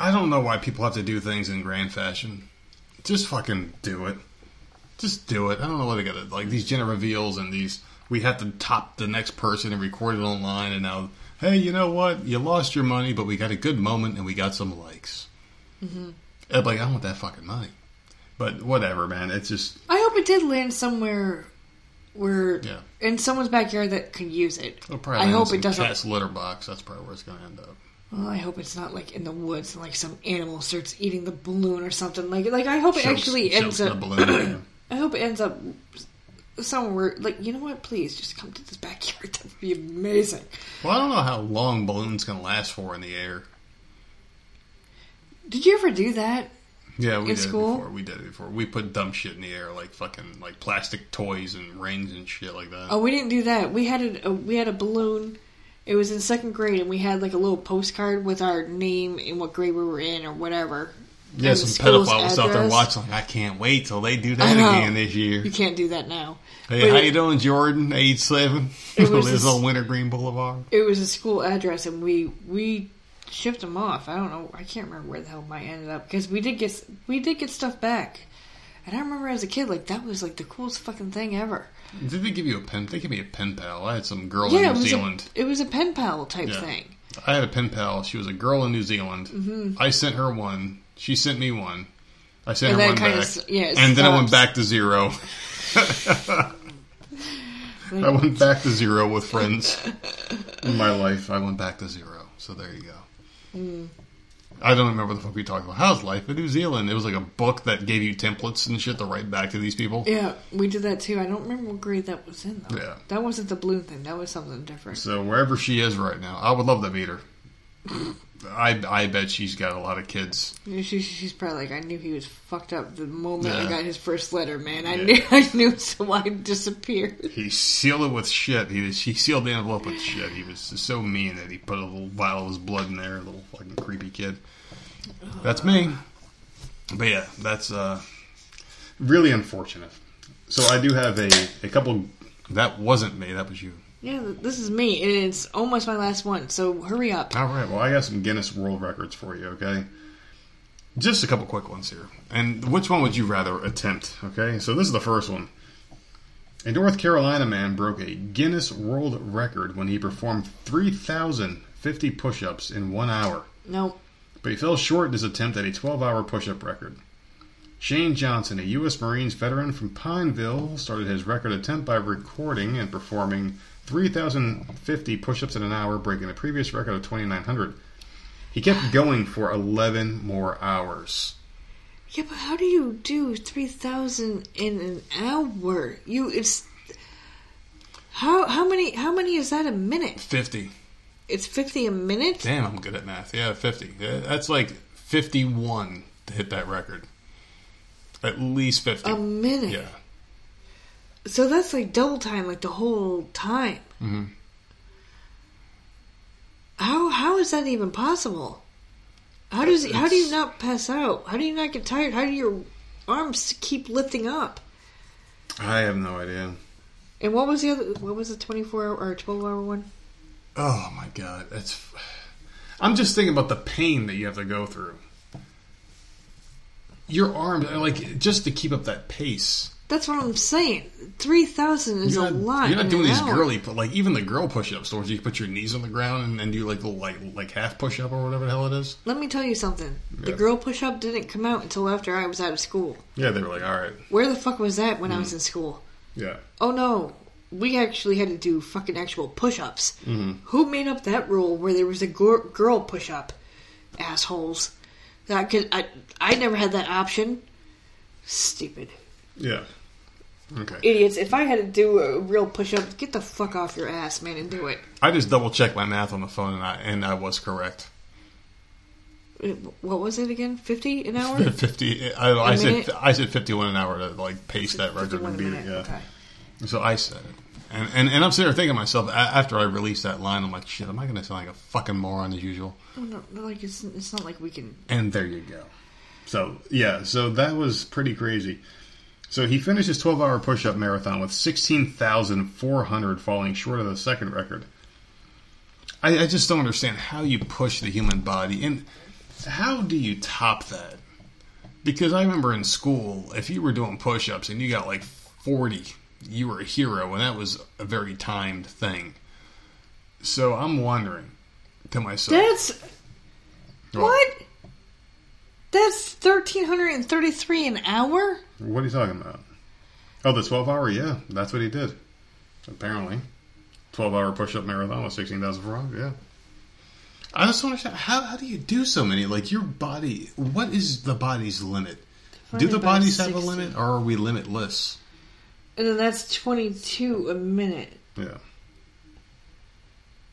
I don't know why people have to do things in grand fashion. Just fucking do it. Just do it. I don't know what they got it. like these gender reveals and these we have to top the next person and record it online and now hey, you know what? You lost your money, but we got a good moment and we got some likes. Mm-hmm. Like I want that fucking money. But whatever, man. It's just I hope it did land somewhere where Yeah. in someone's backyard that could use it. I hope it doesn't. cat's litter box. That's probably where it's gonna end up. Well, I hope it's not like in the woods and like some animal starts eating the balloon or something. Like, like I hope it Chokes- actually ends up. balloon. I hope it ends up somewhere. Like, you know what? Please just come to this backyard. That would be amazing. well, I don't know how long balloons can last for in the air. Did you ever do that? Yeah, we did school? it before. We did it before. We put dumb shit in the air, like fucking like plastic toys and rings and shit like that. Oh, we didn't do that. We had a, a we had a balloon. It was in second grade, and we had like a little postcard with our name and what grade we were in or whatever. yeah, and some pedophile was out there watching. Like, I can't wait till they do that again this year. You can't do that now. Hey, But how it- you doing, Jordan? Age seven, It was lives this- on Wintergreen Boulevard. It was a school address, and we we shipped them off. I don't know. I can't remember where the hell mine ended up because we did get we did get stuff back. And I remember as a kid, like that was like the coolest fucking thing ever. Did they give you a pen? They gave me a pen pal. I had some girl yeah, in New Zealand. a it was a pen pal type Yeah. thing. I had a pen pal. She was a girl in New Zealand. Mm-hmm. I sent her one. She sent me one. I sent And her one back. yeah, it and then I went back to zero. I went back to zero with friends in my life. I went back to zero. So there you go. Mm. I don't remember the fuck we talked about. How's life in New Zealand? It was like a book that gave you templates and shit to write back to these people. yeah, we did that too. I don't remember what grade that was in though. Yeah. That wasn't the balloon thing. That was something different. So wherever she is right now, I would love to meet her. I I bet she's got a lot of kids. Yeah, She, she's probably like, I knew he was fucked up the moment I got his first letter, man. I Yeah. knew, I knew, so I disappeared. He sealed it with shit. He he sealed the envelope with shit. He was so mean that he put a little vial of his blood in there. A little fucking creepy kid. That's me. But yeah, that's uh, really unfortunate. So I do have a a couple. That wasn't me. That was you. Yeah, this is me, and it's almost my last one. So hurry up. All right. Well, I got some Guinness World Records for you. Okay. Just a couple quick ones here. And which one would you rather attempt? Okay. So this is the first one. A North Carolina man broke a Guinness World Record when he performed 3,050 push ups in one hour. Nope. But he fell short in his attempt at a 12 hour push up record. Shane Johnson, a U.S. Marines veteran from Pineville, started his record attempt by recording and performing 3,050 push ups in an hour, breaking the previous record of 2,900. He kept going for 11 more hours. yeah, but how do you do three thousand in an hour? You it's how how many how many is that a minute? 50. It's fifty a minute. Damn, I'm good at math. Yeah, 50. That's like 51 to hit that record. At least 50. A minute. yeah. So that's like double time, like the whole time. hmm How how is that even possible? How does how do you not pass out? How do you not get tired? How do your arms keep lifting up? I have no idea. And what was the other? What was the twenty four hour or twelve hour one? Oh my god, that's. I'm just thinking about the pain that you have to go through. Your arms, like just to keep up that pace. That's what I'm saying. Three thousand is You're a lot. you're not doing these hour. girly, but like even the girl push-ups, where you put your knees on the ground and, and do like the like like half push-up or whatever the hell it is. Let me tell you something. The girl push up didn't come out until after I was out of school. Yeah, they were like, all right, Where the fuck was that when I Mm. was in school? yeah, Oh no, we actually had to do fucking actual push ups. mm-hmm. Who made up that rule where there was a gir- girl push up? Assholes. That could I I never had that option. Stupid yeah, okay. idiots. If I had to do a real push up, get the fuck off your ass, man, and do it. I just double checked my math on the phone and I and I was correct. What was it again? Fifty an hour? Fifty. I, I said? I said fifty-one an hour to like pace that record and beat it. Yeah. Okay. So I said it. And, and, and I'm sitting there thinking to myself, after I released that line, I'm like, shit, am I going to sound like a fucking moron as usual? No, no, no, like it's, it's not like we can. And there you go. So, yeah, so that was pretty crazy. So he finished his 12 hour push up marathon with 16,400, falling short of the second record. I, I just don't understand how you push the human body. And how do you top that? Because I remember in school, if you were doing push ups and you got like 40, you were a hero, and that was a very timed thing. So I'm wondering to myself. That's what? That's thirteen hundred and thirty-three an hour. What are you talking about? Oh, the 12 hour? Yeah, that's what he did. Apparently. 12 hour push up marathon with 16,000 for yeah. I just don't understand how how do you do so many? Like your body, what is the body's limit? Do the bodies have a limit, or are we limitless? And then that's 22 a minute Yeah,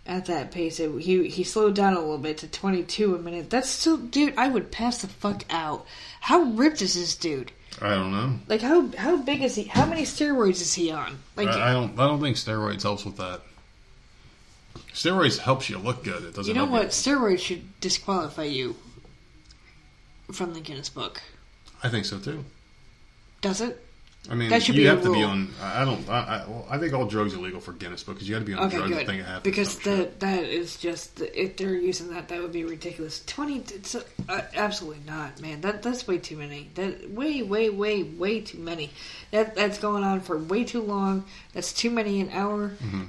at that pace. It, he he slowed down a little bit to 22 a minute. That's still, dude. I would pass the fuck out. How ripped is this dude? I don't know. Like how how big is he? How many steroids is he on? Like I, I don't. I don't think steroids helps with that. Steroids helps you look good. It doesn't. you know what? Steroids should disqualify you from the Guinness Book. I think so too. Does it? I mean, That should you be have to be on. I don't. I, I, well, I think all drugs are legal for Guinness Book because you got to be on Okay, drugs. good. Thing it happens. Because some shit. that that is just if they're using that, that would be ridiculous. Twenty, it's uh, absolutely not, man. That that's way too many. That way, way, way, way too many. That that's going on for way too long. That's too many an hour. Mm-hmm.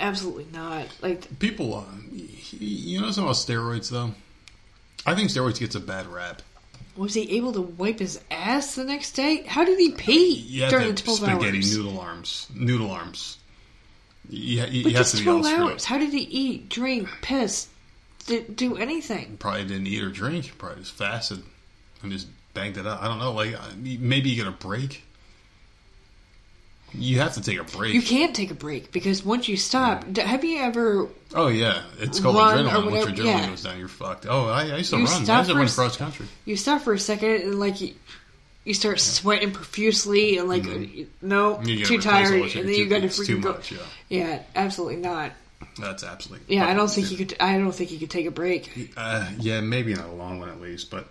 Absolutely not. Like people, uh, you know something about steroids though. I think steroids gets a bad rap. Was he able to wipe his ass the next day? How did he pee during the twelve spaghetti hours? noodle arms, noodle arms. But you have just to be all twelve hours. How did he eat, drink, piss, d- do anything? Probably didn't eat or drink. Probably just fasted and just banged it out. I don't know. Like maybe you get a break. You have to take a break. You can't take a break because once you stop, d- have you ever? Oh yeah, it's called Run or adrenaline. Once your adrenaline yeah. goes down, you're fucked. Oh, I, I used to You run. I stop used to run cross country. You stop for a second and like you, you start sweating profusely and like no, Mm-hmm. You gotta too replace all tired, that shit. and then you Too- got to it's too freaking go. much, yeah. Yeah, absolutely not. That's absolutely. Yeah, I don't think you could. I don't think you could take a break. Uh, yeah, maybe not a long one at least, but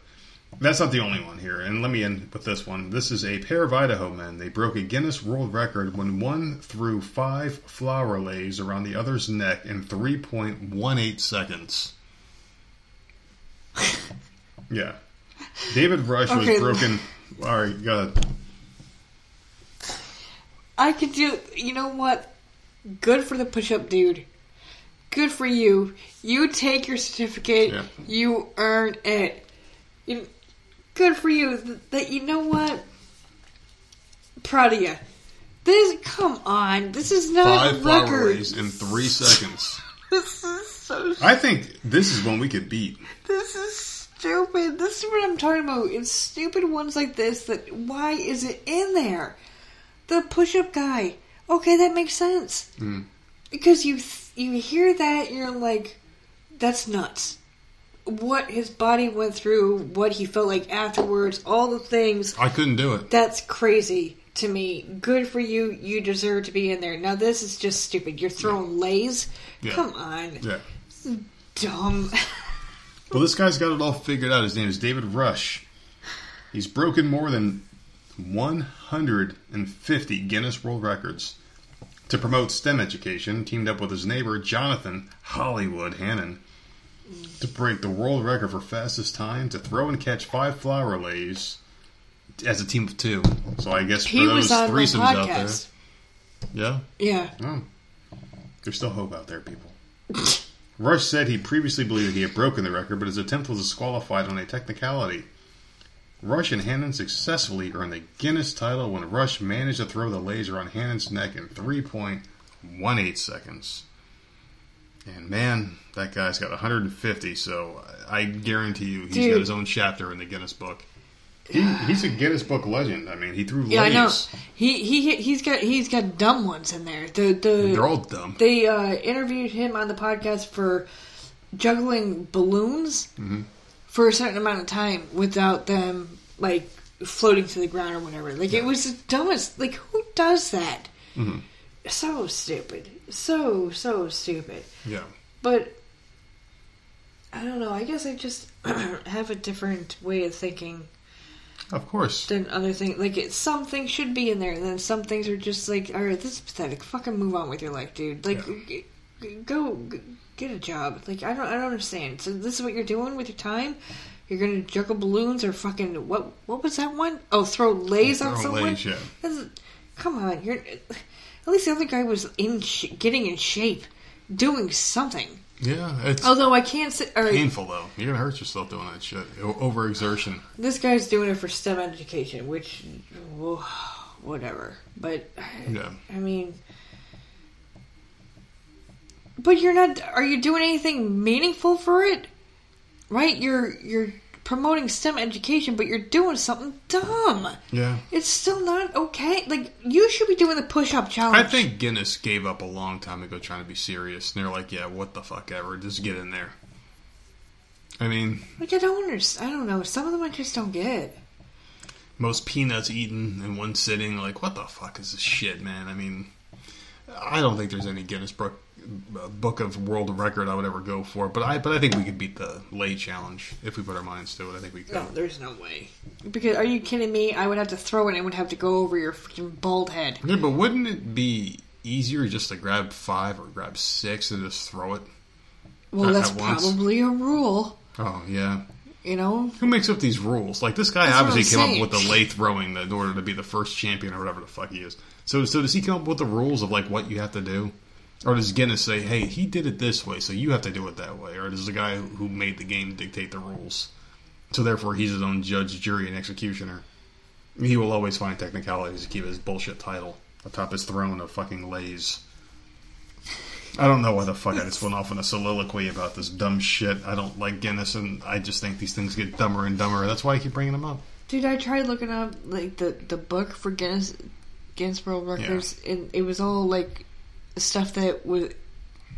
that's not the only one here. And let me end with this one. This is a pair of Idaho men. They broke a Guinness World Record when one threw five flower leis around the other's neck in 3.18 seconds. yeah. David Rush Okay. was broken. All right, go ahead. I could do. You know what? Good for the push-up dude. Good for you. You take your certificate. Yeah. You earn it. You, good for you. Th- That you know what? Proud of you. This. Come on. This is not Five a flower record. in three seconds. This is so. I think this is one we could beat. This is stupid. This is what I'm talking about. It's stupid ones like this that why is it in there? The push-up guy. Okay, that makes sense. Mm. Because you th- you hear that you're like that's nuts. What his body went through, what he felt like afterwards, all the things. I couldn't do it. That's crazy to me. Good for you. You deserve to be in there. Now this is just stupid. You're throwing leis. Yeah. Come on. Yeah. Dumb. Well, this guy's got it all figured out. His name is David Rush. He's broken more than 150 Guinness World Records. To promote STEM education, teamed up with his neighbor Jonathan Hollywood Hannon to break the world record for fastest time to throw and catch five flower leis as a team of two. So I guess for he those on my threesomes out there, yeah, Yeah. Oh. There's still hope out there, people. Rush said he previously believed he had broken the record, but his attempt was disqualified on a technicality. Rush and Hannon successfully earned the Guinness title when Rush managed to throw the laser on Hannon's neck in 3.18 seconds. And man, that guy's got 150, so I guarantee you he's Dude. got his own chapter in the Guinness book. He, he's a Guinness Book legend. I mean, he threw Yeah, I know. He he he's got he's got dumb ones in there. The the They're all dumb. they uh, interviewed him on the podcast for juggling balloons Mm-hmm. for a certain amount of time without them like floating to the ground or whatever. Like it was the dumbest. Like who does that? Mhm. So stupid. So so stupid. Yeah. But I don't know. I guess I just have a different way of thinking Of course. than other things. Like it, some things should be in there, and then some things are just like, all right, this is pathetic. Fucking move on with your life, dude. Like, g- g- go g- get a job. Like I don't, I don't understand. So this is what you're doing with your time. You're gonna juggle balloons or fucking what? What was that one? Oh, throw leis on someone. leis, yeah. Come on, you're. At least the other guy was in, sh- getting in shape, doing something. Yeah, it's Although I can't say, right, painful though. You're gonna hurt yourself doing that shit. O- Overexertion. this guy's doing it for STEM education, which, whatever. But Yeah. I mean, But you're not. Are you doing anything meaningful for it? Right? You're you're promoting STEM education, but you're doing something dumb. Yeah. It's still not okay. Like you should be doing the push-up challenge. I think Guinness gave up a long time ago trying to be serious. And they're like, yeah, what the fuck ever. Just get in there. I mean, Like I don't understand. I don't know. Some of them I just don't get. most peanuts eaten in one sitting. Like, what the fuck is this shit, man? I mean, I don't think there's any Guinness book, book of world record I would ever go for. But I, but I think we could beat the lei challenge if we put our minds to it. I think we could. No, there's no way. Because are you kidding me? I would have to throw it and it would have to go over your freaking bald head. Yeah, but wouldn't it be easier just to grab five or grab six and just throw it? Well, At- that's at probably a rule. Oh yeah. You know, Who makes up these rules? Like this guy That's obviously came saying. up with the lei throwing in order to be the first champion or whatever the fuck he is. So, so does he come up with the rules of like what you have to do, or does Guinness say, "Hey, he did it this way, so you have to do it that way," or does the guy who- made the game dictate the rules? So therefore, he's his own judge, jury, and executioner. He will always find technicalities to keep his bullshit title atop his throne of fucking leis. I don't know why the fuck I just went off on a soliloquy about this dumb shit. I don't like Guinness, and I just think these things get dumber and dumber. That's why I keep bringing them up. dude, I tried looking up like the the book for Guinness Guinness World Records, and it was all like stuff that was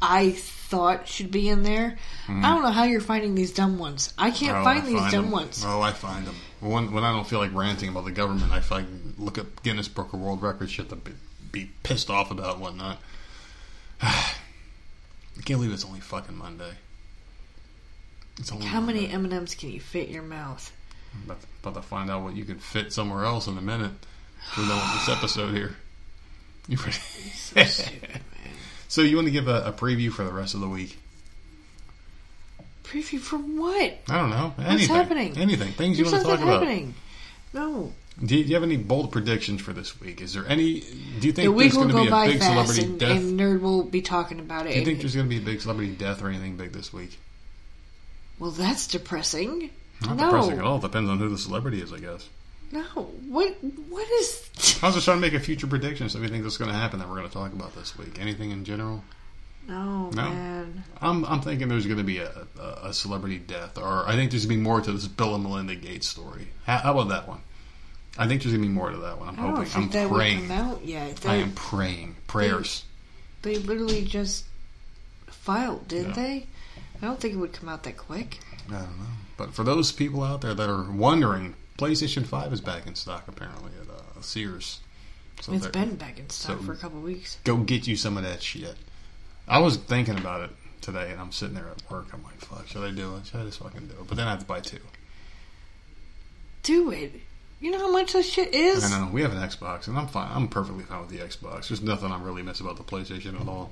I thought should be in there. Hmm. I don't know how you're finding these dumb ones. I can't Oh, find I these dumb them. ones. Oh, I find them. When, when I don't feel like ranting about the government, I find, look at Guinness Book of World Records shit to be, be pissed off about and whatnot. I can't believe it's only fucking Monday. It's only How many M and M's can you fit in your mouth? I'm about, to, about to find out what you can fit somewhere else in a minute. We're done with this episode here. You ready? So stupid, so you want to give a, a preview for the rest of the week? Preview for what? I don't know. Anything. happening? Anything. Things you want to talk about. happening. No, Do you, do you have any bold predictions for this week? Is there any? Do you think the week there's going to be a big celebrity and, death? and Nerd will be talking about it. do you think there's going to be a big celebrity death or anything big this week? well, that's depressing. Not no, depressing at all. Depends on who the celebrity is, I guess. No. What? What is? I was just trying to make a future prediction. So we think that's going to happen that we're going to talk about this week. Anything in general? No, No. man. I'm I'm thinking there's going to be a, a, a celebrity death, or I think there's going to be more to this Bill and Melinda Gates story. How, how about that one? I think there's going to be more to that one. I'm I hoping. I'm that praying. come out yet. They, I am praying. Prayers. they literally just filed, didn't Yeah. they? I don't think it would come out that quick. I don't know. But for those people out there that are wondering, PlayStation 5 is back in stock apparently at uh, Sears. So it's been back in stock so- for a couple weeks. Go get you some of that shit. I was thinking about it today, and I'm sitting there at work. I'm like, fuck, should I do it? Should I just fucking do it? But then I have to buy two. Do it. You know how much this shit is? I know. We have an Xbox, and I'm fine. I'm perfectly fine with the Xbox. There's nothing I really miss about the PlayStation at all.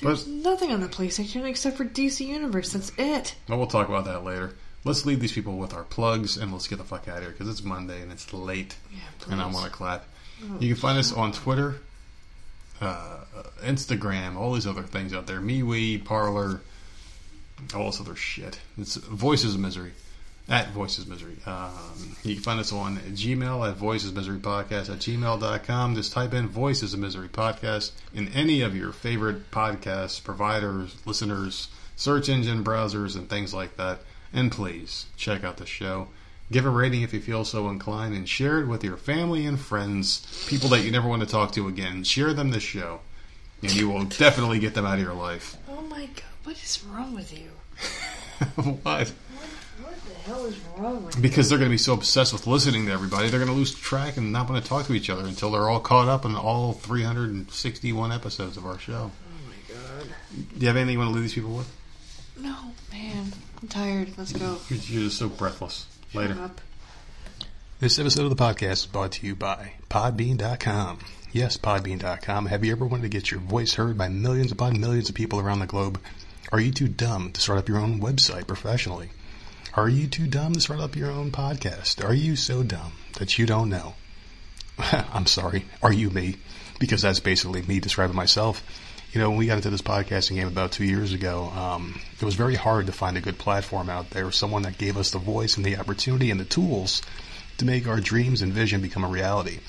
There's But nothing on the PlayStation except for DC Universe. That's it. well, we'll talk about that later. Let's leave these people with our plugs, and let's get the fuck out of here because it's Monday and it's late. Yeah, and I want to clap. You can find us on Twitter, uh, Instagram, all these other things out there. MeWe, Parler, all this other shit. It's Voices of Misery. At Voices Misery. Um, you can find us on Gmail at Voices Misery Podcast at gmail.com. Just type in Voices of Misery Podcast in any of your favorite podcast providers, listeners, search engine browsers, and things like that. And please check out the show. Give a rating if you feel so inclined and share it with your family and friends, people that you never want to talk to again. Share them this show, and you will definitely get them out of your life. Oh my god, what is wrong with you? what? What the hell is wrong with you? Because they're going to be so obsessed with listening to everybody, they're going to lose track and not want to talk to each other until they're all caught up in all 361 episodes of our show. Oh my god. Do you have anything you want to leave these people with? No, man. I'm tired. Let's go. You're, you're just so breathless. Later. Shut up. This episode of the podcast is brought to you by Podbean.com. Yes, Podbean.com. Have you ever wanted to get your voice heard by millions upon millions of people around the globe? Are you too dumb to start up your own website professionally? Are you too dumb to start up your own podcast? Are you so dumb that you don't know? I'm sorry. Are you me? Because that's basically me describing myself. You know, when we got into this podcasting game about two years ago, um, it was very hard to find a good platform out there, someone that gave us the voice and the opportunity and the tools to make our dreams and vision become a reality.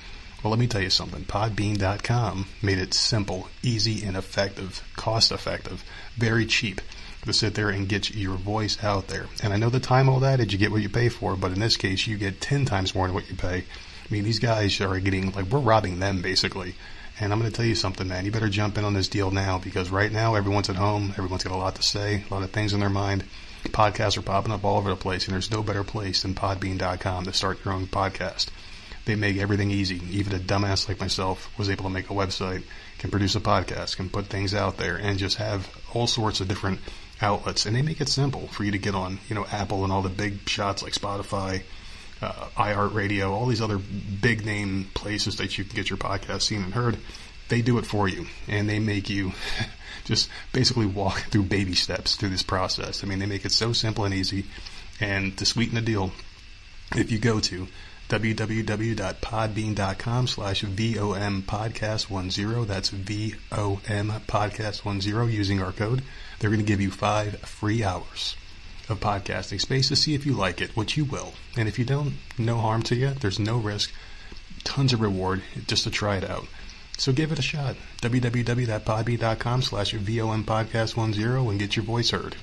Well, let me tell you something. Podbean.com made it simple, easy, and effective, cost effective, very cheap to sit there and get your voice out there. And I know the time all that is you get what you pay for, but in this case, you get 10 times more than what you pay. I mean, these guys are getting, like, we're robbing them basically. And I'm going to tell you something, man. You better jump in on this deal now because right now everyone's at home. Everyone's got a lot to say, a lot of things in their mind. Podcasts are popping up all over the place, and there's no better place than podbean.com to start your own podcast. They make everything easy. Even a dumbass like myself was able to make a website, can produce a podcast, can put things out there, and just have all sorts of different outlets. And they make it simple for you to get on, you know, Apple and all the big shots like Spotify, uh, iHeartRadio, all these other big name places that you can get your podcast seen and heard. They do it for you, and they make you just basically walk through baby steps through this process. I mean, they make it so simple and easy. And to sweeten the deal, if you go to www.podbean.com slash VOM podcast 10. That's VOM podcast 10 using our code. They're going to give you five free hours of podcasting space to see if you like it, which you will. And if you don't, no harm to you. There's no risk. Tons of reward just to try it out. So give it a shot. www.podbean.com slash VOM podcast 10 and get your voice heard.